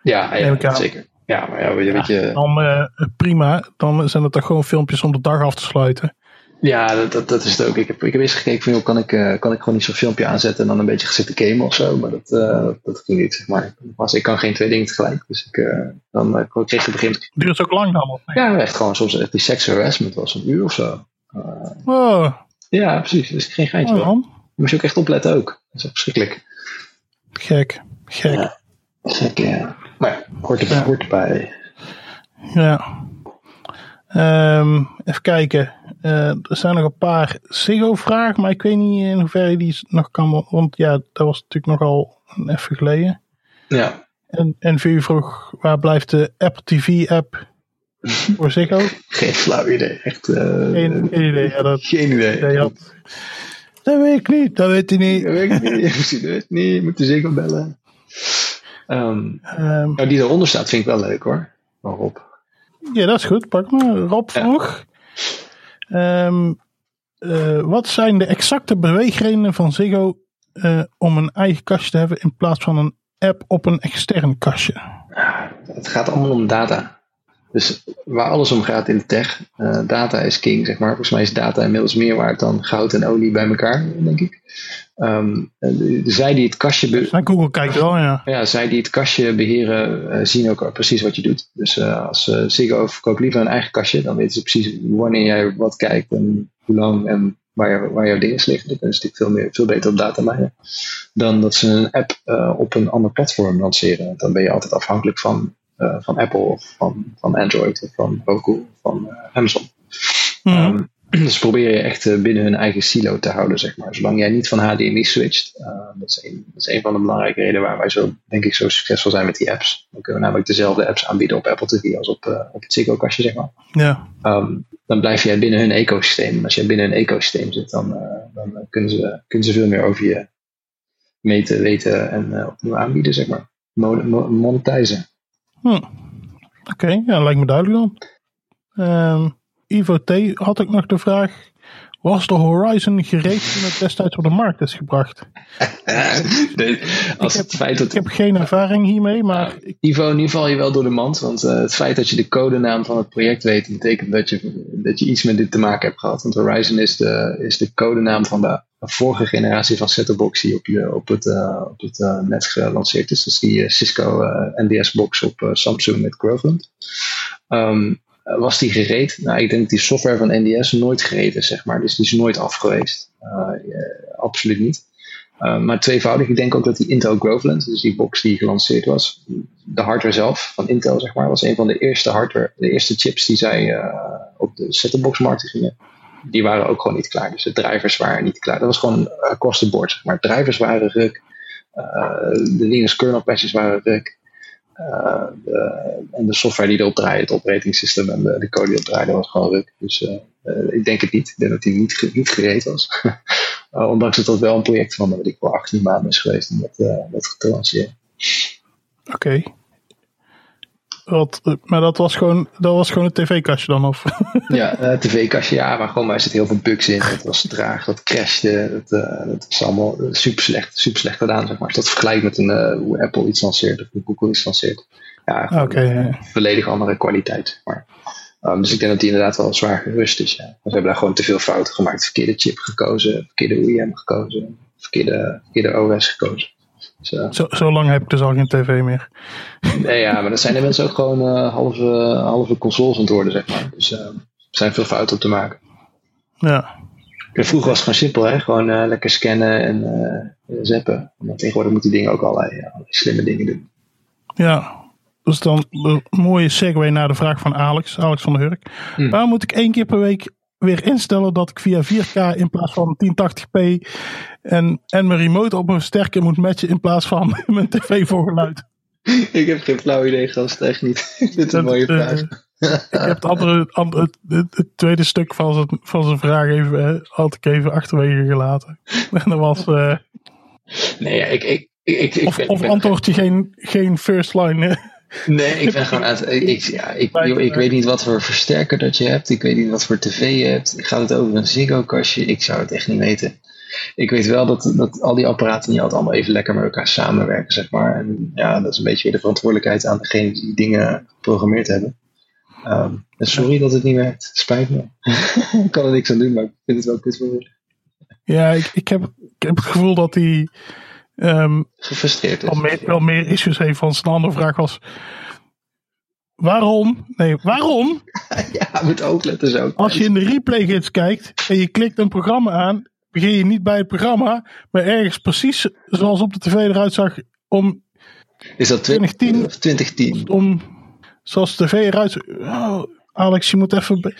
Ja, ik ja aan. zeker. Ja, maar ja, weet je, weet je, Dan eh, prima. Dan zijn het toch gewoon filmpjes om de dag af te sluiten. Ja, dat, dat, dat is het ook. Ik heb, ik heb eerst gekeken van, joh, kan ik, eh, kan ik gewoon niet zo'n filmpje aanzetten en dan een beetje gaan zitten gamen of zo. Maar dat, eh, dat, ging niet, zeg maar. Was, ik kan geen twee dingen tegelijk. Dus ik, eh, dan kreeg een gegeven Duurt het ook lang dan? Of niet? moment, ja, echt gewoon soms echt die sex harassment was een uur of zo. Oh, ja, precies. Dus geen geintje. oh. Daar moest je ook echt opletten ook. Dat is echt verschrikkelijk. Gek. Gek. Ja. Gek, ja. Maar hoort erbij. Ja. Hoort erbij. Ja. Ehm, even kijken. Eh, er zijn nog een paar Ziggo-vragen, maar ik weet niet in hoeverre die nog kan. Want ja, dat was natuurlijk nogal even geleden. Ja. En, en voor u vroeg, waar blijft de Apple TV-app voor Ziggo? (laughs) Geen flauw idee. Echt. eh, Geen, geen idee. Ja, dat, Geen idee. dat, had- dat weet ik niet, dat weet hij niet. Dat weet ik niet. (laughs) Dat weet ik niet. Je moet de zeker bellen. Ehm, Ehm, nou, die eronder staat vind ik wel leuk hoor. Waarop? Ja, dat is goed. Pak maar. Rob Ja. vroeg. Ehm, eh, wat zijn de exacte beweegredenen van Ziggo eh, om een eigen kastje te hebben in plaats van een app op een extern kastje? Het gaat allemaal om data. Dus waar alles om gaat in de tech, eh, data is king, zeg maar. Volgens mij is data inmiddels meer waard dan goud en olie bij elkaar, denk ik. En de- zij die het kastje Naar Google kijkt wel, ja. ja, zij die het kastje beheren, eh, zien ook precies wat je doet. Dus eh, als uh, Ziggo verkoopt liever een eigen kastje, dan weten ze precies wanneer jij wat kijkt en hoe lang en waar, waar jouw dingen liggen. Dan kunnen ze natuurlijk veel, meer, veel beter op data mijnen. Dan dat ze een app op een ander platform lanceren. Dan ben je altijd afhankelijk van, van Apple of van, van Android of van Roku of van Amazon. Mhm. Ehm, (clears throat) dus probeer je echt eh, binnen hun eigen silo te houden, zeg maar. Zolang jij niet van HDMI switcht. eh, dat, is een, dat is een van de belangrijke redenen waar wij zo, denk ik, zo succesvol zijn met die apps. Dan kunnen we namelijk dezelfde apps aanbieden op Apple TV als op, eh, op het Ziggo-kastje, zeg maar. ja. Ehm, dan blijf jij binnen hun ecosysteem. En als jij binnen hun ecosysteem zit, dan, dan kunnen, ze, kunnen ze veel meer over je meten, weten en opnieuw aanbieden, zeg maar. Mon- mo- monetizen. Hm. Oké, ja, lijkt me duidelijk dan. Ehm, Ivo T. had ik nog de vraag. Was de Horizon gereed toen het destijds op de markt is gebracht? (laughs) Nee, als Ik het feit dat Ik heb geen ervaring hiermee, maar ik, Ivo, nu val je wel door de mand. Want eh, het feit dat je de codenaam van het project weet, betekent dat je, dat je iets met dit te maken hebt gehad. Want Horizon is de, is de codenaam van de vorige generatie van set-top-box die op, je, op het, eh, op het eh, net gelanceerd is. Dus die eh, Cisco NDS-box op Samsung met Groveland. Ehm, was die gereed? Nou, ik denk dat die software van NDS nooit gereed is, zeg maar. Dus die is nooit af geweest. Eh, eh, absoluut niet. Uh, maar tweevoudig, ik denk ook dat die Intel Groveland, dus die box die gelanceerd was, de hardware zelf van Intel, zeg maar, was een van de eerste hardware, de eerste chips die zij op de set-top box markt gingen. Die waren ook gewoon niet klaar. Dus de drivers waren niet klaar. Dat was gewoon across the board, zeg maar. Drivers waren ruk, de Linux kernel patches waren ruk. Uh, de, en de software die erop draaide, het operating system en de, de code die erop draaide, was gewoon ruk. Dus uh, uh, ik denk het niet. Ik denk dat die niet, niet gereed was. (laughs) ondanks dat dat wel een project van, weet ik wel, 18 maanden is geweest om dat, dat te lanceren. Oké. Wat, maar dat was gewoon, dat was gewoon een tv-kastje dan? Of? (laughs) ja, uh, tv-kastje, ja, maar gewoon, maar er zitten heel veel bugs in. Het was traag, dat crashte, dat, uh, dat was allemaal super slecht, super slecht gedaan, zeg maar. Als dat vergelijkt met een, uh, hoe Apple iets lanceert of hoe Google iets lanceert. Ja, okay, ja. volledig andere kwaliteit, maar. Um, dus ik denk dat die inderdaad wel zwaar gerust is. Ja. We hebben daar gewoon te veel fouten gemaakt. Verkeerde chip gekozen, verkeerde OEM gekozen, verkeerde, verkeerde OS gekozen. Dus, uh, zo, zo, lang heb ik dus al geen tv meer. Nee, ja, maar dan zijn er mensen ook gewoon uh, halve, halve consoles aan het worden, zeg maar. Dus uh, er zijn veel fouten op te maken. Ja. En vroeger was het gewoon simpel, hè? Gewoon lekker scannen en zappen. Maar tegenwoordig moeten die dingen ook allerlei, allerlei slimme dingen doen. Ja, dus dan een mooie segue naar de vraag van Alex, Alex van der Hurk. Hmm. Waarom moet ik één keer per week weer instellen dat ik via 4K in plaats van 1080p en, en mijn remote op een sterker moet matchen in plaats van (laughs) mijn tv voor geluid? Ik heb geen flauw idee, gast, echt niet. (laughs) Dit is een mooie vraag. Uh, ik heb het, andere, andere, het, het, tweede stuk van zijn, van zijn vraag even, had ik even achterwege gelaten. (laughs) En dat was... Uh, nee, ik, ik, ik, ik, of ben, of antwoord je geen, geen first line? Nee, ik ben gewoon het. Ik, ja, ik, ik weet niet wat voor versterker dat je hebt. Ik weet niet wat voor tv je hebt. Gaat het over een Ziggo-kastje? Ik zou het echt niet weten. Ik weet wel dat, dat al die apparaten niet altijd allemaal even lekker met elkaar samenwerken, zeg maar. En ja, dat is een beetje weer de verantwoordelijkheid aan degene die dingen geprogrammeerd hebben. En sorry dat het niet werkt. Spijt me. (laughs) ik kan er niks aan doen, maar ik vind het wel kut voor. Ja, ik, ik, heb, ik heb het gevoel dat hij ehm, Gefrustreerd is. wel, meer, wel meer issues heeft. Want zijn andere vraag was: waarom? Nee, waarom? (laughs) ja, moet ook letten zo. Als je in de replay gids kijkt en je klikt een programma aan, begin je niet bij het programma, maar ergens precies zoals op de tv eruit zag om, Is dat 2010 of 2010? om zoals de tv eruit zag. Oh, Alex, je moet even.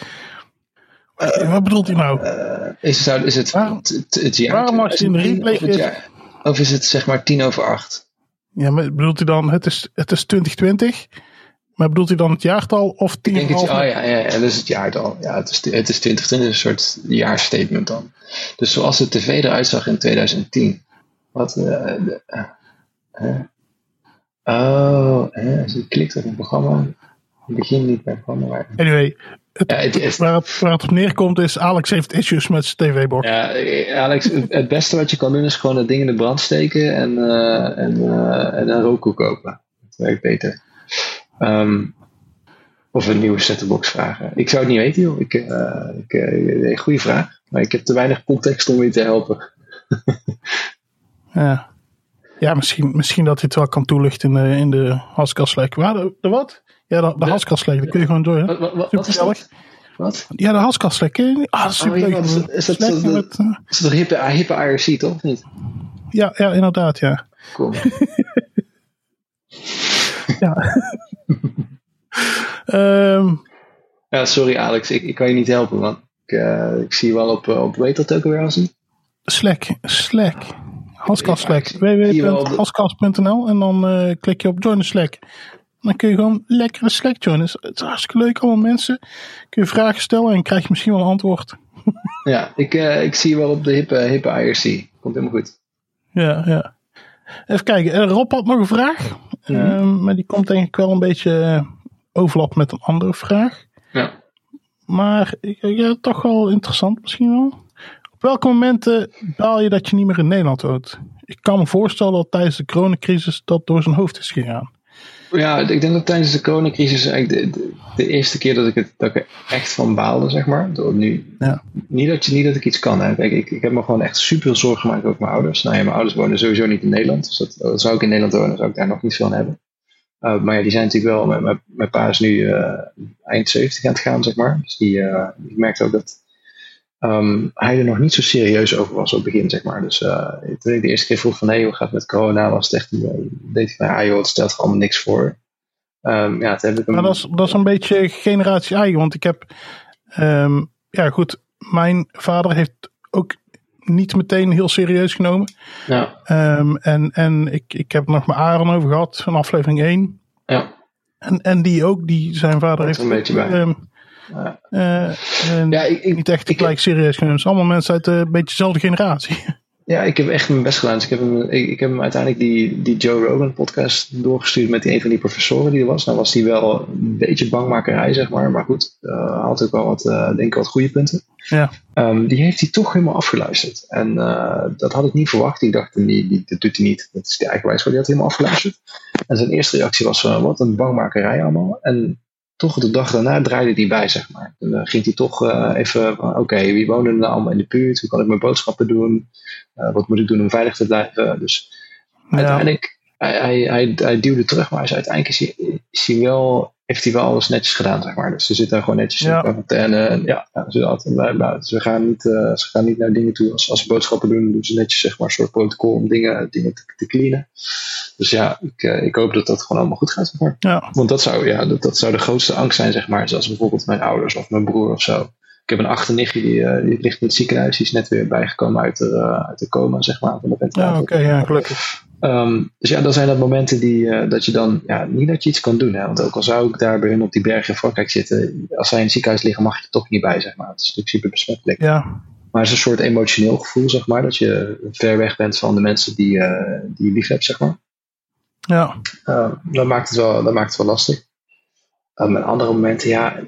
Eh, wat bedoelt hij nou? Eh, is, zou, is het Waarom- het, het, het jaar waarom als je in de 2010 replay of, het jaar- of is het zeg maar tien over acht? Ja, maar bedoelt hij dan, het is, het is 2020, maar bedoelt hij dan het jaartal of Ik denk het, 10,5? oh ja, ja, ja, dat is het jaartal. Ja, het is, het is 2020, een soort jaarstatement dan. Dus zoals de tv eruit zag in 2010. Wat, eh, de, eh? Oh, hè, als je klikt op een programma, begin niet bij het programma. Maar, Anyway, het, ja, het is, waar, het, waar het op neerkomt is, Alex heeft issues met zijn tv-box. ja, eh, Alex, het het beste wat je kan doen is gewoon dat ding in de brand steken en, en, en een rookkoek kopen. Dat werkt beter. Ehm, of een nieuwe set-top-box vragen. Ik zou het niet weten, joh. Ik, eh ik, eh, goede vraag. Maar ik heb te weinig context om je te helpen. Ja, ja misschien, misschien dat hij het wel kan toelichten in de, in de Haskell-Slack. Waar, de, de wat? Ja, de, de Haskell-Slack, daar kun je gewoon door. Hè? Wat, wat, wat, wat is dat? Wat? Ja, de Haskell-Slack. Ah, dat is Oh, ja, wat is dat- de- met, eh, Is hippe, hippe IRC, toch? Niet? ja, ja, inderdaad, ja. Cool. (laughs) ja. (laughs) (laughs) Ehm, Ja, sorry Alex, ik, ik kan je niet helpen, man. Ik, eh, ik zie wel op, op weet dat ook alweer als? Slack, Slack. Haskell Slack. Zie- zie www.haskell.nl en dan eh, klik je op join the Slack. Dan kun je gewoon lekkere Slack joinen. Het is- hartstikke leuk, allemaal mensen. Kun je vragen stellen en krijg je misschien wel een antwoord. (laughs) Ja, ik, eh, ik zie wel op de hippe, hippe IRC. Komt helemaal goed. Ja, ja. Even kijken. eh, Rob had nog een vraag. Mhm. Ehm, maar die komt denk ik wel een beetje eh, overlap met een andere vraag. Ja. Maar ja, toch wel interessant misschien wel. Op welke momenten baal je dat je niet meer in Nederland woont? Ik kan me voorstellen dat tijdens de coronacrisis dat door zijn hoofd is gegaan. Ja, ik denk dat tijdens de coronacrisis eigenlijk de, de, de eerste keer dat ik, het, dat ik er echt van baalde, zeg maar. Door nu, Ja. niet, dat je, niet dat ik iets kan. Hè. Kijk, ik, ik heb me gewoon echt super veel zorgen gemaakt over mijn ouders. Nou ja, mijn ouders wonen sowieso niet in Nederland. Dus dat, dat zou ik in Nederland wonen, zou ik daar nog niet veel aan hebben. Uh, maar ja, die zijn natuurlijk wel. Mijn, mijn, mijn pa is nu uh, eind 70 aan het gaan, zeg maar. Dus die, uh, die merkte ook dat um, hij er nog niet zo serieus over was op het begin, zeg maar. Dus uh, toen ik de eerste keer vroeg van, hé, hey, hoe gaat het met corona? Was het echt, deed hij ja joh, het stelt er allemaal niks voor. Um, ja, toen heb ik hem... Maar dat is, dat is een beetje generatie eigen, want ik heb, um, ja goed, mijn vader heeft ook niet meteen heel serieus genomen. Ja. Um, en en ik, ik heb nog met Aaron over gehad van aflevering 1. Ja. En, en die ook, die zijn vader heeft. een beetje bij. Um, ja. Uh, ja, ik, ik, niet echt ik, gelijk serieus genomen. Het zijn allemaal mensen uit een beetje dezelfde generatie. Ja, ik heb echt mijn best gedaan. Dus ik heb hem, ik, ik heb hem uiteindelijk die, die Joe Rogan podcast doorgestuurd met die, een van die professoren die er was. Nou was die wel een beetje bangmakerij, zeg maar. Maar goed, uh, had ook wel wat, uh, denk ik, wat goede punten. Ja. Um, die heeft hij toch helemaal afgeluisterd. En uh, dat had ik niet verwacht. Ik dacht, die, die, dat doet hij niet. Dat is de eigenwijs, maar die had helemaal afgeluisterd. En zijn eerste reactie was wat een bangmakerij allemaal. En toch de dag daarna draaide hij bij, zeg maar. Dan uh, ging hij toch uh, even van, oké, okay, wie wonen er nou allemaal in de buurt? Hoe kan ik mijn boodschappen doen? Uh, wat moet ik doen om veilig te blijven? Dus ja. uiteindelijk, hij, hij, hij, hij, duwde terug, maar uiteindelijk is hij, is hij wel, heeft hij wel alles netjes gedaan, zeg maar. Dus ze zitten gewoon netjes ja. in quarantaine. En ja, ze, altijd. Ze gaan, niet, uh, ze gaan niet naar dingen toe. Als, als ze boodschappen doen, doen ze netjes, zeg maar, een soort protocol om dingen, dingen te, te cleanen. Dus ja, ik, uh, ik hoop dat dat gewoon allemaal goed gaat, zeg maar. Ja. Want dat zou, ja, dat, dat zou de grootste angst zijn, zeg maar. Zoals bijvoorbeeld mijn ouders of mijn broer of zo. Ik heb een achternichtje, die, uh, die ligt in het ziekenhuis. Die is net weer bijgekomen uit de, uit de coma, zeg maar, van de ventilator. Ja, oké, okay, ja, gelukkig. Um, dus ja, dan zijn dat momenten die, uh, dat je dan, ja, niet dat je iets kan doen. Hè? Want ook al zou ik daar bij hun op die berg in Frankrijk zitten, als zij in het ziekenhuis liggen, mag je er toch niet bij, zeg maar. Het is natuurlijk super besmettelijk. Ja. Maar het is een soort emotioneel gevoel, zeg maar, dat je ver weg bent van de mensen die, uh, die je lief hebt, zeg maar. Ja. Uh, dat, maakt het wel, dat maakt het wel lastig. Um, en andere momenten, ja,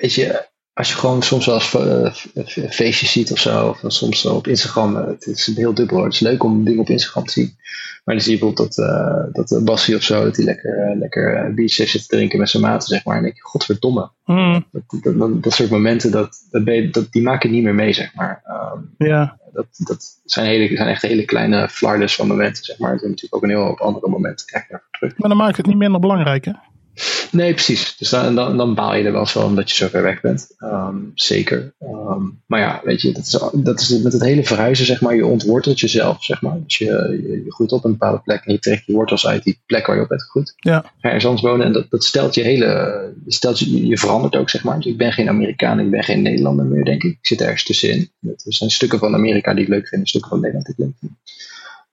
weet je, als je gewoon soms wel eens uh, feestjes ziet of zo, of soms op Instagram, het is heel dubbel hoor. Het is leuk om dingen op Instagram te zien. Maar dan zie je bijvoorbeeld dat, uh, dat Bassie of zo, dat hij lekker, lekker beach zit te drinken met zijn maten, zeg maar. En ik, godverdomme. Mm. Dat, dat, dat, dat, soort momenten, dat, dat, dat, die maken niet meer mee, zeg maar. Um, ja. Dat, dat zijn, hele, zijn echt hele kleine flardes van momenten, zeg maar. Er zijn natuurlijk ook een heel op andere momenten krijg je daarvoor terug. Maar dan maakt het niet minder belangrijk, hè? Nee, precies. Dus dan, dan, dan baal je er wel van omdat je zo ver weg bent. Um, zeker. Um, maar ja, weet je, dat is, dat is met het hele verhuizen, zeg maar. Je ontwortelt jezelf, zeg maar. Dus je, je, je groeit op een bepaalde plek en je trekt je wortels uit die plek waar je op bent gegroeid. Ja. Ga je ergens anders wonen en dat, dat stelt je hele... Stelt je, je verandert ook, zeg maar. Dus ik ben geen Amerikaan, ik ben geen Nederlander meer, denk ik. Ik zit ergens tussenin. Er zijn stukken van Amerika die ik leuk vind en stukken van Nederland die ik leuk vind.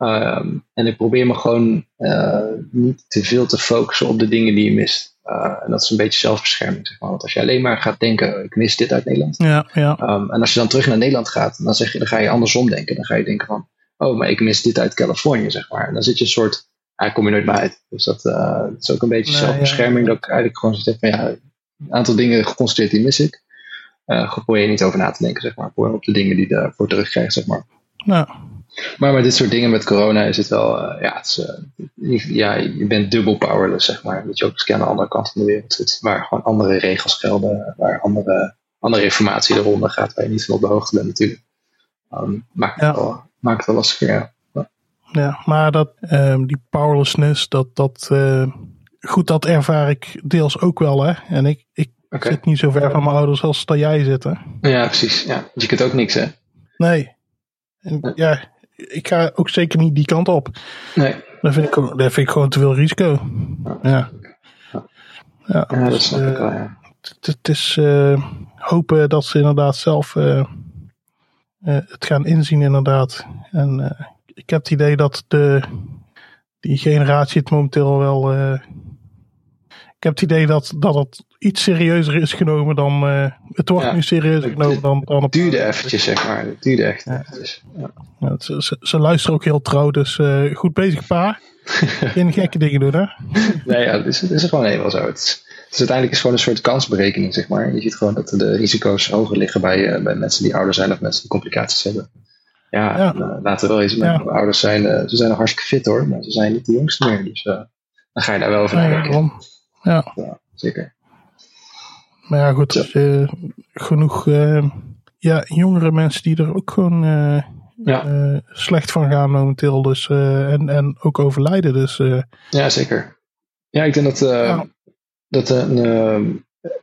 Um, en ik probeer me gewoon uh, niet te veel te focussen op de dingen die je mist. Uh, en dat is een beetje zelfbescherming, zeg maar. Want als je alleen maar gaat denken, ik mis dit uit Nederland. Ja, ja. Um, en als je dan terug naar Nederland gaat, dan, zeg je, dan ga je andersom denken. Dan ga je denken van, oh, maar ik mis dit uit Californië, zeg maar. En dan zit je een soort, ah, kom je nooit meer uit. Dus dat, uh, dat is ook een beetje Nee, zelfbescherming. ja. Dat ik eigenlijk gewoon zeg van, ja, een aantal dingen geconstateerd die mis ik. Probeer je niet over na te denken, zeg maar. Probeer op de dingen die je daarvoor terugkrijgt, zeg maar. Nou, Maar met dit soort dingen met corona is het wel, uh, ja, het is, uh, je, ja, je bent dubbel powerless, zeg maar. Dat je ook eens aan de andere kant van de wereld zit, waar gewoon andere regels gelden, waar andere, andere informatie de ronde gaat, waar je niet van op de hoogte bent natuurlijk. Um, maakt, het Ja. wel, maakt het wel lastiger, ja. ja, maar dat, ehm, die powerlessness, dat, dat, eh, goed, dat ervaar ik deels ook wel, hè. En ik, ik zit niet zo ver van mijn ouders als dat jij zit, hè. Ja, precies. Ja. Je kunt ook niks, hè? Nee. En, ja, ik ga ook zeker niet die kant op. Nee. Dat vind ik, dat vind ik gewoon te veel risico. Ja. Ja, Ja, dat dus, snap ik eh, wel, ja. het, is eh, hopen dat ze inderdaad zelf eh, het gaan inzien inderdaad. En ik heb het idee dat de, die generatie het momenteel wel... ik heb het idee dat, dat het iets serieuzer is genomen dan... eh, het wordt Ja. nu serieuzer Het- genomen dan... dan Het duurde eventjes, zeg maar. Het duurde echt Ja. eventjes. Ja. Ja, ze, ze, ze luisteren ook heel trouw, dus eh, goed bezig pa. (laughs) Geen gekke dingen doen hè. Nee, ja, het is, het is gewoon helemaal zo. Het is, het is uiteindelijk is gewoon een soort kansberekening, zeg maar. Je ziet gewoon dat de risico's hoger liggen bij, eh, bij mensen die ouder zijn of mensen die complicaties hebben. Ja, Ja. laten we wel eens met Ja. ouders zijn. ze zijn nog hartstikke fit hoor, maar ze zijn niet de jongste meer. Dus dan ga je daar wel over Ja, nadenken. daarom. Ja. Ja, zeker. Maar ja, goed. je genoeg eh, ja, jongere mensen die er ook gewoon eh, Ja, eh, slecht van gaan momenteel. Dus, eh, en, en ook overlijden. Dus eh, ja zeker. Ja, ik denk dat, eh, Ja. dat een, eh,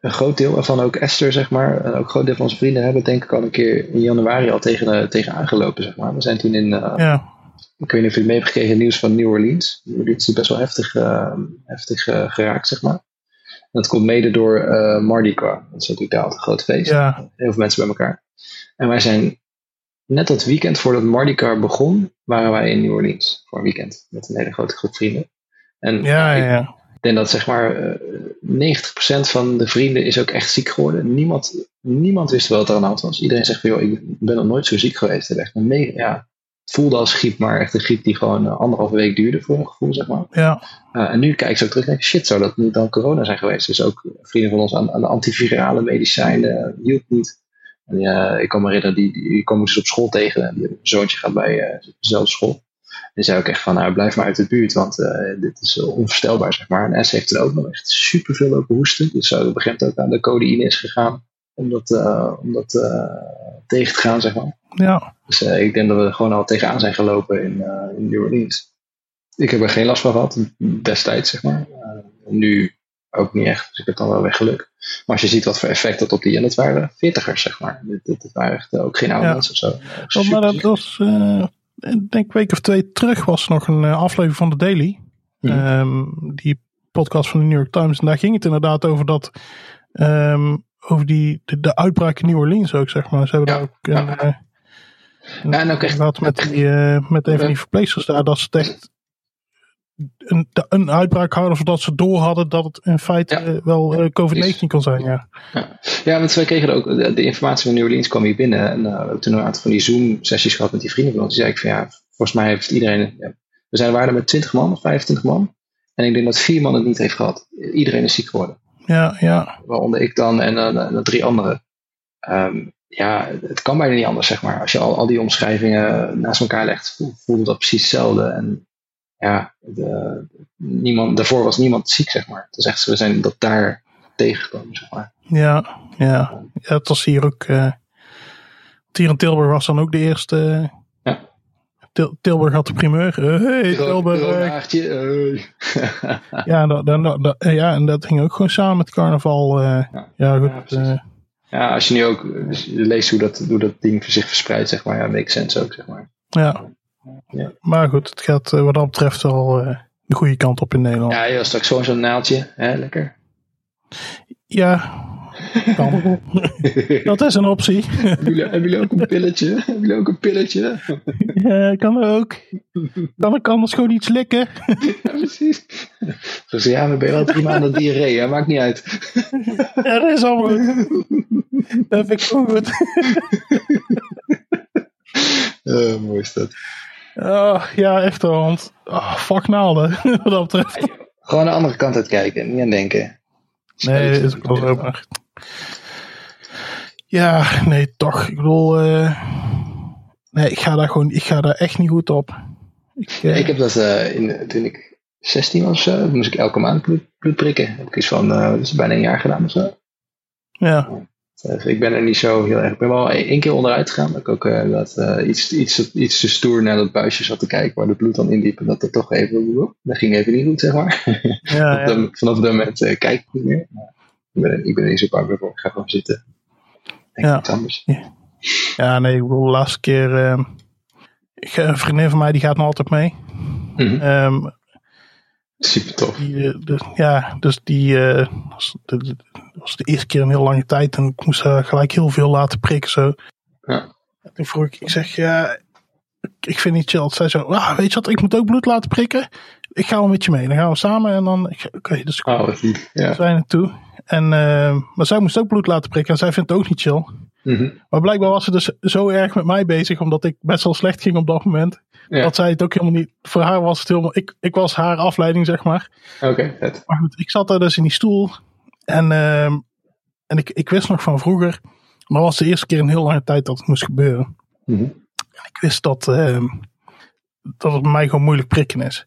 een groot deel ervan, ook Esther, zeg maar, en ook een groot deel van onze vrienden hebben, denk ik al een keer in januari al tegen, eh, tegen aangelopen, zeg maar. We zijn toen in, eh, ja, Ik weet niet of jullie mee hebben gekregen nieuws van New Orleans. New Orleans is best wel heftig, eh, heftig eh, geraakt, zeg maar. En dat komt mede door eh Mardi Gras. Dat is natuurlijk daar altijd een groot feest. ja, Heel veel mensen bij elkaar. En wij zijn net dat weekend voordat Mardi Gras begon, waren wij in New Orleans voor een weekend. Met een hele grote groep vrienden. En ja, ik ja. denk dat zeg maar eh, 90% van de vrienden is ook echt ziek geworden. Niemand, niemand wist wel wat er aan de hand was. Iedereen zegt van, joh, ik ben nog nooit zo ziek geweest. Echt een mega, ja, voelde als griep, maar echt een griep die gewoon eh, anderhalve week duurde voor een gevoel, zeg maar. ja. Uh, en nu kijk ik zo terug en denk ik, shit, zou dat niet dan corona zijn geweest? Dus ook vrienden van ons aan, aan de antivirale medicijnen hielp niet. En, uh, ik kan me herinneren, die, die, die komen dus op school tegen. En die, zoontje gaat bij uh, dezelfde school. En zei ook echt van, nou, blijf maar uit de buurt, want dit is onvoorstelbaar, zeg maar. En S heeft er ook nog echt superveel lopen hoesten. Dus zo op een gegeven moment ook aan de codeïne is gegaan om dat, om dat tegen te gaan, zeg maar. Ja. Dus uh, ik denk dat we er gewoon al tegenaan zijn gelopen in, uh, in New Orleans. Ik heb er geen last van gehad, destijds, zeg maar. Uh, nu ook niet echt, dus ik heb dan wel weer geluk. Maar als je ziet wat voor effect dat op die, en dat waren veertigers, zeg maar. Dit waren echt ook geen oude ja. mensen of zo. Oh, maar dat was, ik denk een week of twee terug was nog een aflevering van de Daily. Mm-hmm. Um, die podcast van de New York Times. En daar ging het inderdaad over dat, um, over die, de, de, uitbraak in New Orleans ook, zeg maar. Ze hebben ja. daar ook een, ja. Ja, en ook echt, gehad met, die, uh, met een van die verpleegsters daar, dat ze echt een, een uitbraak hadden, of dat ze door hadden dat het in feite ja. wel uh, COVID-19 kon zijn. Ja, ja. ja want wij kregen ook de, de, informatie van New Orleans kwam hier binnen. En uh, toen een aantal van die Zoom-sessies gehad met die vrienden van ons. Die zei ik van ja, volgens mij heeft iedereen. Ja, we zijn waren met 20 man of 25 man. En ik denk dat vier man het niet heeft gehad. Iedereen is ziek geworden. Ja, ja. Waaronder ik dan en uh, drie anderen. Um, ja, het kan bijna niet anders, zeg maar. Als je al, al die omschrijvingen naast elkaar legt, voelt dat precies hetzelfde. En ja, de, niemand, daarvoor was niemand ziek, zeg maar. Dus echt, we zijn dat daar tegengekomen, zeg maar. Ja, ja. ja het was hier ook. Uh, hier in Tilburg was dan ook de eerste. Ja. Til Tilburg had de primeur. Hey, Tilburg. Hey. ja, dat, dat, dat, ja, en dat ging ook gewoon samen met carnaval. Ja. ja, goed. Ja, ja, als je nu ook leest hoe dat, hoe dat ding zich verspreidt, zeg maar, ja, makes sense ook, zeg maar. Ja. ja. Maar goed, het gaat wat dat betreft wel uh, de goede kant op in Nederland. Ja, ja straks gewoon zo'n naaldje, hè, lekker. Ja, kan. (laughs) dat is een optie. Hebben jullie, hebben jullie ook een pilletje? Hebben jullie ook een pilletje? ja, kan ook. Kan ik anders gewoon iets likken? ja, precies. Dus ja, we ben je wel drie maanden diarree, hè? maakt niet uit. ja, dat is allemaal goed. Dat vind ik ook goed. uh, mooi is dat. Uh, ja, echt wel, want oh, fuck naalden, (laughs) wat dat betreft. Gewoon de andere kant uit kijken, niet aan denken. Nee, dat is ook wel. Ja, nee, toch. Ik bedoel, uh, nee, ik ga daar gewoon, ik ga daar echt niet goed op. Ik, uh, ik heb dat uh, in, toen ik 16 was, zo, moest ik elke maand bloed, bloed prikken. Heb ik iets van, dat is bijna een jaar gedaan of zo. Ja. Dus ik ben er niet zo heel erg. Ik ben wel één keer onderuit gegaan. Dat ik ook dat, iets, iets, iets te stoer naar dat buisje zat te kijken waar de bloed dan indiep. En dat het toch even. Dat ging even niet goed, zeg maar. Ja, (laughs) ja. Vanaf dat moment kijk ik niet meer. Maar ik ben, ik ben er niet zo bang voor. Ik ga gewoon zitten. Denk Ja. iets anders. Ja. ja, nee, ik bedoel, de laatste keer. ehm, ik, een vriendin van mij die gaat nog altijd mee. Mhm. Ehm, Super tof. die, eh, de- ja, dus die eh, was de, de- was de eerste keer in heel lange tijd. En ik moest haar gelijk heel veel laten prikken. Zo. Ja. En toen vroeg ik, ik zeg, ja, ik vind niet chill. Zij zo, ah, weet je wat, ik moet ook bloed laten prikken. Ik ga wel met je mee. Dan gaan we samen en dan, oké, dus ik Oh. Ja. zijn naartoe. En, eh, maar zij moest ook bloed laten prikken en zij vindt het ook niet chill. Mhm. Maar blijkbaar was ze dus zo erg met mij bezig, omdat ik best wel slecht ging op dat moment. Ja. Dat zij het ook helemaal niet, voor haar was het helemaal, ik, ik was haar afleiding, zeg maar. Oké. Maar goed, ik zat daar dus in die stoel. En, ehm, en ik, ik wist nog van vroeger, maar was de eerste keer in heel lange tijd dat het moest gebeuren. Mhm. Ik wist dat, ehm, dat het bij mij gewoon moeilijk prikken is.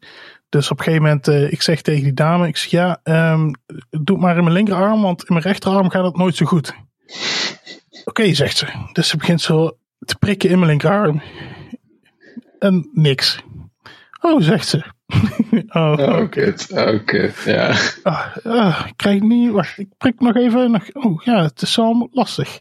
Dus op een gegeven moment, eh, ik zeg tegen die dame, ik zeg ja, ehm, doe het maar in mijn linkerarm, want in mijn rechterarm gaat het nooit zo goed. Oké, zegt ze. Dus ze begint zo te prikken in mijn linkerarm. En niks. Oh, zegt ze. (laughs) oh, Oh, kut. Oh, kut. Ja. Ah, ah, ik krijg niet. Wacht, ik prik nog even. Nog, oh ja, het is wel lastig.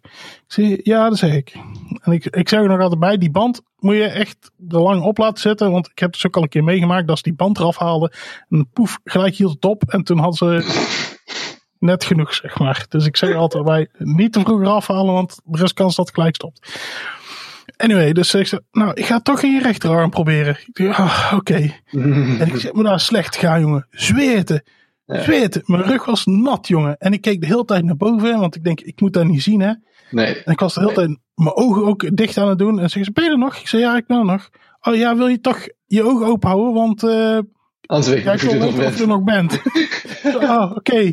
Ik ja, dat zeg ik. En ik, ik zeg er nog altijd bij: die band moet je echt er lang op laten zitten. Want ik heb het dus ook al een keer meegemaakt dat ze die band eraf haalden. En poef, gelijk hield het op. En toen hadden ze net genoeg, zeg maar. Dus ik zeg altijd bij: niet te vroeg eraf halen, want er is kans dat het gelijk stopt. Anyway, dus zegt ze: Nou, ik ga toch in je rechterarm proberen. Ik ah, oké. (laughs) En ik zeg, maar daar slecht gaan, jongen. Zweeten. Ja. Zweeten. Mijn rug was nat, jongen. En ik keek de hele tijd naar boven, want ik denk, ik moet dat niet zien, hè. Nee. En ik was de hele tijd mijn ogen ook dicht aan het doen. En ze zegt, ben je er nog? Ik zei, ja, ik ben er nog. Oh ja, wil je toch je ogen open houden? Want eh Anders weet ik ik niet wil of je er nog bent. er nog bent. oh, oké.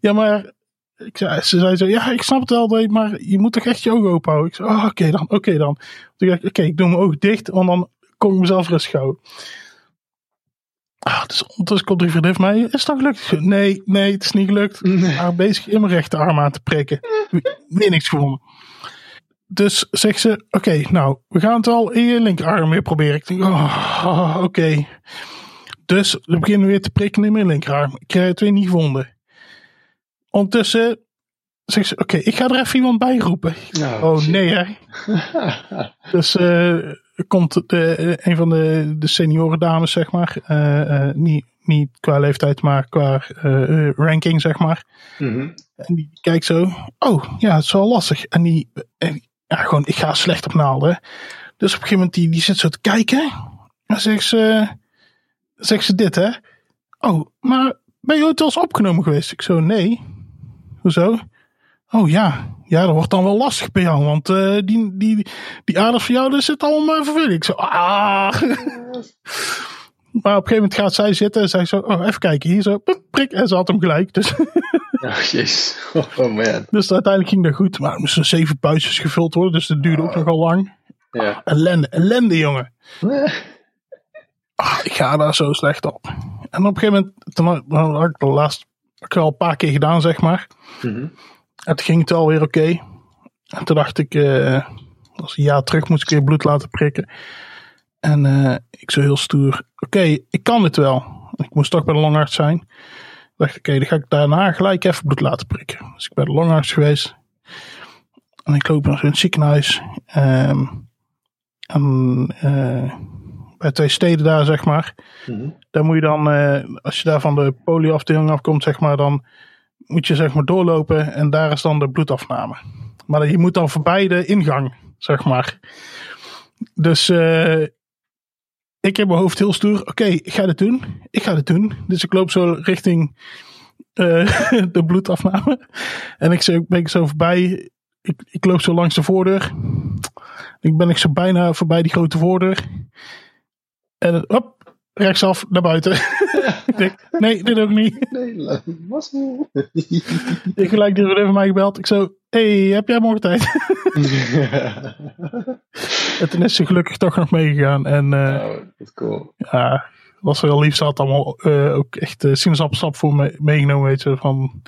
Ja, maar... Ik zei, ze zei zo, ja, ik snap het wel, maar je moet toch echt je ogen open houden? Ik zei, oh, oké dan, oké dan. Toen dacht ik, oké, ik doe mijn ogen dicht, want dan kon ik mezelf rustig houden. Ah, dus ondertussen komt die vriendin van mij, is het gelukt? Nee, nee, het is niet gelukt. Ik was bezig in mijn rechterarm aan te prikken. Weer niks gewonnen. Dus zegt ze, oké, nou, we gaan het wel in je linkerarm weer proberen. Ik denk, oh, oké. Dus we beginnen weer te prikken in mijn linkerarm. Ik krijg het weer niet gevonden. Ondertussen zegt ze, oké, ik ga er even iemand bij roepen. Nou, Oh nee, hè. (laughs) Dus eh, komt de, een van de, de senioren dames, zeg maar. eh, eh, niet, niet qua leeftijd, maar qua ranking, zeg maar. Mhm. En die kijkt zo. Oh, ja, het is wel lastig. En die, en, ja, gewoon, ik ga slecht op naalden. Dus op een gegeven moment, die, die zit zo te kijken. En zegt ze, zegt ze dit, hè. Oh, maar ben je ooit wel eens opgenomen geweest? Ik zo, nee. Hoezo? Oh ja, ja, dat wordt dan wel lastig bij jou. Want eh, die, die, die aders van jou, daar zit allemaal vervelend. Ik zo, ah. (laughs) Maar op een gegeven moment gaat zij zitten en zei zo, oh, even kijken, hier zo, prik. En ze had hem gelijk. Dus, (laughs) Oh, jeez. Oh man. dus uiteindelijk ging dat goed. Maar er moesten zeven puistjes gevuld worden, dus dat duurde ook nogal lang. Ja. Ellende, ellende jongen. Ah, ik ga daar zo slecht op. En op een gegeven moment, toen had- ik de laatste ik wel een paar keer gedaan, zeg maar. Mhm. Toen ging het alweer oké. En toen dacht ik, eh als een jaar terug moest ik weer bloed laten prikken. En eh, ik zo heel stoer, oké, ik kan dit wel. Ik moest toch bij de longarts zijn. Ik dacht, oké, dan ga ik daarna gelijk even bloed laten prikken. Dus ik ben de longarts geweest. En ik loop in het ziekenhuis. Ehm, en eh, bij twee steden daar, zeg maar. Mhm. Daar moet je dan, eh, als je daar van de polioafdeling afkomt, zeg maar, dan moet je zeg maar doorlopen en daar is dan de bloedafname. Maar je moet dan voorbij de ingang, zeg maar. Dus eh, ik heb mijn hoofd heel stoer. Oké, ik ga dit doen. Ik ga dit doen. Dus ik loop zo richting eh, (laughs) de bloedafname. En ik ben ik zo voorbij. Ik, ik loop zo langs de voordeur. Ik ben ik zo bijna voorbij die grote voordeur. En hop, rechtsaf naar buiten. (laughs) ik denk, nee, dit ook niet. Nee, mazzel. (laughs) Ik gelijk die van mij gebeld. Ik zo, hey, heb jij morgen tijd? (laughs) en toen is ze gelukkig toch nog meegegaan. En eh, Oh, dat is cool. ja, was wel lief. Ze had allemaal eh, ook echt uh, sinaasappelsap voor me meegenomen. Weet je, van,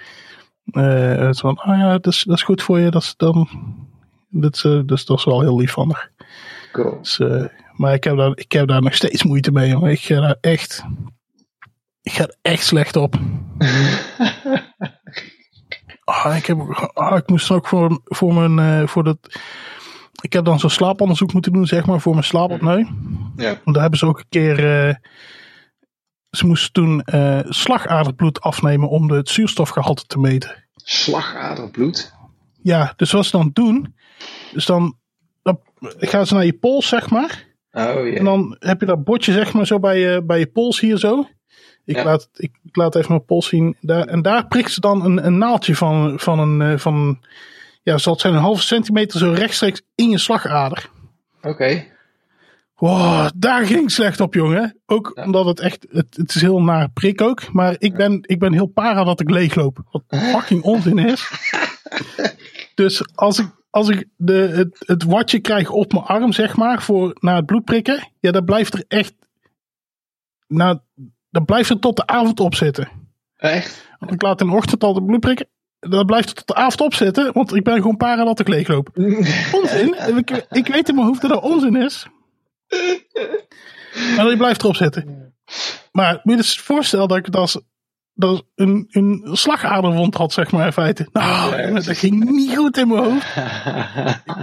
eh, het van, ah ja, dat is, dat is goed voor je. Dat is dan, dat is, dus dat is wel heel lief van haar. Cool. Dus, maar ik heb, daar, ik heb daar nog steeds moeite mee. Jongen. Ik ga daar echt, ik ga er echt slecht op. (laughs) Ah, ik, heb, ah, ik moest ook voor, voor mijn, eh, voor dat, ik heb dan zo'n slaaponderzoek moeten doen, zeg maar, voor mijn slaapapneu. Ja. Daar hebben ze ook een keer, eh, ze moesten toen eh, slagaderbloed afnemen om de, het zuurstofgehalte te meten. Slagaderbloed. Ja, dus wat ze dan doen, dus dan, dan gaan ze naar je pols, zeg maar. Oh. En dan heb je dat botje, zeg maar, zo bij je, bij je pols hier zo. Ik, Ja. laat, ik, ik laat even mijn pols zien. Daar, en daar prikt ze dan een, een naaldje van, van een, eh, van, ja, zal het zijn een halve centimeter zo rechtstreeks in je slagader. Oké. Wow, daar ging slecht op, jongen. Ook Ja. omdat het echt, het, het is heel naar prik ook. Maar ik ben, ik ben heel para dat ik leegloop. Wat (laughs) fucking onzin is. (laughs) Dus als ik, als ik de, het, het watje krijg op mijn arm, zeg maar, voor, na het bloed prikken. Ja, dan blijft er echt, nou, dan blijft het tot de avond op zitten. Echt? Want ik laat in de ochtend al het bloed prikken. Dan blijft het tot de avond op zitten, want ik ben gewoon para dat ik leegloop. (laughs) Onzin. Ik, ik weet in mijn hoofd dat dat onzin is. Maar die blijft erop zitten. Maar moet je dus voorstellen dat ik dat als, dat een, een slagaderwond had, zeg maar in feite. Nou, Ja, dat ging niet goed in mijn hoofd.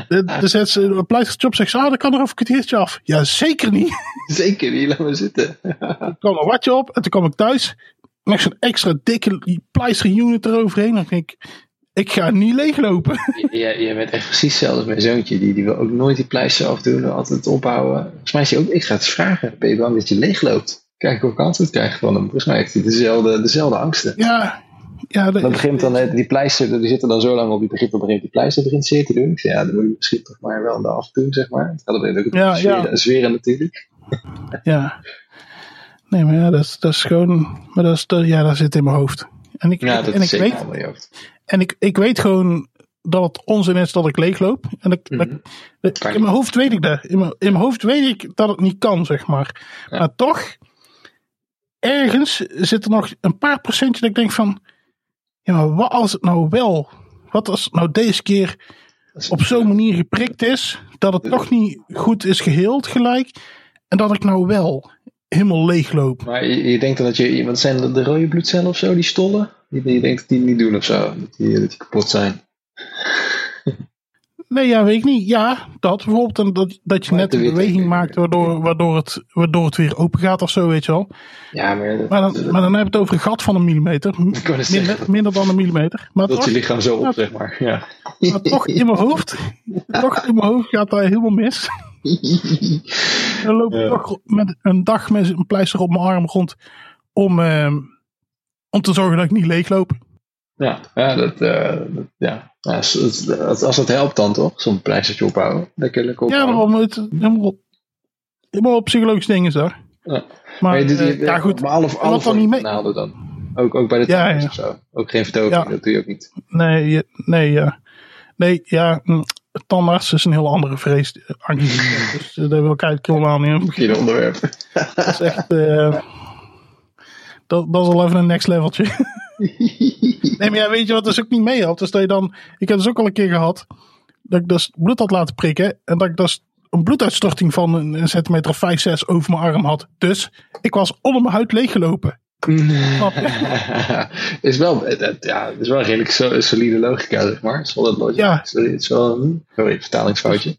(laughs) Dan zet ze zegt ze, ah, dan kan er een kwartiertje af. Ja, zeker niet. (laughs) Zeker niet, laat maar zitten. (laughs) Er kwam een watje op en toen kwam ik thuis. Nog zo'n extra dikke pleister unit eroverheen. Dan denk ik, ik ga niet leeglopen. Jij, jij bent echt precies hetzelfde als mijn zoontje. Die, die wil ook nooit die pleister afdoen, altijd ophouden. Volgens mij is hij ook, ik ga het vragen. Ben je bang dat je leegloopt? Kijk of ik antwoord krijg van hem. Volgens mij heeft hij dezelfde, dezelfde angsten. Ja, ja dat, Dan begint dan die pleister, die zit er dan zo lang op, die begint, dan begint die pleister begint zeer te doen. Ik zeg, ja, dan moet je misschien toch maar wel de af doen, zeg maar. Een gegeven moment ook Ja, zweren, ja. zweren natuurlijk. (laughs) Ja. Nee, maar ja, dat is, dat is gewoon. Maar dat, is, dat, ja, dat zit in mijn hoofd. En ik, Ja, dat en is ik weet, allemaal in je hoofd. en ik, ik weet gewoon dat het onzin is dat ik leegloop. En dat, dat- Mhm. dat- in mijn hoofd weet ik dat. In mijn, in mijn hoofd weet ik dat het niet kan, zeg maar. Ja. Maar toch, ergens zit er nog een paar procentje dat ik denk van. Ja, maar wat als het nou wel. Wat als het nou deze keer op zo'n manier geprikt is. Dat het toch niet goed is geheeld gelijk. En dat ik nou wel helemaal leegloop. Maar je, je denkt dan dat je, wat zijn de rode bloedcellen of zo, die stollen? Die, je denkt dat die niet doen of zo, dat die, dat die kapot zijn. Nee, ja, weet ik niet. Ja, dat bijvoorbeeld. En dat, dat je Maar net een beweging maakt waardoor, waardoor, het, waardoor het weer open gaat of zo, weet je wel. Ja, maar dat, Maar dan, maar dan heb je het over een gat van een millimeter. Minder, zeggen. minder dan een millimeter. Maar dat toch, je lichaam zo op, Ja. zeg maar. Ja. maar toch in mijn hoofd. toch in mijn hoofd gaat dat helemaal mis. (laughs) Dan loop ik Ja. toch met een dag met een pleister op mijn arm rond. Om, ehm, om te zorgen dat ik niet leegloop. Ja, ja, dat, eh, dat- ja. ja als, als- het helpt dan toch, zo'n pleistertje ophouden. Lekker, lekker Ja, ophouden. daarom het helemaal, helemaal psychologisch ding is daar. Ja. Maar, Maar je eh, je- ja goed, Maar alle, alle dan niet mee- naalden dan. Ook, ook bij de Ja, tandarts ja. of zo. Ook geen verdoving, Ja. dat doe je ook niet. nee, nee, ja. Nee, ja, hm, tandarts is een heel andere vrees. eh, aangezien. (laughs) dus daar wil ik eigenlijk helemaal niet in. Geen onderwerp. Dat is echt, eh, dat, dat is al even een next leveltje. (laughs) nee, maar ja, weet je wat dus ook niet mee had? Dus dat je dan, ik heb dus ook al een keer gehad, dat ik dus bloed had laten prikken. En dat ik dus een bloeduitstorting van een, een centimeter of 5, 6 over mijn arm had. Dus ik was onder mijn huid leeggelopen. Je? (laughs) is wel, het- het- ja, is wel een redelijk so- solide logica, zeg maar. Logica. Ja. Is wel een sorry, vertalingsfoutje.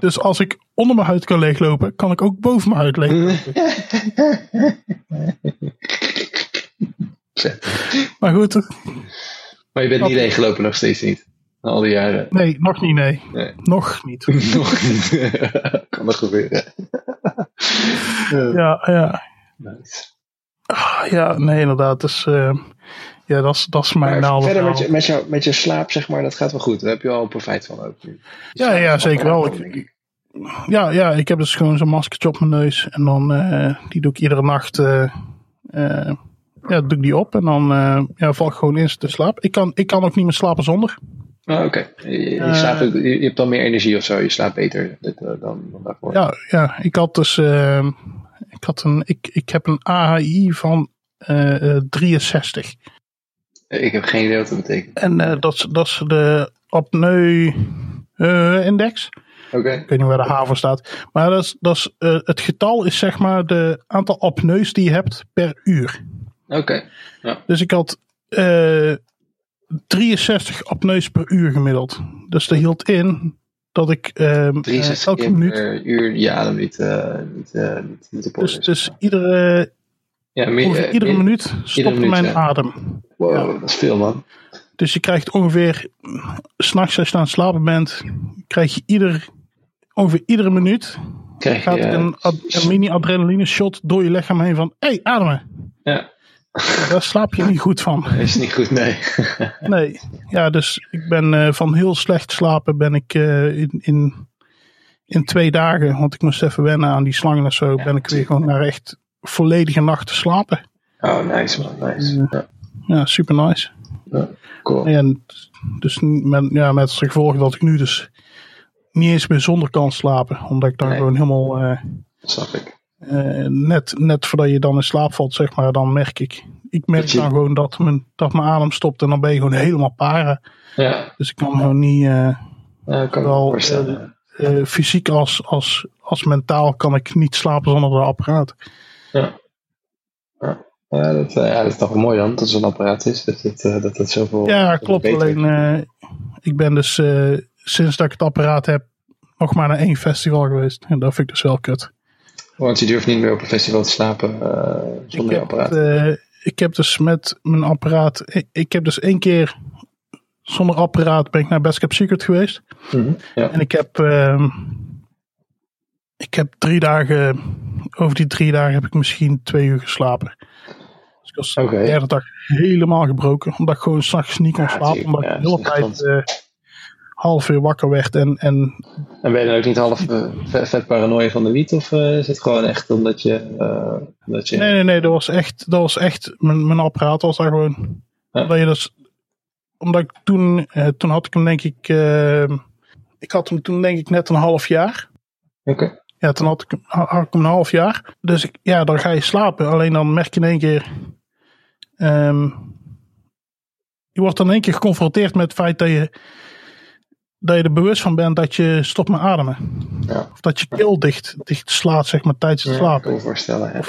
Dus als ik onder mijn huid kan leeglopen, kan ik ook boven mijn huid leeglopen. (laughs) Maar goed, Maar je bent niet leeggelopen nog steeds niet. Na al die jaren. nee, nog niet, nee. Nee. Nog niet. (laughs) Nog niet. (laughs) kan nog gebeuren. Ja. Ja, ja. Nice. Ah, Ja, nee, inderdaad. Dus, eh, ja, dat is, dat is mijn verder met je, met, jou, met je slaap, zeg maar, dat gaat wel goed. Daar heb je al profijt van ook. Ja, ja, zeker wel. Ik, ja, ja, ik heb dus gewoon zo'n maskertje op mijn neus. En dan, eh, die doe ik iedere nacht, eh, eh, ja, doe ik die op. En dan ja, val ik gewoon in te slaap. Ik kan, ik kan ook niet meer slapen zonder. Oh, Oké. Je, je, slaapt ook- je, je hebt dan meer energie of zo. Je slaapt beter dit, dan, dan daarvoor. Ja, ja, ik had dus, ik had een, ik, ik heb een AHI van eh, eh, 63. Ik heb geen idee wat dat betekent. En eh, dat, is, dat is de apneu-index. Oké. Ik weet niet waar de H voor staat. Maar dat is, dat is, eh, het getal is zeg maar de aantal apneus die je hebt per uur. Oké. Dus ik had eh 63 apneus per uur gemiddeld. Dus dat hield in dat ik ehm, 63 eh, elke minuut. per uur je adem niet, eh, niet, eh, niet, niet op Dus, dus iedere, ja, meer, eh, iedere meer- minuut stopte minuut, mijn ja. adem. Wow, dat is veel man. Dus je krijgt ongeveer, s'nachts als je aan het slapen bent, krijg je ieder, ongeveer iedere minuut Krijg gaat je, een, ad- een mini adrenaline shot door je lichaam heen van, hé, hey, ademen. ja, (laughs) Daar slaap je niet goed van. dat is niet goed, nee. (laughs) Nee, ja, dus ik ben eh, van heel slecht slapen ben ik eh, in, in, in twee dagen, want ik moest even wennen aan die slangen en zo, ben ik weer gewoon naar echt volledige nacht te slapen. Oh, nice man, nice. Ja, Ja, super nice. ja, cool. En dus met, ja, met als gevolg dat ik nu dus niet eens meer zonder kan slapen, omdat ik dan Nee. gewoon helemaal eh, snap ik. eh, net, net voordat je dan in slaap valt, zeg maar, dan merk ik, ik merk je- dan gewoon dat mijn, dat mijn adem stopt en dan ben je gewoon helemaal paren. Ja, Dus ik kan gewoon niet... eh, ja kan Wel, fysiek als, als, als mentaal kan ik niet slapen zonder dat apparaat. Ja. Ja. Ja, dat, eh, ja, dat is toch wel mooi dan, dat zo'n apparaat is. Dat het, eh, dat het zoveel Ja, klopt. beter Alleen eh, ik ben dus eh, sinds dat ik het apparaat heb nog maar naar één festival geweest. En dat vind ik dus wel kut. Want je durft niet meer op een festival te slapen eh, zonder je ik, heb, apparaat. eh, ik heb dus met mijn apparaat. Ik, ik heb dus één keer zonder apparaat ben ik naar Best Kept Secret geweest. Mhm, Ja. En ik heb, ehm, ik heb drie dagen, over die drie dagen heb ik misschien twee uur geslapen. Dus ik was de derde dag helemaal gebroken. Omdat ik gewoon s'nachts niet kon Ja, slapen. Omdat Ja, ik de hele dat tijd eh, half uur wakker werd. En, en En ben je dan ook niet half eh, vet, paranoia van de wiet? Of eh, is het gewoon echt omdat je... omdat je nee, nee, nee, dat was echt, dat was echt mijn, mijn apparaat was daar gewoon. Dat je dus, omdat ik toen, toen had ik hem denk ik, ik had hem toen denk ik net een half jaar. Oké. Ja, toen had ik, had ik een half jaar. Dus ik, ja, dan ga je slapen. Alleen dan merk je in één keer. ehm, je wordt dan in één keer geconfronteerd met het feit dat je. Dat je er bewust van bent dat je stopt met ademen. Ja. Of dat je keel dicht, dicht slaat, zeg maar, tijdens het Ja, slapen. kan voorstellen. Ja.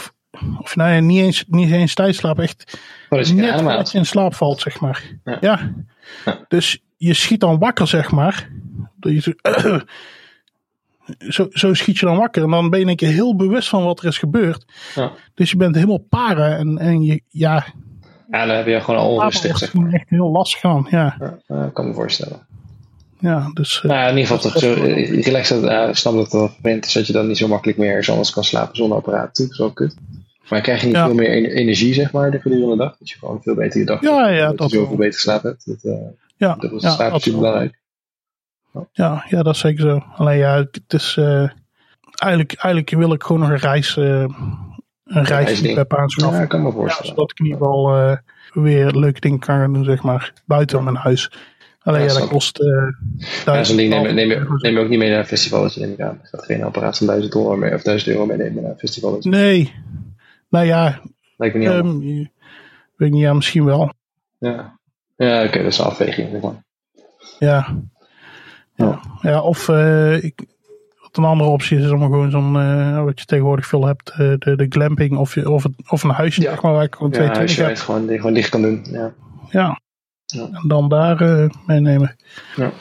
Of nee, niet eens, niet eens tijdens slapen. Echt dat je geen net haalt. je in slaap valt, zeg maar. Ja. Ja. Ja. Dus je schiet dan wakker, zeg maar. Dat zo, zo, zo schiet je dan wakker. En dan ben je één keer heel bewust van wat er is gebeurd. Ja. Dus je bent helemaal paren. En, en je, ja, ja, dan heb je gewoon al onrustig, gewoon maar. echt heel lastig aan. Ja, Ja, kan me voorstellen. ja dus... eh, Nou, ja, in ieder geval dat toch is zo relaxed. Ik snap dat het wel vervelend is dat je dan niet zo makkelijk meer ergens anders kan slapen zonder apparaat. Natuurlijk, is wel kut. Maar krijg je niet Ja. veel meer ener- energie, zeg maar, de gedurende de dag? Dat je gewoon veel beter je dag Ja, hebt, ja, dat, dat je zoveel beter geslapen hebt. Dat, eh, ja, dat is ja, slaap dat belangrijk. Ja, ja, dat is zeker zo. Alleen ja, het is... eh, eigenlijk, eigenlijk wil ik gewoon nog een reis... eh, een reisding. per aanschaf. Ja, ik kan me Ja, voorstellen. zodat ik in ieder geval eh, weer leuke dingen kan gaan doen, zeg maar, buiten mijn huis. Alleen Ja, ja, dat ik. kost. Ja, duizend zo'n ding neem, neem, je- neem je ook niet mee naar een festivaletje, neem ik aan. Je gaat geen apparaat van 1000 dollar mee, of 1000 euro meenemen naar een festivaletje. Nee. Nou ja, Lijkt me niet ehm, weet ik niet, ja, misschien wel. Ja, ja oké, dat is een afweging. Ja. Ja, ja of eh, ik, wat een andere optie is om gewoon zo'n, eh, wat je tegenwoordig veel hebt, eh, de, de glamping of, je, of, het, of een huisje, Ja. zeg maar, waar ik gewoon Ja, twee als twintig je heb. gewoon, die gewoon dicht kan doen. Ja, Ja. Ja. En dan daar meenemen. Ja.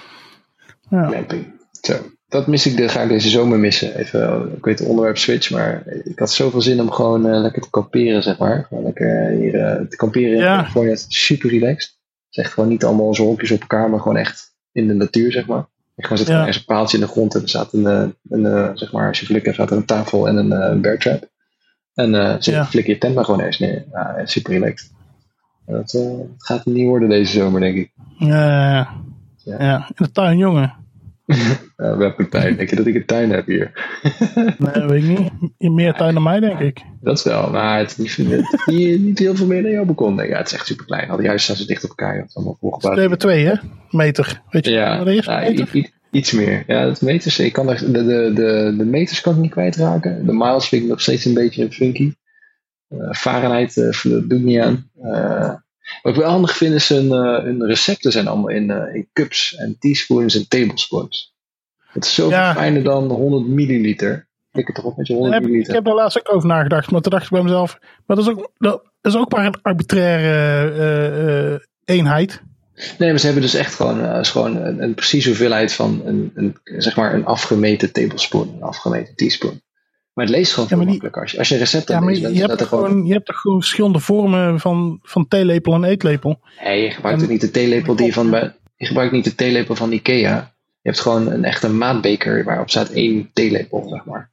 Ja. glamping. Zo, dat mis ik, de, ga ik deze zomer missen. Even, ik weet het onderwerp switch, maar ik had zoveel zin om gewoon lekker te kamperen, zeg maar. Gewoon lekker hier te kamperen in Ja. Californië. Is super relaxed. Het is echt gewoon niet allemaal zorgjes op elkaar, maar gewoon echt in de natuur, zeg maar. Gewoon zit Ja. een paaltje in de grond en er staat een, eh, een eh, zeg maar, als je flikker staat er een tafel en een eh, bear trap. En eh zit Ja. flikker je tent maar gewoon ergens neer. Ja, super relaxed. En Dat, gaat niet worden deze zomer, denk ik. Ja, ja. Ja. ja, in de tuin, jongen. (laughs) Uh, we hebben een tuin. Denk je dat ik een tuin heb hier? (laughs) Nee, weet ik niet. Je meer tuin dan mij, denk ik. Dat is wel, maar het is niet, het, (laughs) heel veel meer dan jouw balkon. Ja, het is echt super klein. Al die huizen staan zo dicht op elkaar. Het is allemaal We hebben twee, hè? Meter. Weet je Ja, wat ja, iets meer. Ja, dat meters, ik kan daar- de, de, de, de meters kan ik niet kwijtraken. De miles vind ik nog steeds een beetje funky. Eh, Fahrenheit eh, dat doe ik niet aan. Eh, wat ik wel handig vind is hun, eh, hun recepten zijn allemaal in, eh, in cups en teaspoons en tablespoons. Het is zoveel Ja. fijner dan 100 milliliter. Ik het toch op met je 100 Heb- ik milliliter. heb daar laatst ook over nagedacht. Maar toen dacht ik bij mezelf, maar dat is ook, dat is ook maar een arbitraire eh, eenheid. Nee, maar ze hebben dus echt gewoon, is gewoon een, een precieze hoeveelheid van een, een, zeg maar een afgemeten tablespoon, een afgemeten teaspoon. Maar het leest gewoon Ja, veel die- makkelijker. Als je, als je recept Ja, maar je, hebt gewoon... gewoon, je hebt toch gewoon verschillende vormen van, van theelepel en eetlepel. Nee, je gebruikt En- niet de theelepel die je van... Je gebruikt niet de theelepel van Ikea. Je hebt gewoon een echte maatbeker waarop staat één theelepel, zeg maar.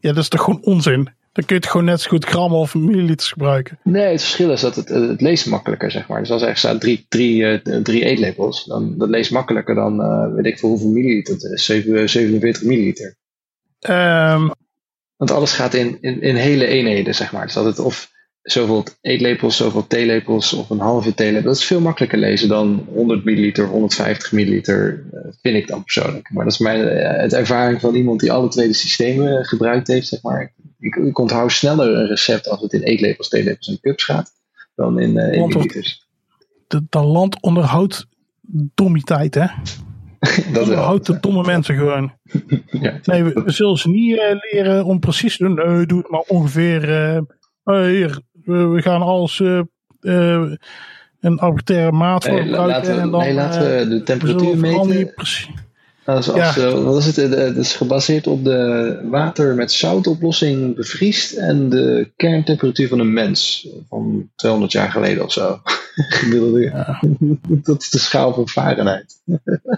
Ja, dat is toch gewoon onzin. Dan kun je het gewoon net zo goed grammen of milliliters gebruiken. Nee, het verschil is dat het, eh, het leest makkelijker, zeg maar. Dus als er echt staat drie, drie, eh, drie eetlepels, dan dat leest makkelijker dan, eh, weet ik veel hoeveel milliliter het is. Zeven- 47 milliliter. Ehm, Want alles gaat in, in, in hele eenheden, zeg maar. Dus dat het of zoveel eetlepels, zoveel theelepels of een halve theelepel. Dat is veel makkelijker lezen dan 100 milliliter, 150 milliliter, eh, vind ik dan persoonlijk. Maar dat is mijn eh, het ervaring van iemand die alle twee de systemen eh, gebruikt heeft, zeg maar. Ik, ik onthoud sneller een recept als het in eetlepels, theelepels en cups gaat, dan in, eh in milliliters. de, dat land onderhoudt dommiteit, hè? (laughs) Dat. Onderhoudt de domme mensen gewoon. (laughs) Ja. Nee, we, we zullen ze niet eh, leren om precies te doen. Nee, doe het maar ongeveer. eh, hier, we, we gaan alles eh, een arbitraire maat voor Nee, gebruiken. laten en dan, nee, laten we de temperatuur meten. precies. Als, als, Ja. wat is het? Het is gebaseerd op de water met zoutoplossing bevriest en de kerntemperatuur van een mens van 200 jaar geleden of zo. Gemiddelde. Ja. (laughs) Dat is de schaal van Fahrenheit.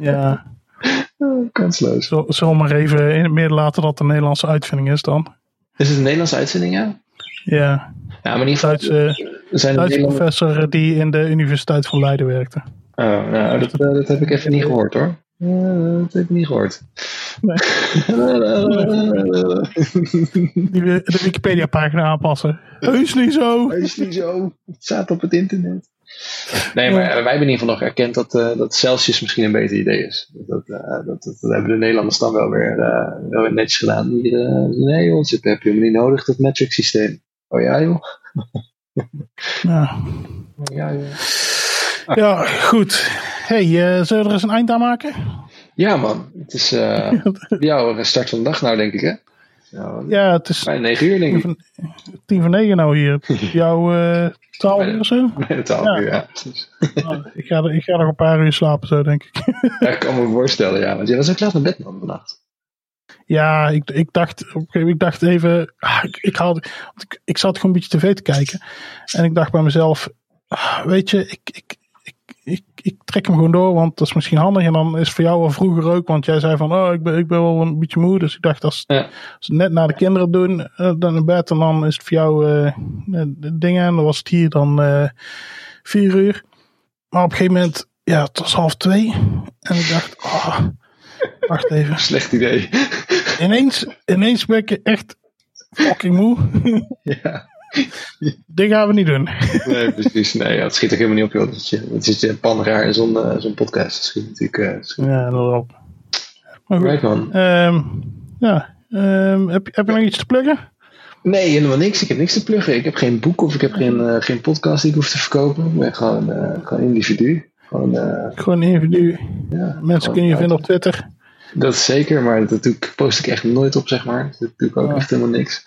Ja, (laughs) Oh, kansloos. zal, zal maar even in het midden laten dat de Nederlandse uitvinding is dan. Is het een Nederlandse uitzending, ja? Ja, Ja, maar in ieder geval Duitse, zijn Duitse professor die in de Universiteit van Leiden werkte. Oh, nou, dat, eh, dat heb ik even niet gehoord hoor. Dat heb ik niet gehoord. (laughs) Die we de Wikipedia pagina aanpassen. Heus niet zo. Is niet zo. Het staat op het internet. Nee, maar wij hebben in ieder geval nog erkend dat, eh, dat Celsius misschien een beter idee is. Dat, eh, dat, dat, dat hebben de Nederlanders dan wel weer, eh, wel weer netjes gedaan. Hier, eh, nee joh, dat heb je helemaal niet nodig, dat metric systeem. Oh ja joh. Ja, Oh, ja, joh. ja goed. Hey, eh, zullen we er eens een eind aan maken? ja man, het is eh (laughs) jouw start van de dag nou denk ik hè. Nou, Ja, het is Bijna 9 uur denk ik. van, tien van negen nou hier. (laughs) Jouw eh twaalf uur of zo? 12 Ja. uur, ja. Nou, ik, ga, er- ik ga nog een paar uur slapen zo, denk ik. (laughs) Ja, ik kan me voorstellen, ja. Want jij was ook laat naar bed man vannacht. Ja, ik, ik, dacht, ik dacht even. ah, ik, ik, had, want ik, ik zat gewoon een beetje tv te kijken. En ik dacht bij mezelf: ah, Weet je, ik, ik, ik, ik, trek hem gewoon door, want dat is misschien handig. En dan is het voor jou al vroeger ook, want jij zei van: Oh, ik ben, ik ben wel een beetje moe. Dus ik dacht: Als, Ja. als we het net na de kinderen doen, eh, dan in bed. En dan is het voor jou de dingen. En dan was het hier dan vier uur. Maar op een gegeven moment, ja, het was half twee. En ik dacht: Oh, wacht even (laughs) Slecht idee. ineens, ineens ben ik echt fucking moe. (laughs) Ja. (laughs) Dit gaan we niet doen. Nee, precies. Nee, ja, het schiet ook helemaal niet op, joh. Dat je, het is je pan raar in zo'n eh, zo'n podcast. Dat schiet natuurlijk... eh, schiet- Ja, inderdaad. Maar goed. Right, man. Ehm, ja. Ehm, heb, heb je nog iets te pluggen? Nee, helemaal niks. Ik heb niks te pluggen. Ik heb geen boek of ik heb geen, eh, geen podcast die ik hoef te verkopen. Ik ben gewoon, gewoon individu. Gewoon, Gewoon individu. ja, Mensen kunnen je vinden op Twitter. Dat is zeker, maar dat doe ik, post ik echt nooit op, zeg maar. Dat doe ik ook Ja. echt helemaal niks.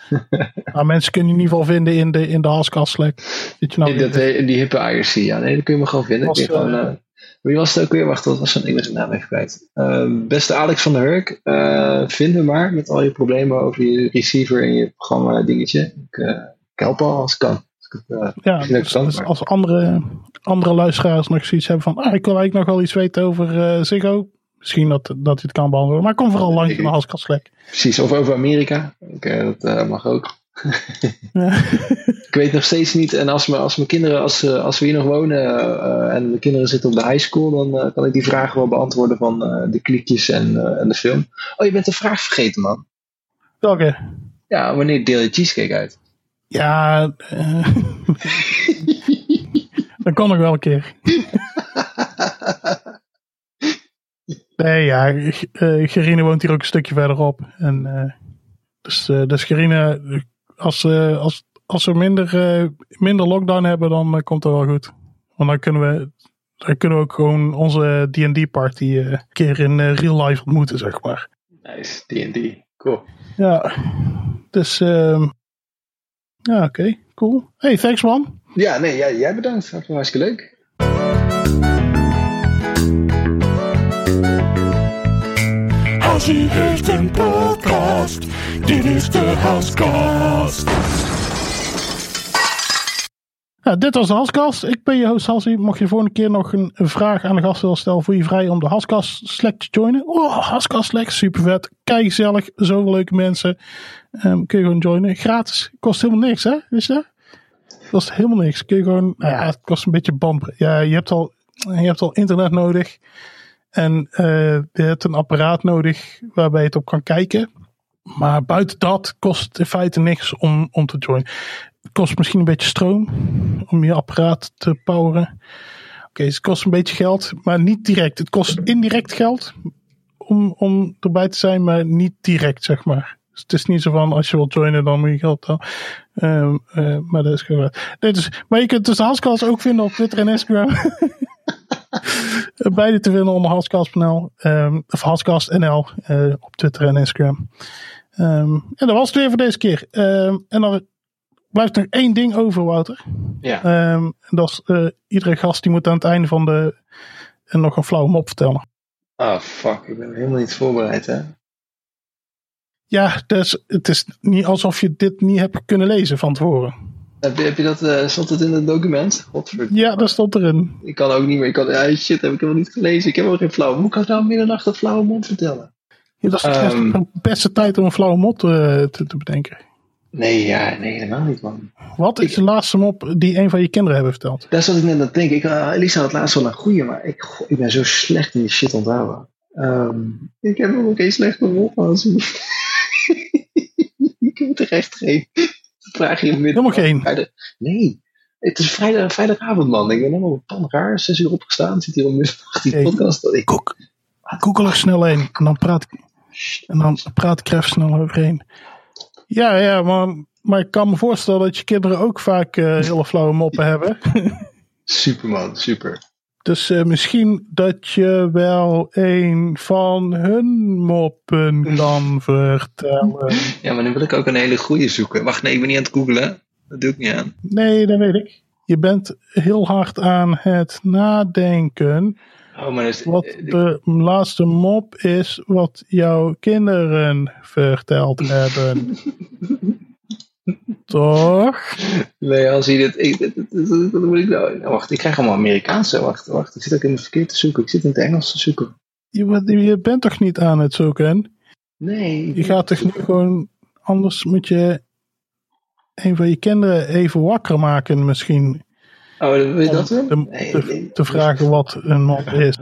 Maar (laughs) mensen kunnen je in ieder geval vinden in de, in de Haskell Slack. Je nou In dat, eh, die hippe IRC, ja. Nee, dat kun je me gewoon vinden. Was, gewoon, eh, eh, wie was het ook weer? Wacht, wat was zijn, ik ben zijn naam even kwijt. Ehm, beste Alex van der Hurk, eh, vind me maar met al je problemen over je receiver en je programma dingetje. Ik, eh, ik help al als ik kan. Het, eh, Ja, dus, dus als andere, andere luisteraars nog zoiets hebben van, ah, ik wil eigenlijk nog wel iets weten over eh Ziggo. Misschien dat, dat je het kan beantwoorden. Maar kom vooral langs in de Slack. Precies, of over Amerika. Ik, eh, dat eh, mag ook. Ja. (laughs) Ik weet nog steeds niet. En als, me, als mijn kinderen, als, ze- als we hier nog wonen eh, en mijn kinderen zitten op de high school, dan eh, kan ik die vragen wel beantwoorden van eh, de klikjes en, eh, en de film. Oh, je bent een vraag vergeten, man. Welke? Ja, wanneer deel je cheesecake uit? Ja, eh, (laughs) dat kan nog wel een keer. (laughs) Nee, ja, eh Gerine woont hier ook een stukje verderop. En, eh, dus, eh, dus Gerine, als, als, als we minder, minder lockdown hebben, dan komt het wel goed. Want dan kunnen we, dan kunnen we ook gewoon onze D&D party eh, een keer in real life ontmoeten, zeg maar. Nice, D&D. Cool. Ja, dus ehm, ja, oké, cool. Hey, thanks man. Ja, nee, jij, jij bedankt. Dat was hartstikke leuk. Hassie heeft een podcast. Dit is de Haskast. Ja, dit was de Haskast. Ik ben je host Hassie. Mocht je de volgende keer nog een, een vraag aan de gast willen stellen, voel je vrij om de Haskast Slack te joinen. Oh, Haskast Slack, super vet. Kijk gezellig, zoveel leuke mensen. Ehm, kun je gewoon joinen. Gratis. Kost helemaal niks, hè? Wist je? Kost helemaal niks. Kun je gewoon, nou ja, het kost een beetje band. Ja, je hebt al, je hebt al internet nodig. En eh, je hebt een apparaat nodig waarbij je het op kan kijken. Maar buiten dat kost het in feite niks om, om te joinen. Het kost misschien een beetje stroom om je apparaat te poweren. Oké, het kost een beetje geld, maar niet direct. Het kost indirect geld om, om erbij te zijn, maar niet direct, zeg maar. Dus het is niet zo van als je wilt joinen, dan moet je geld dan. Ehm, eh, maar dat is gewoon. Nee, dus, maar je kunt dus de Haskals ook vinden op Twitter en Instagram. (laughs) (laughs) Beide te vinden onder Haskast.nl ehm, of Haskast.nl eh, op Twitter en Instagram. Ehm, en dat was het weer voor deze keer. Ehm, en dan blijft nog één ding over, Wouter. Ja. En dat is eh, iedere gast die moet aan het einde van de en nog een flauwe mop vertellen. Ah, fuck. Ik ben helemaal niet voorbereid, hè? Ja, dus het is niet alsof je dit niet hebt kunnen lezen van tevoren. Heb je, heb je dat, eh, stond het in het document? Ja, dat stond erin. Ik kan ook niet meer. Ik kan, ja, shit, heb ik helemaal niet gelezen. Ik heb ook geen flauw. Hoe kan ik nou middernacht een flauwe mond vertellen? Ja, dat is de beste tijd om een flauwe mop eh, te, te bedenken. Nee, ja, nee, helemaal niet, man. Wat is de laatste mop die een van je kinderen hebben verteld? Daar zat ik net aan het denken. Ik, uh, Elisa had laatst wel een goeie, maar ik, goh, ik ben zo slecht in die shit onthouden. Ehm, ik heb nog geen slechte mop aan zien. (laughs) ik heb er echt geen. Vraag je midden. Helemaal geen. Vrijdag- Nee, het is vrijdag, vrijdagavond, man. Ik ben helemaal pan raar. Zes uur opgestaan. Zit hier om middernacht die Oké. podcast. Ik, Koek. Google er snel heen. En dan praat ik, en dan praat er even snel overheen. Ja, ja, maar, maar ik kan me voorstellen dat je kinderen ook vaak eh, hele flauwe moppen hebben. (laughs) super, man. Super. Dus eh, misschien dat je wel een van hun moppen (laughs) kan vertellen. Ja, maar nu wil ik ook een hele goeie zoeken. Wacht, nee, ik ben niet aan het googlen. Dat doe ik niet aan. Nee, dat weet ik. Je bent heel hard aan het nadenken. Oh, maar dus, Wat de laatste mop is wat jouw kinderen verteld (laughs) hebben. Toch? Nee, als je dit. Ik, dit- dit- dit- dit- wat moet ik nou? nou, Wacht, ik krijg allemaal Amerikaanse. Wacht, wacht. Ik zit ook in het verkeerd te zoeken. Ik zit in het Engels te zoeken. Je, bent- je bent toch niet aan het zoeken? Nee. Je gaat toch nu gewoon. Anders moet je een van je kinderen even wakker maken, misschien. Oh, wil je dat doen? Te, Nee, te, nee. te vragen wat een mop is.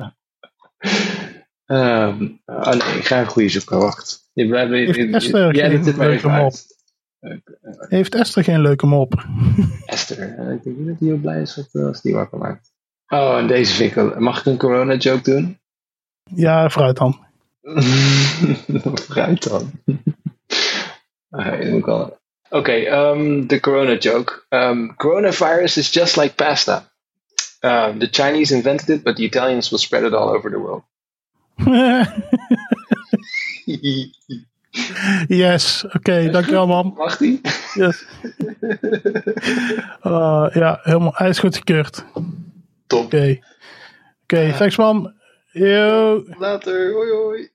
Ehm, oh nee, ik ga een goede zoeken. Wacht. Je, blijft- je, je, jij dit maar even uit. Heeft Esther geen leuke mop? (laughs) Esther, eh, ik denk niet dat hij heel blij is dat, eh, als die wakker maakt. Oh, en deze vind ik Mag ik een corona joke doen? Ja, vooruit dan. (laughs) Vooruit dan. (laughs) Ah, Oké, ehm, de corona joke. Um, coronavirus is just like pasta. Um, the Chinese invented it, but the Italians will spread it all over the world. Yes, oké, dankjewel man. Mag die? Yes. Uh, (laughs) ja, helemaal, hij is goed gekeurd. Oké, Top. oké, thanks man. Yo. Later. Hoi hoi.